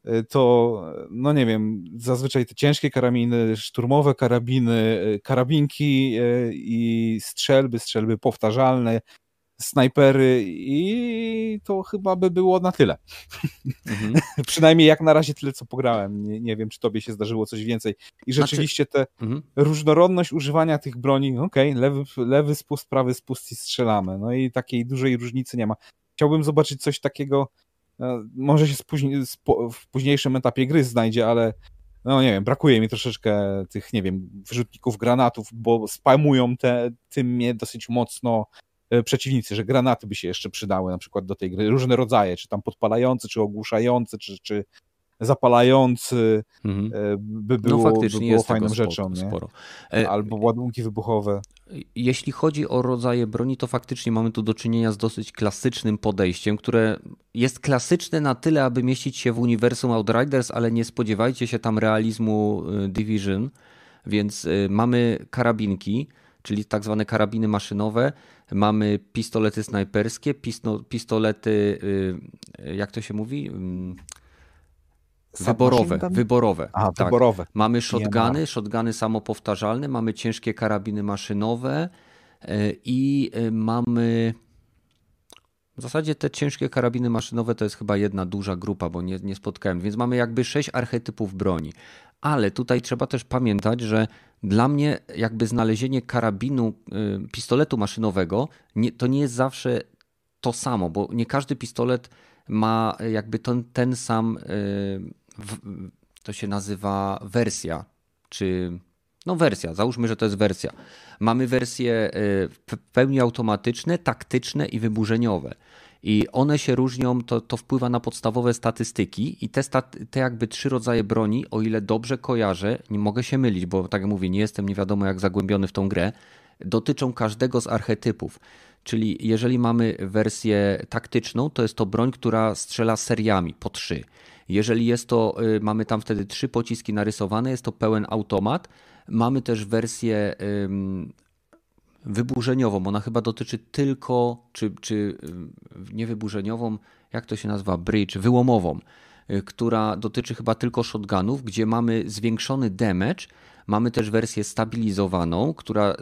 Y, to no nie wiem, zazwyczaj te ciężkie karabiny, szturmowe karabiny, y, karabinki i strzelby, strzelby powtarzalne, snajpery i to chyba by było na tyle. Mhm. Przynajmniej jak na razie tyle, co pograłem. Nie, nie, wiem, czy tobie się zdarzyło coś więcej. I znaczy- rzeczywiście te mhm. różnorodność używania tych broni, okej, okay, lewy, lewy spust, prawy spust i strzelamy. No i takiej dużej różnicy nie ma. Chciałbym zobaczyć coś takiego, no, może się w późniejszym etapie gry znajdzie, ale no nie wiem, brakuje mi troszeczkę tych, nie wiem, wyrzutników granatów, bo spamują te, tym mnie dosyć mocno E, przeciwnicy, że granaty by się jeszcze przydały na przykład do tej gry, różne rodzaje, czy tam podpalające, czy ogłuszające, czy, czy zapalający, mhm. E, by no, było, no, faktycznie by było jest fajną rzeczą. Nie? Sporo. E, Albo ładunki wybuchowe. Jeśli chodzi o rodzaje broni, to faktycznie mamy tu do czynienia z dosyć klasycznym podejściem, które jest klasyczne na tyle, aby mieścić się w uniwersum Outriders, ale nie spodziewajcie się tam realizmu Division, więc mamy karabinki, czyli tak zwane karabiny maszynowe, mamy pistolety snajperskie, pistolety, y, jak to się mówi? Wyborowe, wyborowe. Tak. wyborowe. Mamy shotguny, shotguny samopowtarzalne, mamy ciężkie karabiny maszynowe y, i y, mamy w zasadzie te ciężkie karabiny maszynowe to jest chyba jedna duża grupa, bo nie, nie spotkałem, więc mamy jakby sześć archetypów broni. Ale tutaj trzeba też pamiętać, że dla mnie jakby znalezienie karabinu, y, pistoletu maszynowego nie, to nie jest zawsze to samo, bo nie każdy pistolet ma jakby ten, ten sam, y, to się nazywa wersja, czy no wersja, załóżmy, że to jest wersja. Mamy wersje y, w pełni automatyczne, taktyczne i wyburzeniowe i one się różnią, to, to wpływa na podstawowe statystyki i te, te jakby trzy rodzaje broni, o ile dobrze kojarzę, nie mogę się mylić, bo tak jak mówię, nie jestem nie wiadomo jak zagłębiony w tą grę, dotyczą każdego z archetypów. Czyli jeżeli mamy wersję taktyczną, to jest to broń, która strzela seriami po trzy. Jeżeli jest to, y, mamy tam wtedy trzy pociski narysowane, jest to pełen automat. Mamy też wersję wyburzeniową. Ona chyba dotyczy tylko, czy, czy y, nie wyburzeniową, jak to się nazywa, bridge, wyłomową, y, która dotyczy chyba tylko shotgunów, gdzie mamy zwiększony damage. Mamy też wersję stabilizowaną, która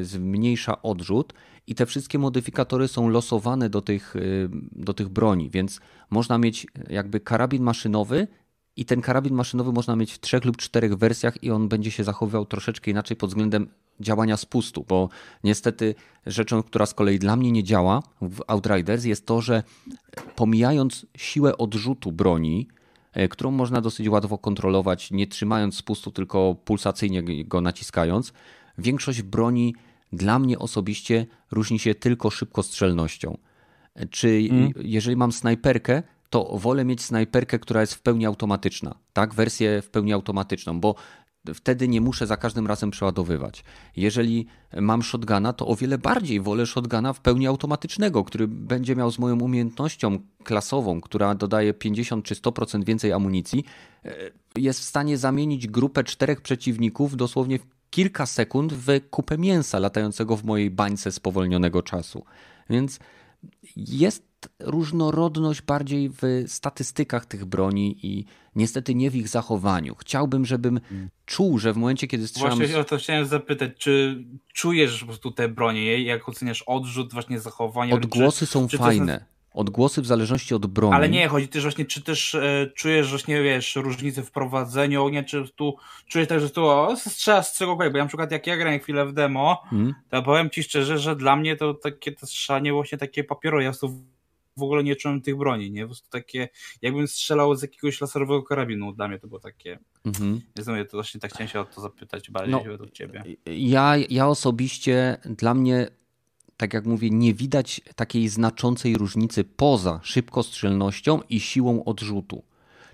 y, zmniejsza odrzut i te wszystkie modyfikatory są losowane do tych, do tych broni, więc można mieć jakby karabin maszynowy i ten karabin maszynowy można mieć w trzech lub czterech wersjach i on będzie się zachowywał troszeczkę inaczej pod względem działania spustu, bo niestety rzeczą, która z kolei dla mnie nie działa w Outriders jest to, że pomijając siłę odrzutu broni, e, którą można dosyć łatwo kontrolować, nie trzymając spustu, tylko pulsacyjnie go naciskając, większość broni dla mnie osobiście różni się tylko szybkostrzelnością. E, czy mm. jeżeli mam snajperkę, to wolę mieć snajperkę, która jest w pełni automatyczna, tak? Wersję w pełni automatyczną, bo wtedy nie muszę za każdym razem przeładowywać. Jeżeli mam shotguna, to o wiele bardziej wolę shotguna w pełni automatycznego, który będzie miał z moją umiejętnością klasową, która dodaje 50 czy 100% więcej amunicji, e, jest w stanie zamienić grupę czterech przeciwników dosłownie w kilka sekund w kupę mięsa latającego w mojej bańce spowolnionego czasu. Więc jest różnorodność bardziej w statystykach tych broni i niestety nie w ich zachowaniu. Chciałbym, żebym hmm. czuł, że w momencie, kiedy strzelam... Właśnie o to chciałem zapytać, czy czujesz po prostu te bronie, jak oceniasz odrzut, właśnie zachowanie? Odgłosy czy, są czy fajne. Odgłosy w zależności od broni. Ale nie, chodzi też właśnie, czy też e, czujesz właśnie, wiesz, różnicę w prowadzeniu ognia, czy tu czujesz też, że tu o, strzela z czegokolwiek, bo ja na przykład jak ja grałem chwilę w demo, hmm. to powiem ci szczerze, że dla mnie to takie to strzelanie właśnie takie papierowe, ja w ogóle nie czułem tych broni, nie? Po prostu takie, jakbym strzelał z jakiegoś laserowego karabinu, dla mnie to było takie, mhm. ja to właśnie tak chciałem się o to zapytać bardziej no, od ciebie. Ja, ja osobiście, dla mnie tak jak mówię, nie widać takiej znaczącej różnicy poza szybkostrzelnością i siłą odrzutu.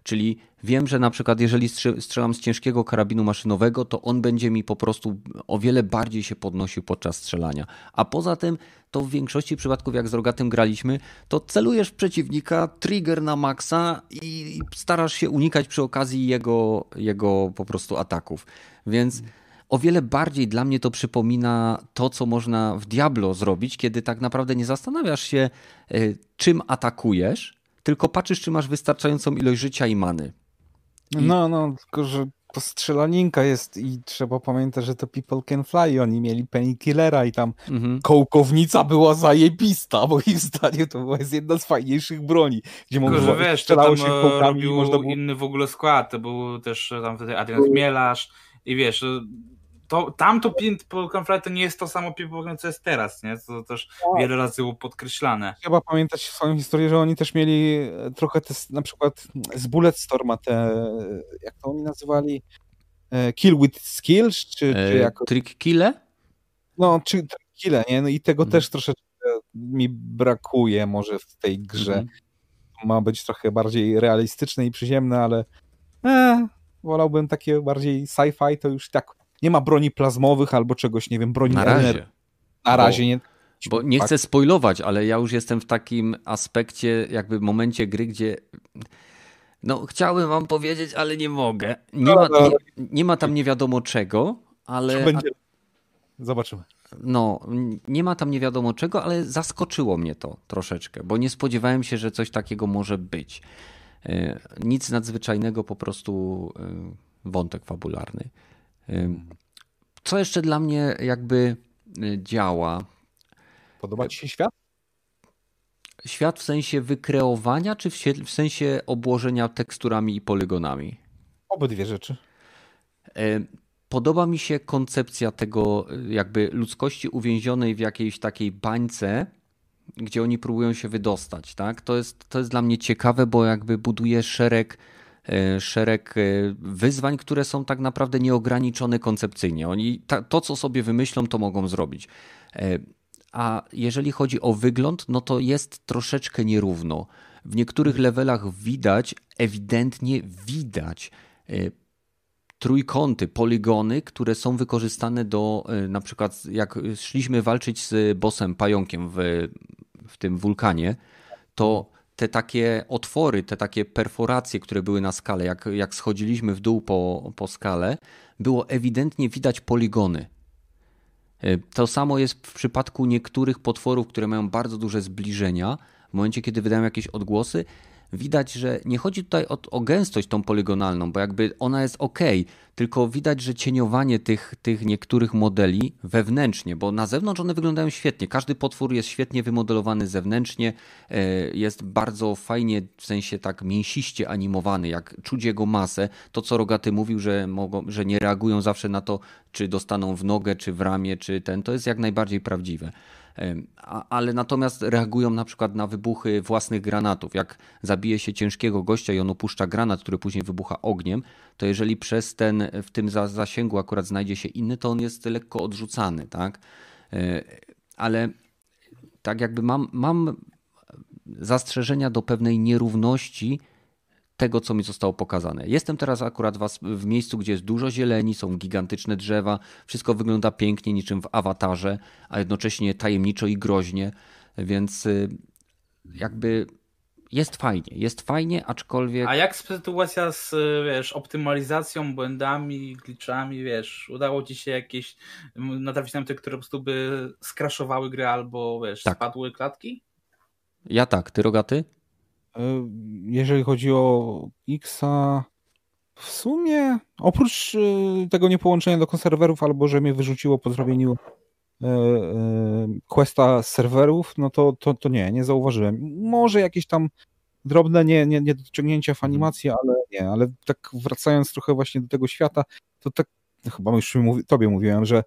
Czyli wiem, że na przykład jeżeli strzelam z ciężkiego karabinu maszynowego, to on będzie mi po prostu o wiele bardziej się podnosił podczas strzelania. A poza tym, to w większości przypadków, jak z rogatym graliśmy, to celujesz przeciwnika, trigger na maksa i starasz się unikać przy okazji jego, jego po prostu ataków. Więc o wiele bardziej dla mnie to przypomina to, co można w Diablo zrobić, kiedy tak naprawdę nie zastanawiasz się, e, czym atakujesz, tylko patrzysz, czy masz wystarczającą ilość życia i many. I... No, no, tylko że to strzelaninka jest i trzeba pamiętać, że to People Can Fly, oni mieli Painkillera i tam mhm. kołkownica była zajebista, bo ich zdaniem to była jedna z fajniejszych broni, gdzie można że wiesz, strzelało się kołkami i można było... inny w ogóle skład, to był też tam wtedy Adrian Chmielarz i wiesz, to, tamto People Can Fly to nie jest to samo People co jest teraz, nie? To też tak. wiele razy było podkreślane. Trzeba pamiętać swoją historię, że oni też mieli e, trochę te, na przykład z Bulletstorma te, jak to oni nazywali? E, kill with skills, czy, e, czy jako... Trick kille? No, czy trick kille, nie? No i tego mhm. też troszeczkę mi brakuje może w tej grze. Mhm. Ma być trochę bardziej realistyczne i przyziemne, ale e, wolałbym takie bardziej sci-fi, to już tak nie ma broni plazmowych albo czegoś, nie wiem, broni Na razie. Na razie bo, nie. Bo nie chcę spoilować, ale ja już jestem w takim aspekcie, jakby momencie gry, gdzie no chciałbym wam powiedzieć, ale nie mogę. Nie ma, nie, nie ma tam nie wiadomo czego, ale... Będzie... Zobaczymy. No, nie ma tam nie wiadomo czego, ale zaskoczyło mnie to troszeczkę, bo nie spodziewałem się, że coś takiego może być. E, nic nadzwyczajnego, po prostu e, wątek fabularny. Co jeszcze dla mnie jakby y, działa? Podoba Ci się świat? Świat w sensie wykreowania, czy w sensie obłożenia teksturami i polygonami? Obydwie rzeczy. Podoba mi się koncepcja tego, y, jakby ludzkości uwięzionej w jakiejś takiej bańce, gdzie oni próbują się wydostać. Tak? To, jest, to jest dla mnie ciekawe, bo jakby buduje szereg szereg e, wyzwań, które są tak naprawdę nieograniczone koncepcyjnie. Oni to, co sobie wymyślą, to mogą zrobić. E, a jeżeli chodzi o wygląd, no to jest troszeczkę nierówno. W niektórych levelach widać, ewidentnie widać trójkąty, poligony, które są wykorzystane do na przykład jak szliśmy walczyć z bossem pająkiem w, w tym wulkanie, to te takie otwory, te takie perforacje, które były na skale, jak, jak schodziliśmy w dół po, po skale, było ewidentnie widać poligony. E, to samo jest w przypadku niektórych potworów, które mają bardzo duże zbliżenia. W momencie, kiedy wydają jakieś odgłosy, widać, że nie chodzi tutaj o, o gęstość tą poligonalną, bo jakby ona jest ok, tylko widać, że cieniowanie tych, tych niektórych modeli wewnętrznie, bo na zewnątrz one wyglądają świetnie. Każdy potwór jest świetnie wymodelowany zewnętrznie, e, jest bardzo fajnie, w sensie tak mięsiście animowany, jak czuć jego masę. To, co Rogaty mówił, że, mogą, że nie reagują zawsze na to, czy dostaną w nogę, czy w ramię, czy ten, to jest jak najbardziej prawdziwe ale natomiast reagują na przykład na wybuchy własnych granatów. Jak zabije się ciężkiego gościa i on opuszcza granat, który później wybucha ogniem, to jeżeli przez ten, w tym zasięgu akurat znajdzie się inny, to on jest lekko odrzucany, tak? E, ale tak jakby mam, mam zastrzeżenia do pewnej nierówności tego, co mi zostało pokazane. Jestem teraz akurat w miejscu, gdzie jest dużo zieleni, są gigantyczne drzewa, wszystko wygląda pięknie, niczym w awatarze, a jednocześnie tajemniczo i groźnie, więc y, jakby jest fajnie, jest fajnie, aczkolwiek... A jak sytuacja z, wiesz, optymalizacją, błędami, glitchami, wiesz, udało ci się jakieś natrafić na te, które po prostu by skraszowały grę albo, wiesz, tak. spadły klatki? Ja tak, ty rogaty? E, jeżeli chodzi o Xa, w sumie oprócz e, tego niepołączenia do konserwerów albo że mnie wyrzuciło po zrobieniu e, questa z serwerów, no to, to, to nie, nie zauważyłem. Może jakieś tam drobne nie, nie, niedociągnięcia w animacji, ale nie, ale tak wracając trochę właśnie do tego świata, to tak chyba już mówi, tobie mówiłem, że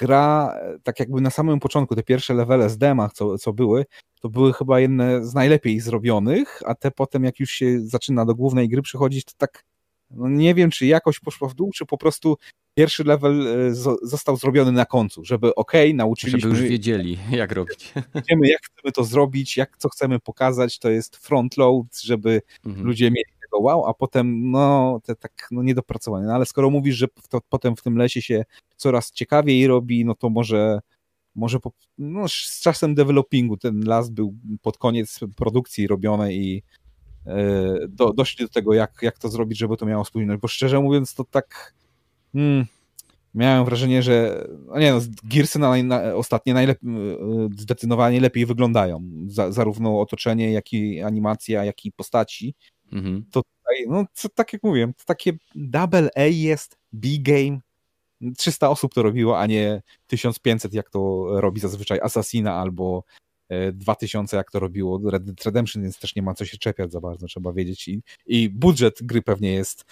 gra tak jakby na samym początku, te pierwsze levele z demach, co, co były, to były chyba jedne z najlepiej zrobionych, a te potem jak już się zaczyna do głównej gry przychodzić, to tak no nie wiem, czy jakoś poszło w dół, czy po prostu pierwszy level e, został zrobiony na końcu, żeby ok, nauczyliśmy... Żeby już wiedzieli, jak robić. Wiemy, jak chcemy to zrobić, jak co chcemy pokazać, to jest front load, żeby mhm. ludzie mieli tego wow, a potem no, te tak no, niedopracowane. No ale skoro mówisz, że to, potem w tym lesie się coraz ciekawiej robi, no to może może po, no, z czasem developingu ten las był pod koniec produkcji robiony i e, do, doszli do tego, jak, jak to zrobić, żeby to miało spójność, bo szczerze mówiąc to tak hmm, miałem wrażenie, że no nie no, Gearsy na, na, ostatnie najlepiej, e, zdecydowanie lepiej wyglądają, Za, zarówno otoczenie, jak i animacja, jak i postaci, mhm. to no co, tak jak mówiłem, takie double A jest, B-game, 300 osób to robiło, a nie 1500 jak to robi zazwyczaj Assassina albo 2000 e, jak to robiło Red Dead Redemption, więc też nie ma co się czepiać za bardzo, trzeba wiedzieć i, i budżet gry pewnie jest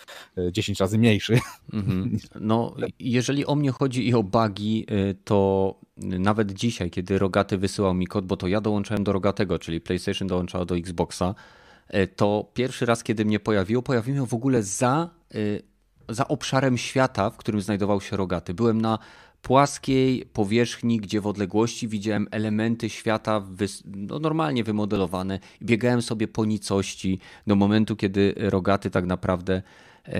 10 e, razy mniejszy. Mhm. No, jeżeli o mnie chodzi i o bugi, e, to nawet dzisiaj, kiedy Rogaty wysyłał mi kod, bo to ja dołączałem do Rogatego, czyli PlayStation dołączała do Xboxa, to pierwszy raz, kiedy mnie pojawiło, pojawiło w ogóle za, za obszarem świata, w którym znajdował się Rogaty. Byłem na płaskiej powierzchni, gdzie w odległości widziałem elementy świata no, normalnie wymodelowane. Biegałem sobie po nicości do momentu, kiedy Rogaty tak naprawdę e,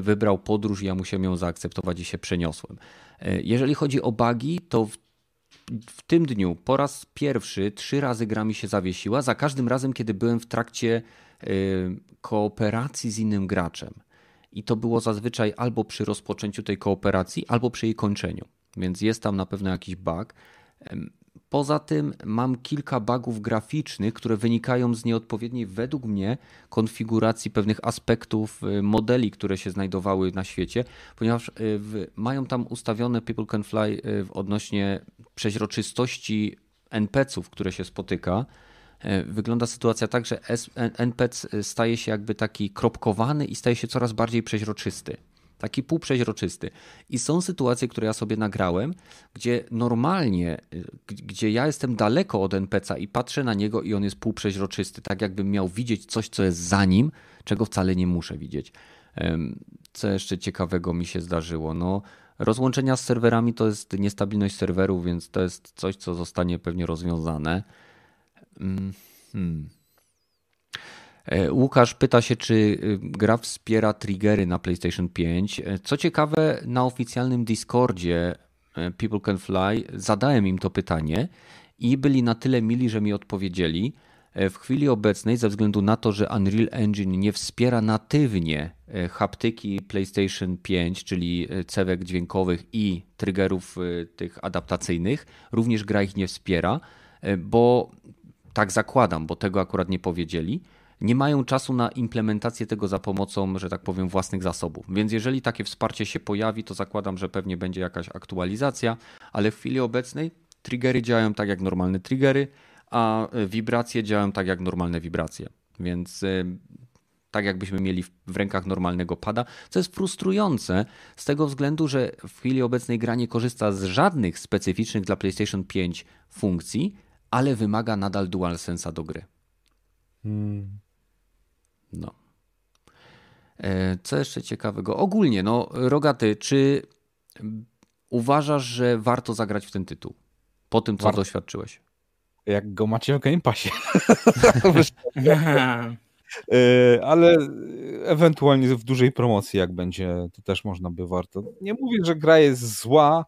wybrał podróż i ja musiałem ją zaakceptować i się przeniosłem. E, jeżeli chodzi o bugi, to w, w tym dniu po raz pierwszy trzy razy gra mi się zawiesiła, za każdym razem, kiedy byłem w trakcie e, kooperacji z innym graczem i to było zazwyczaj albo przy rozpoczęciu tej kooperacji, albo przy jej kończeniu. Więc jest tam na pewno jakiś bug. Poza tym mam kilka bugów graficznych, które wynikają z nieodpowiedniej, według mnie, konfiguracji pewnych aspektów y, modeli, które się znajdowały na świecie, ponieważ y, mają tam ustawione People Can Fly y, odnośnie przeźroczystości NPC-ów, które się spotyka wygląda sytuacja tak, że NPC staje się jakby taki kropkowany i staje się coraz bardziej przeźroczysty. Taki półprzeźroczysty. I są sytuacje, które ja sobie nagrałem, gdzie normalnie, e, gdzie ja jestem daleko od NPC'a i patrzę na niego i on jest półprzeźroczysty, tak jakbym miał widzieć coś, co jest za nim, czego wcale nie muszę widzieć. Co jeszcze ciekawego mi się zdarzyło? No, rozłączenia z serwerami to jest niestabilność serwerów, więc to jest coś, co zostanie pewnie rozwiązane. Hmm. Łukasz pyta się, czy y, gra wspiera triggery na PlayStation 5. E, co ciekawe, na oficjalnym Discordzie e, People Can Fly zadałem im to pytanie i byli na tyle mili, że mi odpowiedzieli. W chwili obecnej, ze względu na to, że Unreal Engine nie wspiera natywnie haptyki PlayStation 5, czyli cewek dźwiękowych i triggerów tych adaptacyjnych, również gra ich nie wspiera, bo tak zakładam, bo tego akurat nie powiedzieli, nie mają czasu na implementację tego za pomocą, że tak powiem, własnych zasobów. Więc jeżeli takie wsparcie się pojawi, to zakładam, że pewnie będzie jakaś aktualizacja, ale w chwili obecnej triggery działają tak jak normalne triggery, a wibracje działają tak jak normalne wibracje. Więc y, tak jakbyśmy mieli w rękach normalnego pada, co jest frustrujące z tego względu, że w chwili obecnej gra nie korzysta z żadnych specyficznych dla PlayStation 5 funkcji, ale wymaga nadal DualSense'a do gry. Hmm. No. E, co jeszcze ciekawego? Ogólnie, no, Rogaty, czy uważasz, że warto zagrać w ten tytuł? Po tym, co warto. doświadczyłeś. Jak go macie w Game Passie. E, ale ewentualnie w dużej promocji, jak będzie, to też można by warto. Nie mówię, że gra jest zła,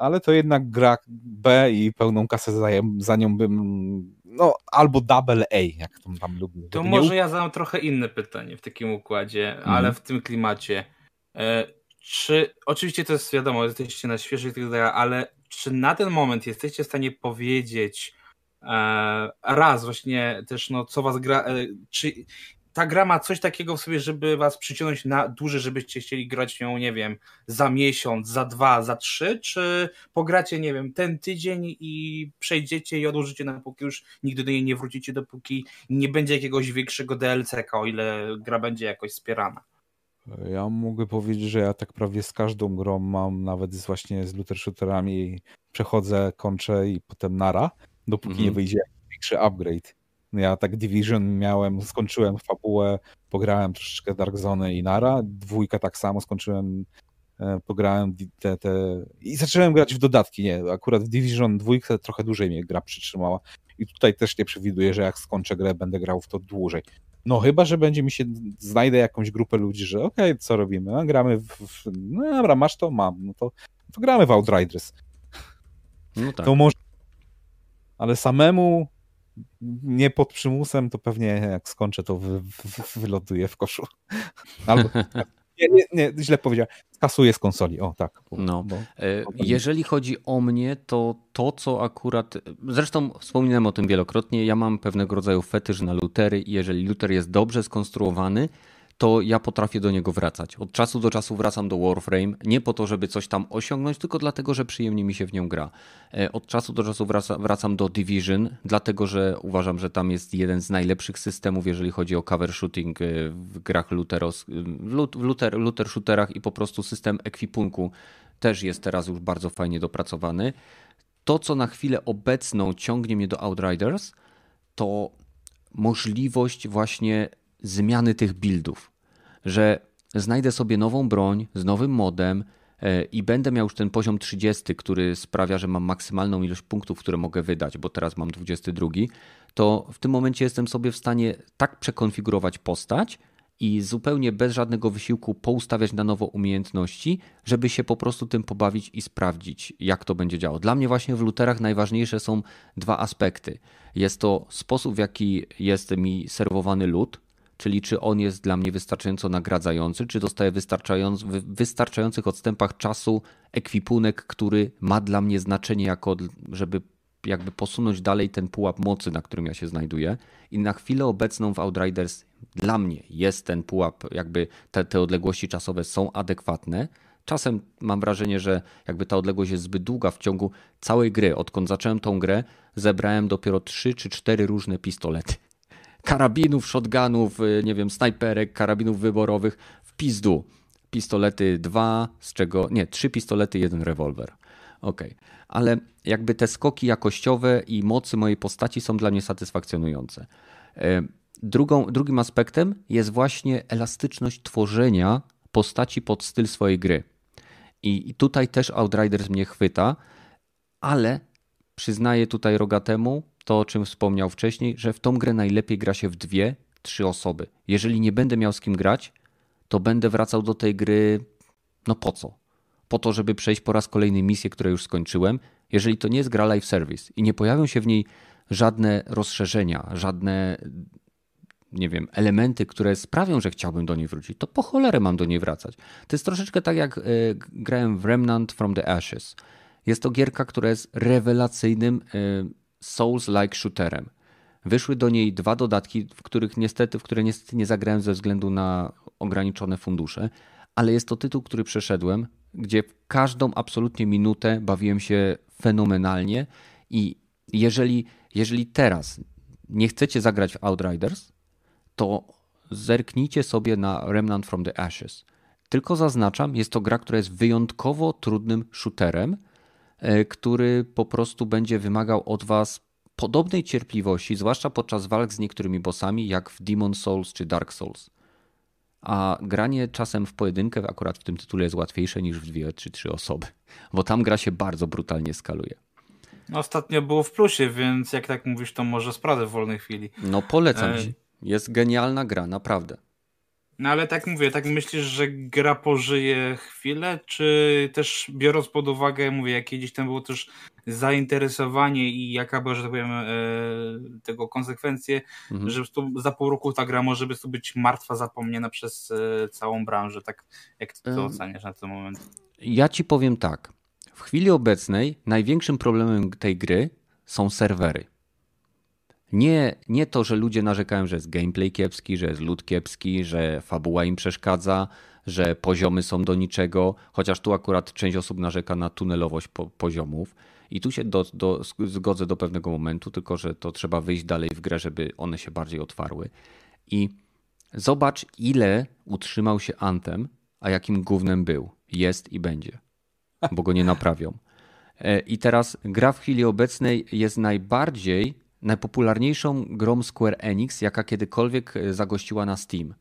ale to jednak gra B i pełną kasę za, za nią bym, no albo double A, jak to tam lubię. To może ja zadam trochę inne pytanie w takim układzie, mhm. ale w tym klimacie. E, czy, oczywiście to jest wiadomo, jesteście na świeżych tych ale czy na ten moment jesteście w stanie powiedzieć e, raz właśnie też, no co was gra, e, czy ta gra ma coś takiego w sobie, żeby was przyciągnąć na dłużej, żebyście chcieli grać nią, nie wiem, za miesiąc, za dwa, za trzy, czy pogracie, nie wiem, ten tydzień i przejdziecie i odłożycie na póki już nigdy do niej nie wrócicie, dopóki nie będzie jakiegoś większego DLC, o ile gra będzie jakoś wspierana. Ja mogę powiedzieć, że ja tak prawie z każdą grą mam, nawet z właśnie z looter shooterami, przechodzę, kończę i potem nara, dopóki mhm. nie wyjdzie większy upgrade. Ja tak Division miałem, skończyłem fabułę, pograłem troszeczkę Dark Zone i Nara, dwójka tak samo, skończyłem, e, pograłem te, te... i zacząłem grać w dodatki, nie, akurat w Division dwójkę trochę dłużej mnie gra przytrzymała i tutaj też nie przewiduję, że jak skończę grę, będę grał w to dłużej. No chyba, że będzie mi się, znajdę jakąś grupę ludzi, że okej, okay, co robimy, no, gramy w, w, no dobra, masz to, mam, no to, to gramy w Outriders. No tak. To może, ale samemu nie pod przymusem, to pewnie jak skończę, to wy, wy, wyląduję w koszu. Albo Nie, nie, nie, źle powiedziałem. Kasuje z konsoli, o tak. No, bo, e, jeżeli chodzi o mnie, to to, co akurat, zresztą wspominałem o tym wielokrotnie, ja mam pewnego rodzaju fetysz na lutery i jeżeli luter jest dobrze skonstruowany, to ja potrafię do niego wracać. Od czasu do czasu wracam do Warframe, nie po to, żeby coś tam osiągnąć, tylko dlatego, że przyjemnie mi się w nią gra. E, od czasu do czasu wracam do Division, dlatego, że uważam, że tam jest jeden z najlepszych systemów, jeżeli chodzi o cover shooting e, w grach luteros, w looter, looter shooterach i po prostu system ekwipunku też jest teraz już bardzo fajnie dopracowany. To, co na chwilę obecną ciągnie mnie do Outriders, to możliwość właśnie zmiany tych buildów, że znajdę sobie nową broń z nowym modem e, i będę miał już ten poziom 30, który sprawia, że mam maksymalną ilość punktów, które mogę wydać, bo teraz mam 22, to w tym momencie jestem sobie w stanie tak przekonfigurować postać i zupełnie bez żadnego wysiłku poustawiać na nowo umiejętności, żeby się po prostu tym pobawić i sprawdzić, jak to będzie działało. Dla mnie właśnie w luterach najważniejsze są dwa aspekty. Jest to sposób, w jaki jest mi serwowany lód, czyli czy on jest dla mnie wystarczająco nagradzający, czy dostaję wystarczając, w wystarczających odstępach czasu ekwipunek, który ma dla mnie znaczenie, jako żeby jakby posunąć dalej ten pułap mocy, na którym ja się znajduję. I na chwilę obecną w Outriders dla mnie jest ten pułap, jakby te, te odległości czasowe są adekwatne. Czasem mam wrażenie, że jakby ta odległość jest zbyt długa w ciągu całej gry. Odkąd zacząłem tą grę, zebrałem dopiero trzy czy cztery różne pistolety karabinów, shotgunów, y, nie wiem, snajperek, karabinów wyborowych w pizdu. Pistolety dwa, z czego, nie, trzy pistolety, jeden rewolwer. Okej, okay. ale jakby te skoki jakościowe i mocy mojej postaci są dla mnie satysfakcjonujące. E, drugą, drugim aspektem jest właśnie elastyczność tworzenia postaci pod styl swojej gry. I tutaj też Outriders mnie chwyta, ale przyznaję tutaj rogatemu, to, o czym wspomniał wcześniej, że w tą grę najlepiej gra się w dwie, trzy osoby. Jeżeli nie będę miał z kim grać, to będę wracał do tej gry. No po co? Po to, żeby przejść po raz kolejny misję, które już skończyłem. Jeżeli to nie jest gra live service i nie pojawią się w niej żadne rozszerzenia, żadne nie wiem, elementy, które sprawią, że chciałbym do niej wrócić, to po cholerę mam do niej wracać. To jest troszeczkę tak jak y, grałem w Remnant from the Ashes. Jest to gierka, która jest rewelacyjnym y, Souls-like shooterem. Wyszły do niej dwa dodatki, w których niestety, w które niestety nie zagrałem ze względu na ograniczone fundusze, ale jest to tytuł, który przeszedłem, gdzie każdą absolutnie minutę bawiłem się fenomenalnie i jeżeli, jeżeli teraz nie chcecie zagrać w Outriders, to zerknijcie sobie na Remnant from the Ashes. Tylko zaznaczam, jest to gra, która jest wyjątkowo trudnym shooterem, który po prostu będzie wymagał od Was podobnej cierpliwości, zwłaszcza podczas walk z niektórymi bossami, jak w Demon Souls czy Dark Souls. A granie czasem w pojedynkę akurat w tym tytule jest łatwiejsze niż w dwie czy trzy osoby, bo tam gra się bardzo brutalnie skaluje. Ostatnio było w plusie, więc jak tak mówisz, to może sprawdzę w wolnej chwili. No polecam e... ci. Jest genialna gra, naprawdę. No ale tak mówię, tak myślisz, że gra pożyje chwilę, czy też biorąc pod uwagę, mówię, jakie gdzieś tam było też zainteresowanie i jaka była, że tak powiem, e, tego konsekwencje, mhm. że za pół roku ta gra może być martwa, zapomniana przez e, całą branżę, tak jak ty to oceniasz na ten moment? Ja ci powiem tak. W chwili obecnej największym problemem tej gry są serwery. Nie, nie to, że ludzie narzekają, że jest gameplay kiepski, że jest lud kiepski, że fabuła im przeszkadza, że poziomy są do niczego, chociaż tu akurat część osób narzeka na tunelowość po, poziomów. I tu się do, do, zgodzę do pewnego momentu, tylko że to trzeba wyjść dalej w grę, żeby one się bardziej otwarły. I zobacz, ile utrzymał się Anthem, a jakim gównem był, jest i będzie, bo go nie naprawią. E, I teraz gra w chwili obecnej jest najbardziej najpopularniejszą grą Square Enix, jaka kiedykolwiek e, zagościła na Steam.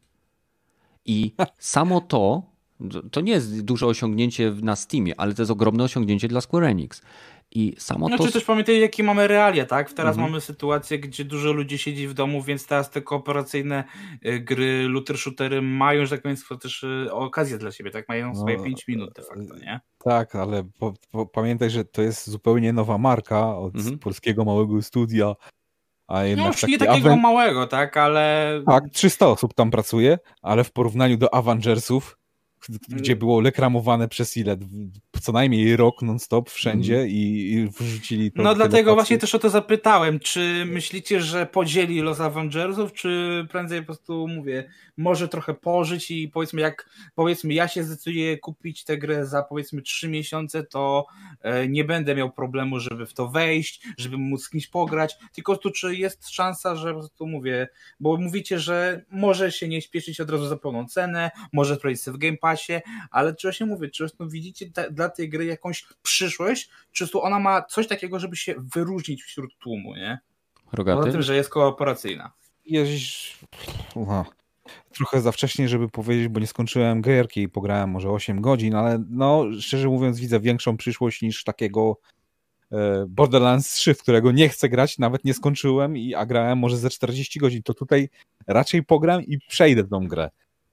I samo to, to nie jest duże osiągnięcie na Steamie, ale to jest ogromne osiągnięcie dla Square Enix. I samo znaczy to... też pamiętaj, jakie mamy realia, tak? Teraz mhm. mamy sytuację, gdzie dużo ludzi siedzi w domu, więc teraz te kooperacyjne e, gry, looter shootery mają, że tak powiem, też e, okazję dla siebie, tak? Mają swoje no, 5 minut de facto, nie? Tak, ale po, po, pamiętaj, że to jest zupełnie nowa marka od mhm. polskiego małego studia. A jednak no już nie takiego małego, tak, ale... Tak, 300 osób tam pracuje, ale w porównaniu do Avengersów gdzie było lekramowane przez ile? Co najmniej rok non-stop wszędzie mm. i, i wrzucili to. No dlatego właśnie też o to zapytałem. Czy myślicie, że podzieli los Avengersów, czy prędzej po prostu mówię, może trochę pożyć i powiedzmy, jak powiedzmy, ja się zdecyduję kupić tę grę za powiedzmy trzy miesiące, to e, nie będę miał problemu, żeby w to wejść, żeby móc z kimś pograć. Tylko tu, czy jest szansa, że po prostu mówię, bo mówicie, że może się nie śpieszyć od razu za pełną cenę, może sprawdzić sobie w Game Passie, ale czy właśnie mówię, czy widzicie te, dla tej gry jakąś przyszłość, czy tu ona ma coś takiego, żeby się wyróżnić wśród tłumu, nie? Rogaty? Poza tym, że jest kooperacyjna. Jeźdź... Trochę za wcześnie, żeby powiedzieć, bo nie skończyłem gierki i pograłem może 8 godzin, ale no, szczerze mówiąc widzę większą przyszłość niż takiego e, Borderlands 3, w którego nie chcę grać, nawet nie skończyłem, i, a grałem może ze 40 godzin, to tutaj raczej pogram i przejdę tą grę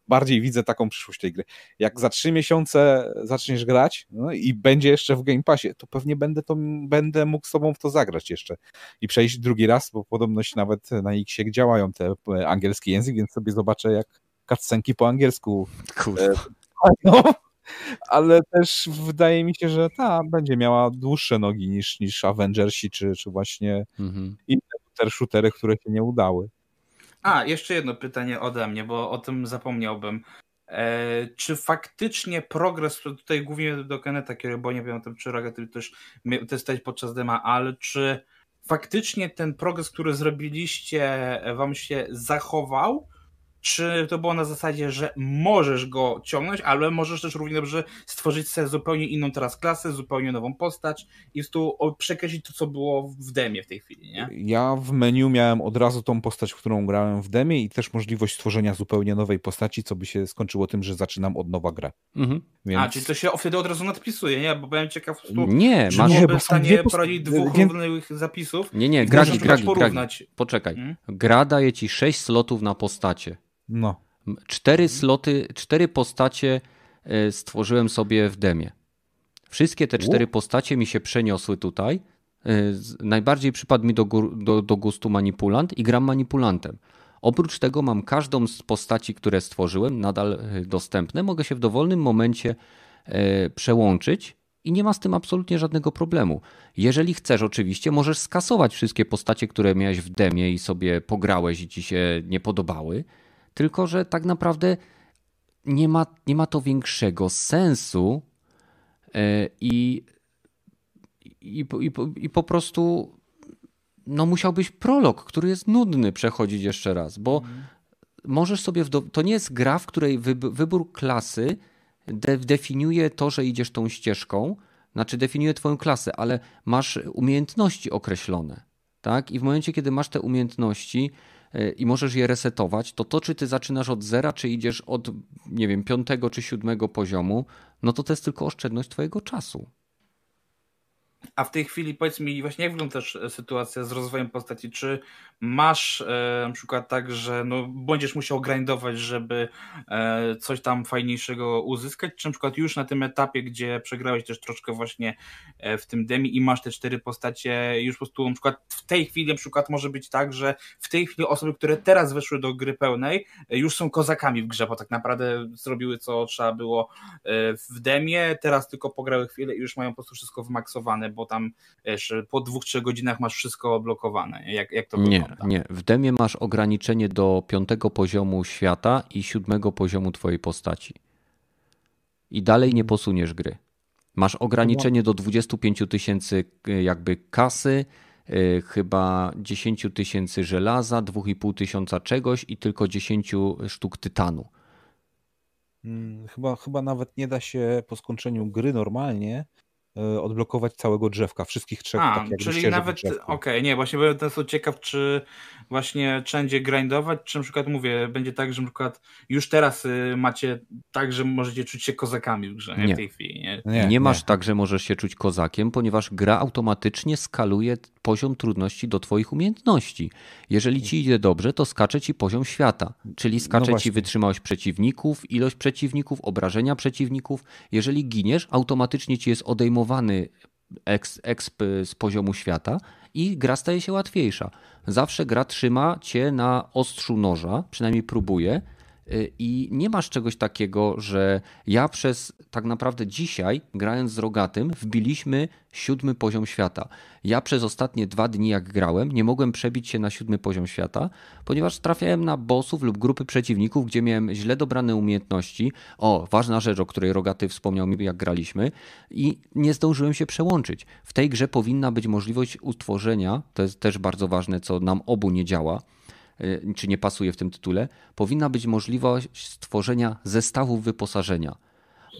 bardziej widzę taką przyszłość tej gry. Jak za trzy miesiące zaczniesz grać no, i będzie jeszcze w Game Passie, to pewnie będę, to, będę mógł z tobą w to zagrać jeszcze i przejść drugi raz, bo podobność nawet na Xie działają te e, angielski język, więc sobie zobaczę jak cutscenki po angielsku Kurde. No, ale też wydaje mi się, że ta będzie miała dłuższe nogi niż, niż Avengersi, czy, czy właśnie mhm. inne shootery, które się nie udały. A, jeszcze jedno pytanie ode mnie, bo o tym zapomniałbym. E, czy faktycznie progres, tutaj głównie do Keneta bo nie wiem o tym, czy Ragaty też testować podczas dema, ale czy faktycznie ten progres, który zrobiliście, wam się zachował? Czy to było na zasadzie, że możesz go ciągnąć, ale możesz też równie dobrze stworzyć sobie zupełnie inną teraz klasę, zupełnie nową postać i tu przekreślić to, co było w demie w tej chwili, nie? Ja w menu miałem od razu tą postać, w którą grałem w demie i też możliwość stworzenia zupełnie nowej postaci, co by się skończyło tym, że zaczynam od nowa grę. Mhm. Więc... A, czyli to się wtedy od razu nadpisuje, nie? Bo byłem ciekaw, prostu, nie, czy masz... nie, w stanie prowadzić dwóch Więc... równych zapisów. Nie, nie, gragi, gragi, gragi. Poczekaj. Hmm? Gra daje ci sześć slotów na postacie. No. Cztery sloty, cztery postacie e, stworzyłem sobie w demie. Wszystkie te cztery postacie mi się przeniosły tutaj. E, najbardziej przypadł mi do, do, do gustu manipulant i gram manipulantem. Oprócz tego mam każdą z postaci, które stworzyłem, nadal e, dostępne. Mogę się w dowolnym momencie przełączyć i nie ma z tym absolutnie żadnego problemu. Jeżeli chcesz, oczywiście, możesz skasować wszystkie postacie, które miałeś w demie i sobie pograłeś i ci się nie podobały tylko że tak naprawdę nie ma, nie ma to większego sensu e, i, i, i, i po prostu no musiałbyś prolog, który jest nudny, przechodzić jeszcze raz, bo możesz sobie. Do... To nie jest gra, w której wybór klasy de definiuje to, że idziesz tą ścieżką, znaczy definiuje Twoją klasę, ale masz umiejętności określone. Tak? I w momencie, kiedy masz te umiejętności, i możesz je resetować, to to, czy ty zaczynasz od zera, czy idziesz od, nie wiem, piątego czy siódmego poziomu, no to to jest tylko oszczędność twojego czasu. A w tej chwili powiedz mi właśnie jak wygląda też e, sytuacja z rozwojem postaci? Czy masz e, na przykład tak, że no, będziesz musiał grindować, żeby e, coś tam fajniejszego uzyskać, czy na przykład już na tym etapie, gdzie przegrałeś też troszkę właśnie e, w tym demi i masz te cztery postacie, już po prostu na przykład w tej chwili na przykład może być tak, że w tej chwili osoby, które teraz weszły do gry pełnej, e, już są kozakami w grze, bo tak naprawdę zrobiły co trzeba było e, w demie, teraz tylko pograły chwilę i już mają po prostu wszystko wymaksowane, bo tam wiesz, po dwóch, trzech godzinach masz wszystko blokowane. Jak, jak to Nie, nie. W demie masz ograniczenie do piątego poziomu świata i siódmego poziomu twojej postaci. I dalej nie posuniesz gry. Masz ograniczenie do 25 tysięcy y, jakby kasy, yy, chyba 10 tysięcy żelaza, 2,5 tysiąca czegoś i tylko 10 sztuk tytanu. Hmm, chyba, chyba nawet nie da się po skończeniu gry normalnie E, odblokować całego drzewka, wszystkich trzech. A, tak czyli nawet, okej, okay, nie, właśnie byłem teraz ciekaw, czy właśnie wszędzie grindować, czy na przykład mówię, będzie tak, że na przykład już teraz y, macie tak, że możecie czuć się kozakami w grze, nie, nie. w tej chwili. Nie, nie, nie masz tak, że możesz się czuć kozakiem, ponieważ gra automatycznie skaluje poziom trudności do twoich umiejętności. Jeżeli ci idzie dobrze, to skacze ci poziom świata, czyli skacze no ci wytrzymałość przeciwników, ilość przeciwników, obrażenia przeciwników. Jeżeli giniesz, automatycznie ci jest odejmowany exp z poziomu świata i gra staje się łatwiejsza. Zawsze gra trzyma cię na ostrzu noża, przynajmniej próbuje, I nie masz czegoś takiego, że ja przez tak naprawdę dzisiaj, grając z rogatym, wbiliśmy siódmy poziom świata. Ja przez ostatnie dwa dni, jak grałem, nie mogłem przebić się na siódmy poziom świata, ponieważ trafiałem na bossów lub grupy przeciwników, gdzie miałem źle dobrane umiejętności. O, ważna rzecz, o której rogaty wspomniał mi, jak graliśmy, i nie zdążyłem się przełączyć. W tej grze powinna być możliwość utworzenia, to jest też bardzo ważne, co nam obu nie działa Y, czy nie pasuje w tym tytule, powinna być możliwość stworzenia zestawów wyposażenia.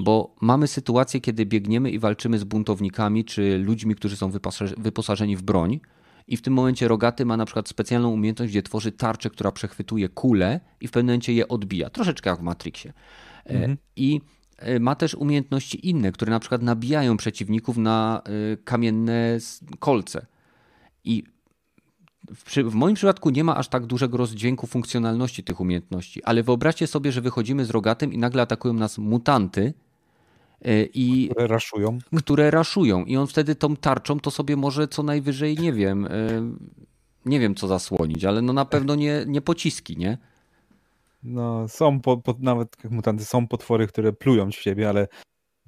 Bo mamy sytuację, kiedy biegniemy i walczymy z buntownikami czy ludźmi, którzy są wyposażeni w broń. I w tym momencie rogaty ma na przykład specjalną umiejętność, gdzie tworzy tarczę, która przechwytuje kule i w pewnym momencie je odbija. Troszeczkę jak w Matrixie. E, mhm. I e, ma też umiejętności inne, które na przykład nabijają przeciwników na e, kamienne kolce. I w, w, moim przypadku nie ma aż tak dużego rozdźwięku funkcjonalności tych umiejętności, ale wyobraźcie sobie, że wychodzimy z rogatem i nagle atakują nas mutanty. E, I, które raszują. Które raszują. I on wtedy tą tarczą to sobie może co najwyżej, nie wiem, e, nie wiem co zasłonić, ale no na pewno nie, nie pociski, nie? No, są po, po, nawet mutanty, są potwory, które plują w siebie, ale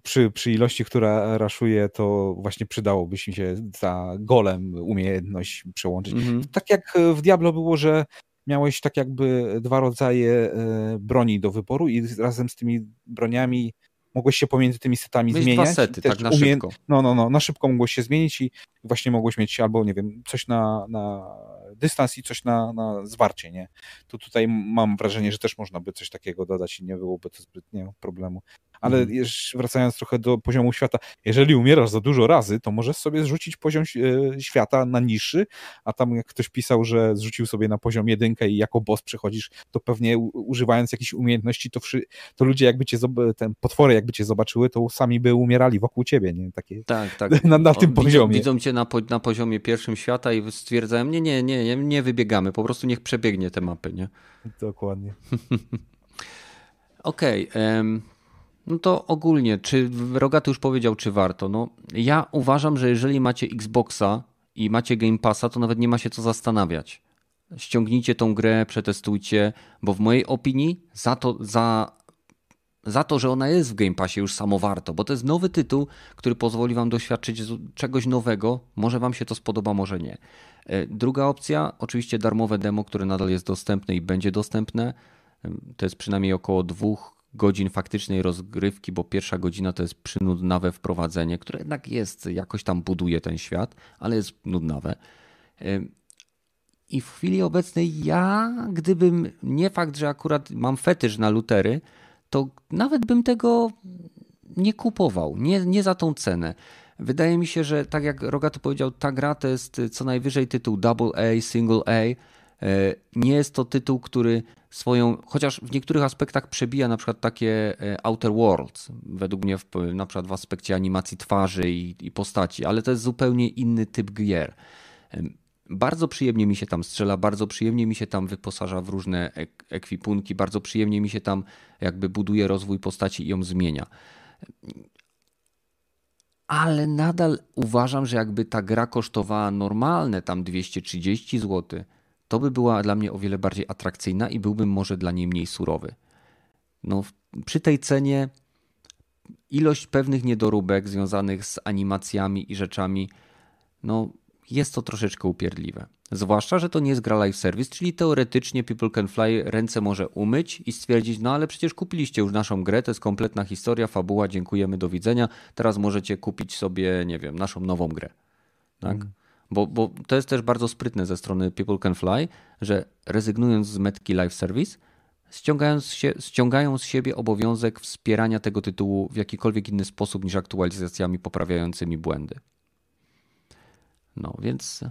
przy, przy ilości, która raszuje, to właśnie przydałoby się za golem umiejętność przełączyć. Mhm. Tak jak w Diablo było, że miałeś tak jakby dwa rodzaje e, broni do wyboru i razem z tymi broniami mogłeś się pomiędzy tymi setami mieć zmieniać. Dwa sety, tak na umie... szybko. No, no, no, na szybko mogłeś się zmienić i właśnie mogłeś mieć albo, nie wiem, coś na, na dystans i coś na, na zwarcie, nie? To tutaj mam wrażenie, że też można by coś takiego dodać i nie byłoby to zbytnio problemu. Ale mhm. wracając trochę do poziomu świata, jeżeli umierasz za dużo razy, to możesz sobie zrzucić poziom e, świata na niższy, a tam jak ktoś pisał, że zrzucił sobie na poziom jedynkę i jako boss przechodzisz, to pewnie używając jakichś umiejętności, to, wszy, to ludzie jakby cię, ten potwory jakby cię zobaczyły, to sami by umierali wokół ciebie, nie? Takie, tak, tak. Na, na tym poziomie. Widzą cię na, na poziomie pierwszym świata i stwierdzają, nie, nie, nie, nie, nie wybiegamy, po prostu niech przebiegnie te mapy, nie? Dokładnie. Okej, okay, um, no to ogólnie, czy Rogaty już powiedział, czy warto? No, ja uważam, że jeżeli macie Xboxa i macie Game Passa, to nawet nie ma się co zastanawiać. Ściągnijcie tą grę, przetestujcie, bo w mojej opinii za to, za, za to, że ona jest w Game Passie już samo warto, bo to jest nowy tytuł, który pozwoli wam doświadczyć czegoś nowego. Może wam się to spodoba, może nie. E, druga opcja, oczywiście darmowe demo, które nadal jest dostępne i będzie dostępne. To jest przynajmniej około dwóch godzin faktycznej rozgrywki, bo pierwsza godzina to jest przynudnawe wprowadzenie, które jednak jest, jakoś tam buduje ten świat, ale jest nudnawe. I w chwili obecnej ja, gdybym nie fakt, że akurat mam fetysz na lutery, to nawet bym tego nie kupował, nie, nie za tą cenę. Wydaje mi się, że tak jak Rogato powiedział, ta gra to jest co najwyżej tytuł Double A, Single A. E, nie jest to tytuł, który swoją, chociaż w niektórych aspektach przebija na przykład takie e, Outer Worlds, według mnie w, na przykład w aspekcie animacji twarzy i, i postaci, ale to jest zupełnie inny typ gier. Bardzo przyjemnie mi się tam strzela, bardzo przyjemnie mi się tam wyposaża w różne ek ekwipunki, bardzo przyjemnie mi się tam jakby buduje rozwój postaci i ją zmienia. Ale nadal uważam, że jakby ta gra kosztowała normalne tam 230 zł, to by była dla mnie o wiele bardziej atrakcyjna i byłbym może dla niej mniej surowy. No, przy tej cenie ilość pewnych niedoróbek związanych z animacjami i rzeczami, no jest to troszeczkę upierdliwe. Zwłaszcza, że to nie jest gra live service, czyli teoretycznie People Can Fly ręce może umyć i stwierdzić, no ale przecież kupiliście już naszą grę, to jest kompletna historia, fabuła, dziękujemy, do widzenia, teraz możecie kupić sobie, nie wiem, naszą nową grę. Tak? Mm. Bo, bo to jest też bardzo sprytne ze strony People Can Fly, że rezygnując z metki live service, ściągając się, ściągają z siebie obowiązek wspierania tego tytułu w jakikolwiek inny sposób niż aktualizacjami poprawiającymi błędy. No więc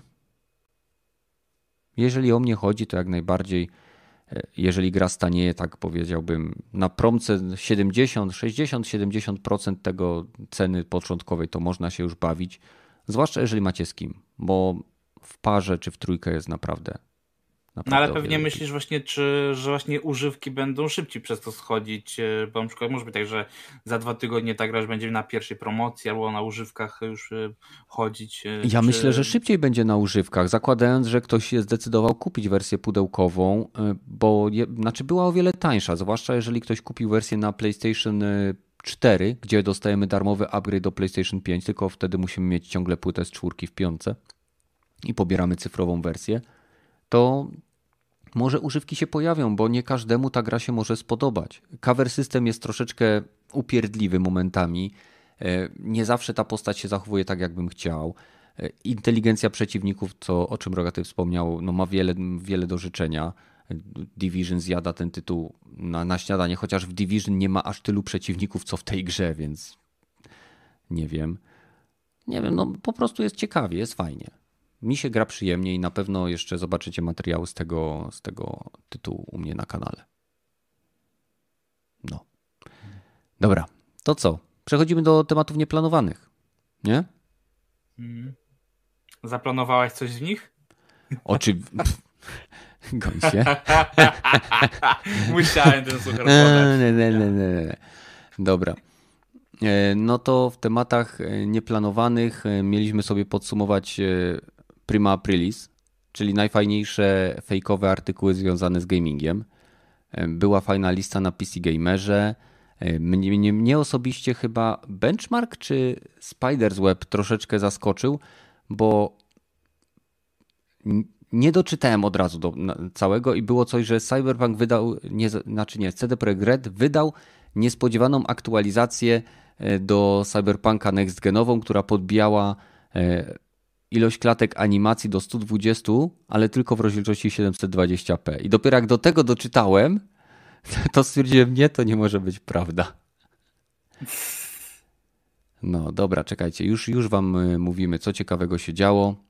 jeżeli o mnie chodzi, to jak najbardziej, e, jeżeli gra stanieje, tak powiedziałbym, na promce 70, 60, 70% tego ceny początkowej, to można się już bawić. Zwłaszcza jeżeli macie z kim, bo w parze czy w trójkę jest naprawdę, No ale pewnie myślisz właśnie, czy, że właśnie używki będą szybciej przez to schodzić, e, bo na przykład może być tak, że za dwa tygodnie ta gra będzie na pierwszej promocji albo na używkach już e, chodzić. E, ja czy... myślę, że szybciej będzie na używkach, zakładając, że ktoś się zdecydował kupić wersję pudełkową, bo je, znaczy była o wiele tańsza, zwłaszcza jeżeli ktoś kupił wersję na PlayStation 4, gdzie dostajemy darmowy upgrade do PlayStation 5, tylko wtedy musimy mieć ciągle płytę z czwórki w piące i pobieramy cyfrową wersję, to może używki się pojawią, bo nie każdemu ta gra się może spodobać. Cover system jest troszeczkę upierdliwy momentami. E, nie zawsze ta postać się zachowuje tak, jakbym chciał. E, inteligencja przeciwników, co, o czym Rogaty wspomniał, no ma wiele, wiele do życzenia. Division zjada ten tytuł na, na śniadanie, chociaż w Division nie ma aż tylu przeciwników, co w tej grze, więc nie wiem. Nie wiem, no po prostu jest ciekawie, jest fajnie. Mi się gra przyjemnie i na pewno jeszcze zobaczycie materiały z tego, z tego tytułu u mnie na kanale. No. Dobra, to co? Przechodzimy do tematów nieplanowanych. Nie? Hmm. Zaplanowałeś coś z nich? Oczywiście. Goń się. Musiałem ten suchar Nie, nie, nie, nie. Dobra. E, no to w tematach e, nieplanowanych e, mieliśmy sobie podsumować Prima Aprilis, czyli najfajniejsze fejkowe artykuły związane z gamingiem. Była fajna lista na PC Gamerze. Mnie, mnie, mnie osobiście chyba Benchmark czy Spider's Web troszeczkę zaskoczył, bo nie doczytałem od razu do całego i było coś, że Cyberpunk wydał, nie, znaczy nie, CD Projekt Red wydał niespodziewaną aktualizację e, do Cyberpunka Next Genową, która podbijała e, ilość klatek animacji do 120, ale tylko w rozdzielczości 720p. I dopiero jak do tego doczytałem, to stwierdziłem, nie, to nie może być prawda. No dobra, czekajcie, już, już wam e, mówimy, co ciekawego się działo.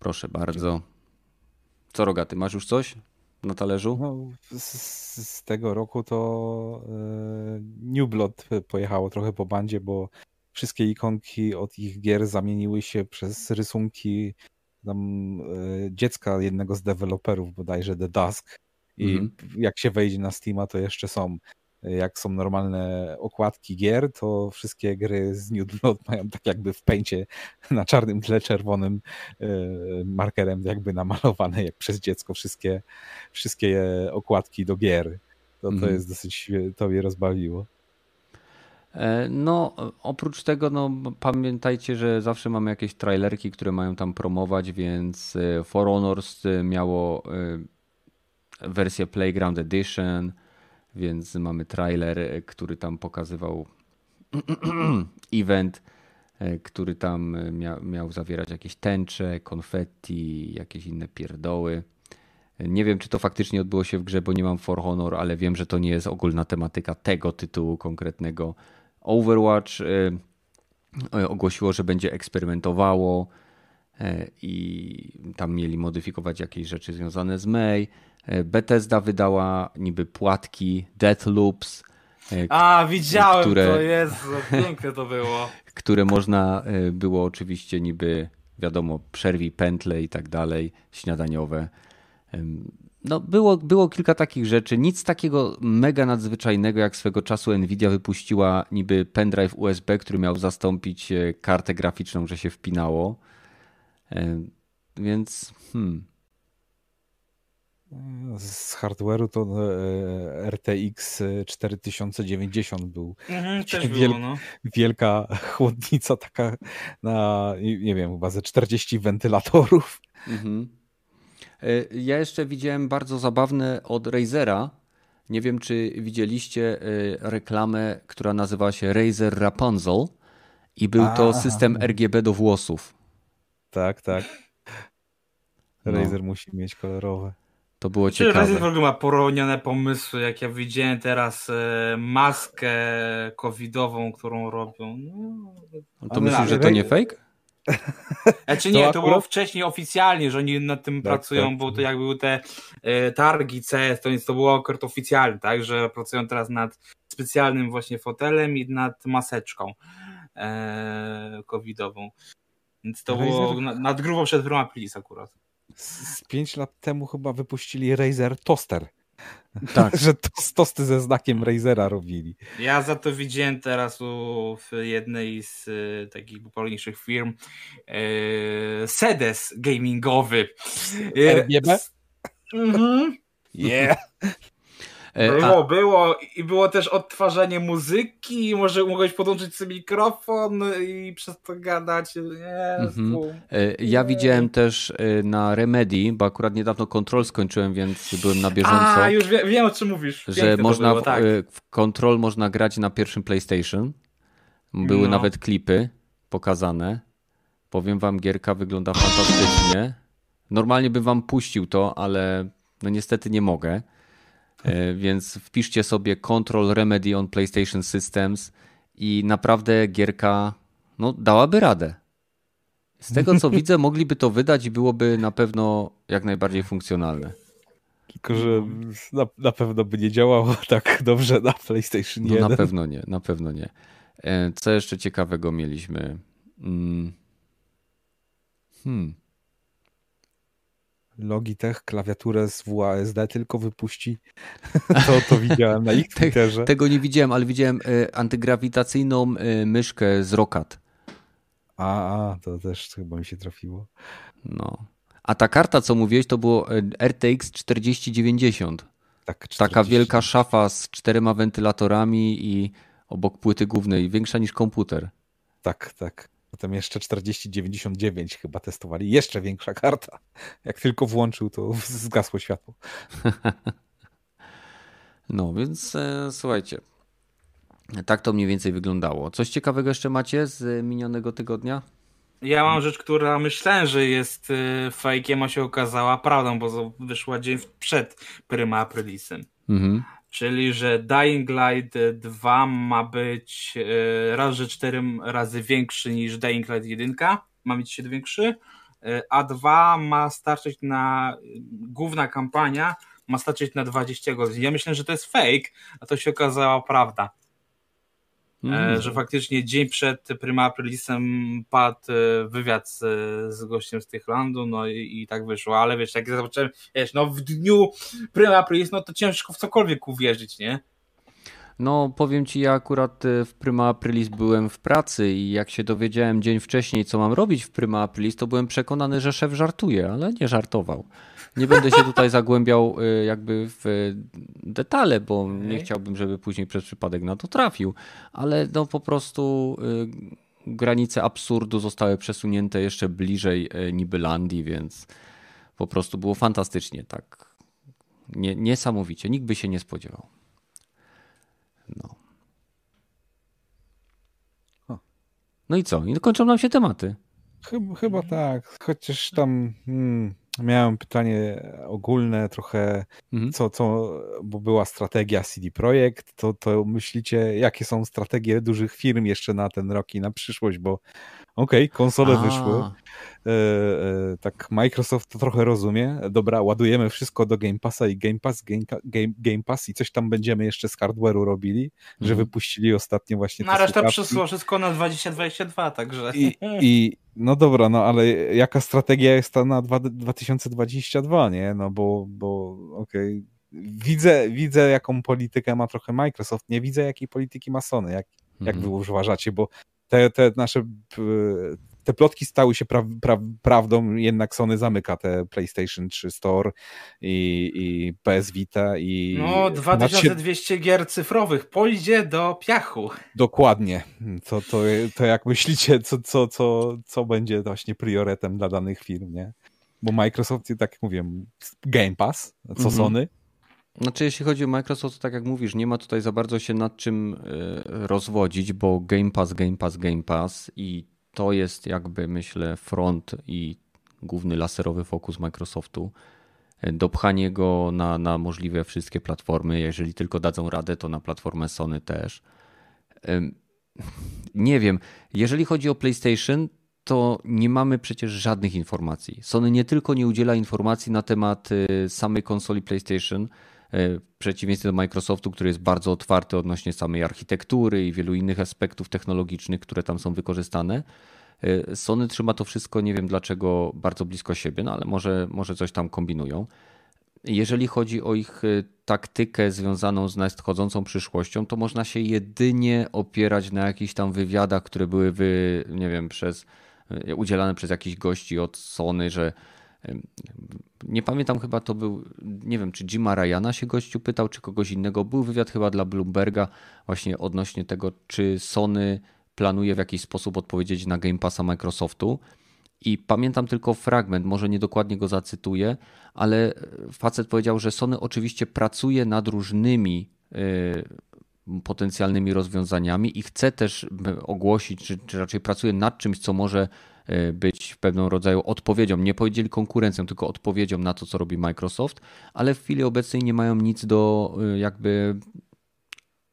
Proszę bardzo. Co rogaty, masz już coś na talerzu? No, z, z, tego roku to e, New Blood pojechało trochę po bandzie, bo wszystkie ikonki od ich gier zamieniły się przez rysunki tam e, dziecka jednego z deweloperów, bodajże The Dusk. I mhm. jak się wejdzie na Steama, to jeszcze są jak są normalne okładki gier, to wszystkie gry z New Blood mają tak jakby w pęcie na czarnym tle czerwonym e, markerem jakby namalowane jak przez dziecko wszystkie, wszystkie okładki do gier. To, to mhm. jest dosyć, to mnie rozbawiło. E, no, oprócz tego, no, pamiętajcie, że zawsze mamy jakieś trailerki, które mają tam promować, więc e, For Honors miało wersję Playground Edition, więc mamy trailer, e, który tam pokazywał event, e, który tam e, miał, miał zawierać jakieś tęcze, konfetti, jakieś inne pierdoły. Nie wiem, czy to faktycznie odbyło się w grze, bo nie mam For Honor, ale wiem, że to nie jest ogólna tematyka tego tytułu konkretnego. Overwatch ogłosiło, że będzie eksperymentowało i tam mieli modyfikować jakieś rzeczy związane z May. E, Bethesda wydała niby płatki Deathloops. E, A, widziałem które, to, jest piękne to było. Które można e, było oczywiście niby, wiadomo, przerwij pętle i tak dalej, śniadaniowe. No, było, było kilka takich rzeczy, nic takiego mega nadzwyczajnego, jak swego czasu Nvidia wypuściła niby pendrive USB, który miał zastąpić kartę graficzną, że się wpinało. Więc hmm, z hardware'u to e, RTX 4090 był. Mhm, też Wiel było, no. Wielka chłodnica taka na, nie wiem, chyba ze 40 wentylatorów. Mhm. E, ja jeszcze widziałem bardzo zabawne od Razera. Nie wiem, czy widzieliście e, reklamę, która nazywa się Razer Rapunzel i był A, to system RGB do włosów. Tak, tak. No. Razer no. musi mieć kolorowe. To było ciekawe. Razer w ogóle ma poronione pomysły, jak ja widziałem teraz e, maskę covidową, którą robią. No, to myślisz, że to nie fake? Znaczy nie, to, to było wcześniej oficjalnie, że oni nad tym tak, pracują, tak. bo to jak były te e, targi CS, to, to było akurat oficjalnie, tak, że pracują teraz nad specjalnym właśnie fotelem i nad maseczką e, covidową. Więc to Razer... było nad, grubą przed Prima Aprilis akurat. Z 5 lat temu chyba wypuścili Razer Toaster. Tak. że to, tosty ze znakiem Razera robili. Ja za to widziałem teraz u, w jednej z y, takich popularniejszych firm y, Sedes gamingowy. RGB? Mhm. Yeah. E, było, a... było i było też odtwarzanie muzyki, może mogłeś podłączyć sobie mikrofon i przez to gadać. Nie, mhm. E, ja widziałem też e, na Remedy, bo akurat niedawno Control skończyłem, więc byłem na bieżąco. A, już wie, wiem o czym mówisz. Że można było, tak. w Control można grać na pierwszym PlayStation. Były no. nawet klipy pokazane. Powiem wam, gierka wygląda fantastycznie. Normalnie bym wam puścił to, ale no niestety nie mogę. E, więc wpiszcie sobie Control Remedy on PlayStation Systems i naprawdę gierka no, dałaby radę. Z tego co widzę, mogliby to wydać i byłoby na pewno jak najbardziej funkcjonalne. Tylko, że na, na pewno by nie działało tak dobrze na PlayStation 1. No na pewno nie, na pewno nie. E, co jeszcze ciekawego mieliśmy? Hmm. Logitech klawiaturę z WASD tylko wypuści. To, to widziałem na ich Twitterze. Tego nie widziałem, ale widziałem e, antygrawitacyjną e, myszkę z Rokat. A, a, to też chyba mi się trafiło. No. A ta karta, co mówiłeś, to było e, RTX 4090. Tak, 40. Taka wielka szafa z czterema wentylatorami i obok płyty głównej, większa niż komputer. Tak, tak. Potem jeszcze 4099 chyba testowali. Jeszcze większa karta. Jak tylko włączył, to zgasło światło. No, więc e, słuchajcie. Tak to mniej więcej wyglądało. Coś ciekawego jeszcze macie z minionego tygodnia? Ja mam rzecz, która myślałem, że jest e, fejkiem, a się okazała prawdą, bo wyszła dzień przed Prima Aprilisem. Mhm. Czyli, że Dying Light 2 ma być e, raz, że 4 razy większy niż Dying Light 1, ma mieć się większy, e, a 2 ma starczyć na, główna kampania ma starczyć na 20 godzin. Ja myślę, że to jest fake, a to się okazała prawda. Mm. Że faktycznie dzień przed Prima Aprilisem padł e, wywiad z, z gościem z tych landu, no i, i, tak wyszło, ale wiesz, jak zobaczyłem, wiesz, no w dniu Prima Aprilis, no to ciężko w cokolwiek uwierzyć, nie? No, powiem ci, ja akurat e, w Prima Aprilis byłem w pracy i jak się dowiedziałem dzień wcześniej, co mam robić w Prima Aprilis, to byłem przekonany, że szef żartuje, ale nie żartował. Nie będę się tutaj zagłębiał y, jakby w detale, bo nie chciałbym, żeby później przez przypadek na to trafił, ale no po prostu y, granice absurdu zostały przesunięte jeszcze bliżej y, Nibylandii, więc po prostu było fantastycznie, tak. Nie, niesamowicie, nikt by się nie spodziewał. No. No i co? I kończą nam się tematy. Chyba, chyba tak, chociaż tam hmm, Miałem pytanie ogólne trochę, mhm. co, co, bo była strategia CD Projekt, to, to myślicie, jakie są strategie dużych firm jeszcze na ten rok i na przyszłość, bo okej, okay, konsole A. wyszły, e, e, tak Microsoft to trochę rozumie, dobra, ładujemy wszystko do Game Passa i Game Pass, Game, Game, Game Pass i coś tam będziemy jeszcze z hardware'u robili, mhm. że wypuścili ostatnio właśnie Na resztę przyszło wszystko na 2022, także... I, i no dobra, no ale jaka strategia jest ta na 2022, nie? No bo, bo okej, okay. widzę, widzę jaką politykę ma trochę Microsoft, nie widzę jakiej polityki ma Sony, jak, jak mhm. wy uważacie, bo te, te nasze te plotki stały się pra, pra, prawdą, jednak Sony zamyka te PlayStation 3 Store i, i PS Vita i... No, 2200 się... gier cyfrowych pójdzie do piachu. Dokładnie. To, to, to jak myślicie, co, co, co, co będzie właśnie priorytetem dla danych firm, nie? Bo Microsoft, tak jak mówiłem, Game Pass, co mhm. Sony, znaczy, jeśli chodzi o Microsoft, tak jak mówisz, nie ma tutaj za bardzo się nad czym e, rozwodzić, bo Game Pass, Game Pass, Game Pass i to jest jakby myślę front i główny laserowy fokus Microsoftu. Dopchanie go na, na możliwe wszystkie platformy, jeżeli tylko dadzą radę, to na platformę Sony też. Nie wiem, jeżeli chodzi o PlayStation, to nie mamy przecież żadnych informacji. Sony nie tylko nie udziela informacji na temat y, samej konsoli PlayStation, E, w przeciwieństwie do Microsoftu, który jest bardzo otwarty odnośnie samej architektury i wielu innych aspektów technologicznych, które tam są wykorzystane, Sony trzyma to wszystko, nie wiem dlaczego, bardzo blisko siebie, no ale może, może coś tam kombinują. Jeżeli chodzi o ich taktykę związaną z nadchodzącą przyszłością, to można się jedynie opierać na jakichś tam wywiadach, które były, wy, nie wiem, przez, udzielane przez jakichś gości od Sony, że nie pamiętam, chyba to był, nie wiem, czy Jima Ryana się gościu pytał, czy kogoś innego. Był wywiad chyba dla Bloomberga właśnie odnośnie tego, czy Sony planuje w jakiś sposób odpowiedzieć na Game Passa Microsoftu. I pamiętam tylko fragment, może niedokładnie go zacytuję, ale facet powiedział, że Sony oczywiście pracuje nad różnymi y, potencjalnymi rozwiązaniami i chce też ogłosić, czy, czy raczej pracuje nad czymś, co może być pewną rodzaju odpowiedzią, nie powiedzieli konkurencją, tylko odpowiedzią na to, co robi Microsoft, ale w chwili obecnej nie mają nic do y, jakby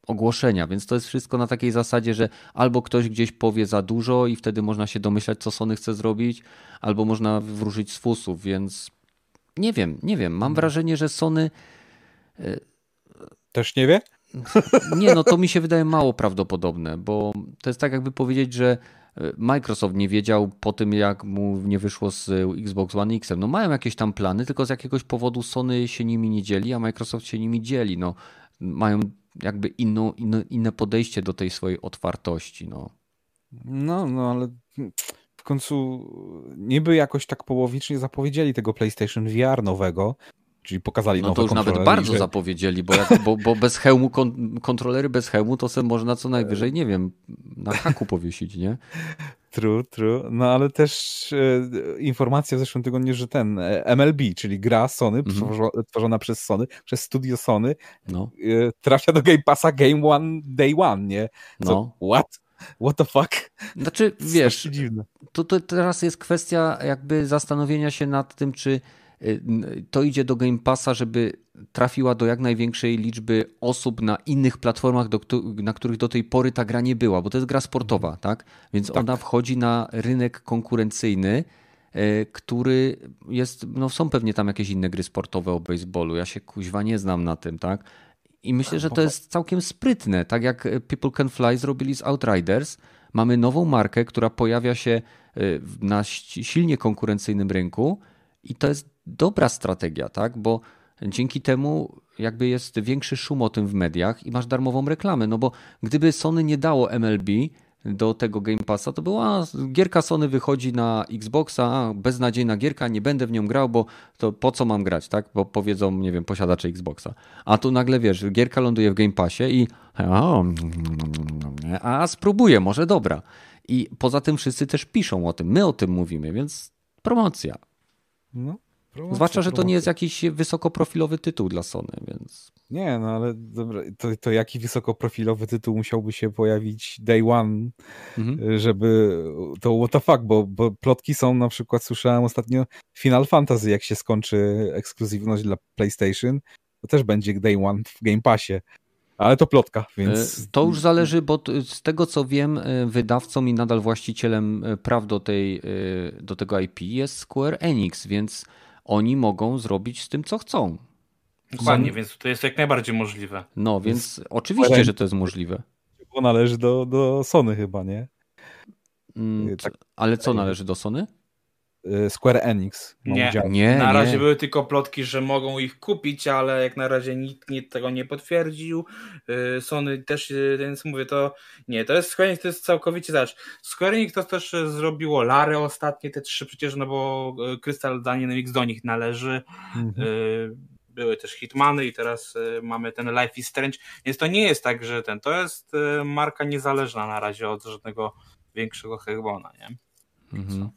ogłoszenia, więc to jest wszystko na takiej zasadzie, że albo ktoś gdzieś powie za dużo i wtedy można się domyślać, co Sony chce zrobić, albo można wróżyć z fusów, więc nie wiem, nie wiem. Mam wrażenie, że Sony. Y, Też nie wie? Nie, no to mi się wydaje mało prawdopodobne, bo to jest tak, jakby powiedzieć, że Microsoft nie wiedział po tym, jak mu nie wyszło z Xbox One X. No mają jakieś tam plany, tylko z jakiegoś powodu Sony się nimi nie dzieli, a Microsoft się nimi dzieli. No, mają jakby inne, inne podejście do tej swojej otwartości. No. no, no ale w końcu niby jakoś tak połowicznie zapowiedzieli tego PlayStation VR nowego, Czyli pokazali No to już nawet bardzo że... zapowiedzieli, bo, jak, bo, bo, bez hełmu, kon, kontrolery bez hełmu to sobie można co najwyżej, nie wiem, na haku powiesić, nie? True, true. No ale też e, informacja w zeszłym tygodniu, że ten e, MLB, czyli gra Sony, mhm. tworzona przez Sony, przez studio Sony, no. e, trafia do Game Passa Game One Day One, nie? Co, no. What? What the fuck? Znaczy, wiesz, to, to teraz jest kwestia jakby zastanowienia się nad tym, czy to idzie do Game Passa, żeby trafiła do jak największej liczby osób na innych platformach, do, na których do tej pory ta gra nie była, bo to jest gra sportowa, mhm. tak? Więc tak. ona wchodzi na rynek konkurencyjny, y, który jest, no są pewnie tam jakieś inne gry sportowe o baseballu, ja się kuźwa nie znam na tym, tak? I myślę, że to jest całkiem sprytne, tak jak People Can Fly zrobili z Outriders, mamy nową markę, która pojawia się y, na silnie konkurencyjnym rynku i to jest dobra strategia, tak? Bo dzięki temu jakby jest większy szum o tym w mediach i masz darmową reklamę. No bo gdyby Sony nie dało MLB do tego Game Passa, to była gierka Sony wychodzi na Xboxa, a beznadziejna gierka, nie będę w nią grał, bo to po co mam grać, tak? Bo powiedzą, nie wiem, posiadacze Xboxa. A tu nagle wiesz, gierka ląduje w Game Passie i o, a spróbuję, może dobra. I poza tym wszyscy też piszą o tym, my o tym mówimy, więc promocja. No, Zwłaszcza, że to nie jest jakiś wysokoprofilowy tytuł dla Sony, więc. Nie, no ale dobra, to, to jaki wysokoprofilowy tytuł musiałby się pojawić day one, mhm. żeby to what the fuck, bo, bo plotki są na przykład, słyszałem ostatnio Final Fantasy, jak się skończy ekskluzywność dla PlayStation, to też będzie day one w Game Passie. Ale to plotka, więc. E, to już zależy, bo z tego co wiem, e, wydawcą i nadal właścicielem e, praw do, tej, do tego IP jest Square Enix, więc oni mogą zrobić z tym, co chcą. Dokładnie, Są... więc to jest jak najbardziej możliwe. No, więc oczywiście, że to jest możliwe. Bo należy do, do Sony chyba, nie? Mm, tak. Ale co należy do Sony? Y, Square Enix. Nie, nie, na razie nie. były tylko plotki, że mogą ich kupić, ale jak na razie nikt, nikt tego nie potwierdził. Y, Sony też, y, więc mówię, to nie, to jest Square Enix, to jest całkowicie zaś. Square Enix to też zrobiło Lary ostatnie, te trzy przecież, no bo Crystal Dynamics do nich należy. Mhm. Były też Hitmany i teraz mamy ten Life is Strange, więc to nie jest tak, że ten, to jest marka niezależna na razie od żadnego większego hegbona, nie? Mhm.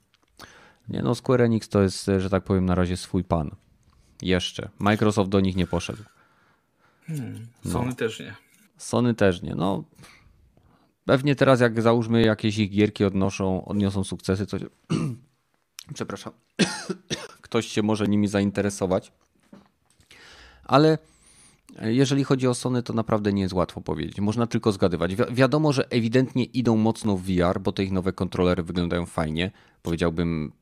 Nie no, Square Enix to jest, że tak powiem, na razie swój pan. Jeszcze. Microsoft do nich nie poszedł. Hmm, Sony no. też nie. Sony też nie. No, pewnie teraz jak załóżmy jakieś ich gierki odnoszą, odniosą sukcesy, to przepraszam, ktoś się może nimi zainteresować. Ale jeżeli chodzi o Sony, to naprawdę nie jest łatwo powiedzieć. Można tylko zgadywać. Wi wiadomo, że ewidentnie idą mocno w VR, bo te ich nowe kontrolery wyglądają fajnie. Powiedziałbym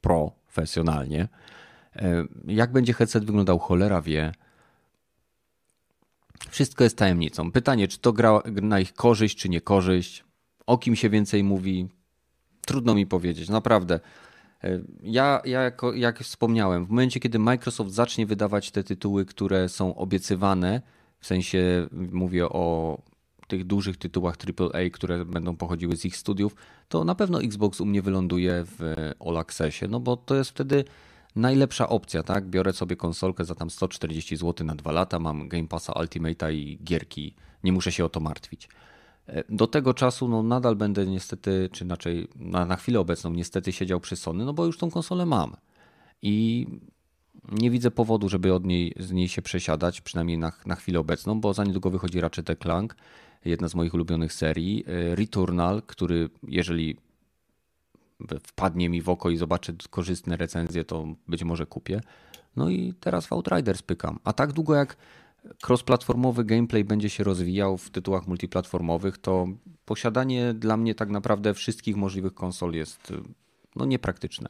profesjonalnie. E, jak będzie headset wyglądał, cholera wie. Wszystko jest tajemnicą. Pytanie, czy to gra na ich korzyść, czy nie korzyść, o kim się więcej mówi, trudno mi powiedzieć, naprawdę. E, ja, ja jako, jak wspomniałem, w momencie, kiedy Microsoft zacznie wydawać te tytuły, które są obiecywane, w sensie mówię o tych dużych tytułach AAA, które będą pochodziły z ich studiów, to na pewno Xbox u mnie wyląduje w All Accessie, no bo to jest wtedy najlepsza opcja, tak? Biorę sobie konsolkę za tam 140 zł na dwa lata, mam Game Passa Ultimate'a i gierki, nie muszę się o to martwić. E, do tego czasu no, nadal będę niestety, czy inaczej na, na chwilę obecną niestety siedział przy Sony, no bo już tą konsolę mam. I nie widzę powodu, żeby od niej, z niej się przesiadać, przynajmniej na, na chwilę obecną, bo za niedługo wychodzi Ratchet Clank, jedna z moich ulubionych serii. E, Returnal, który jeżeli wpadnie mi w oko i zobaczę korzystne recenzje, to być może kupię. No i teraz w Outriders pykam. A tak długo jak cross-platformowy gameplay będzie się rozwijał w tytułach multiplatformowych, to posiadanie dla mnie tak naprawdę wszystkich możliwych konsol jest no, niepraktyczne.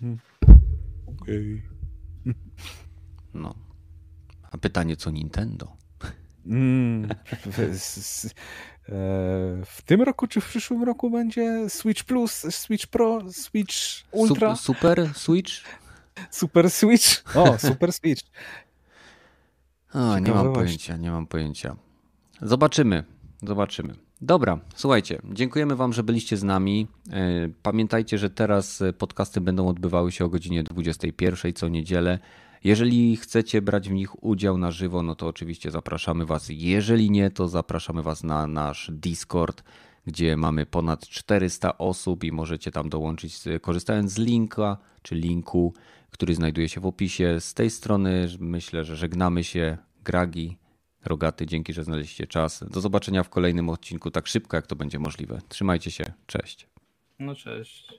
Hmm. Okej. Okay. No. A pytanie, co Nintendo? Mm, w tym roku czy w przyszłym roku będzie Switch Plus, Switch Pro, Switch Ultra? Super Switch? Super Switch? O, Super Switch. O, nie mam pojęcia, nie mam pojęcia. Zobaczymy, zobaczymy. Dobra, słuchajcie, dziękujemy Wam, że byliście z nami. E, pamiętajcie, że teraz podcasty będą odbywały się o godzinie 21 co niedzielę. Jeżeli chcecie brać w nich udział na żywo, no to oczywiście zapraszamy Was. Jeżeli nie, to zapraszamy Was na nasz Discord, gdzie mamy ponad 400 osób i możecie tam dołączyć korzystając z linka czy linku, który znajduje się w opisie. Z tej strony myślę, że żegnamy się. Gragi, Rogaty, dzięki, że znaleźliście czas. Do zobaczenia w kolejnym odcinku tak szybko, jak to będzie możliwe. Trzymajcie się. Cześć. No cześć.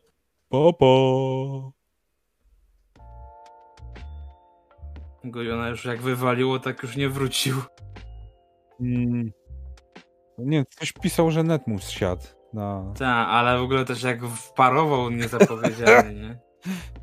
Popo. Gojona już jak wywaliło, tak już nie wrócił. Mm. Nie, ktoś pisał, że net mu zsiadł. Na... Tak, ale w ogóle też jak wparował niezapowiedziany, nie?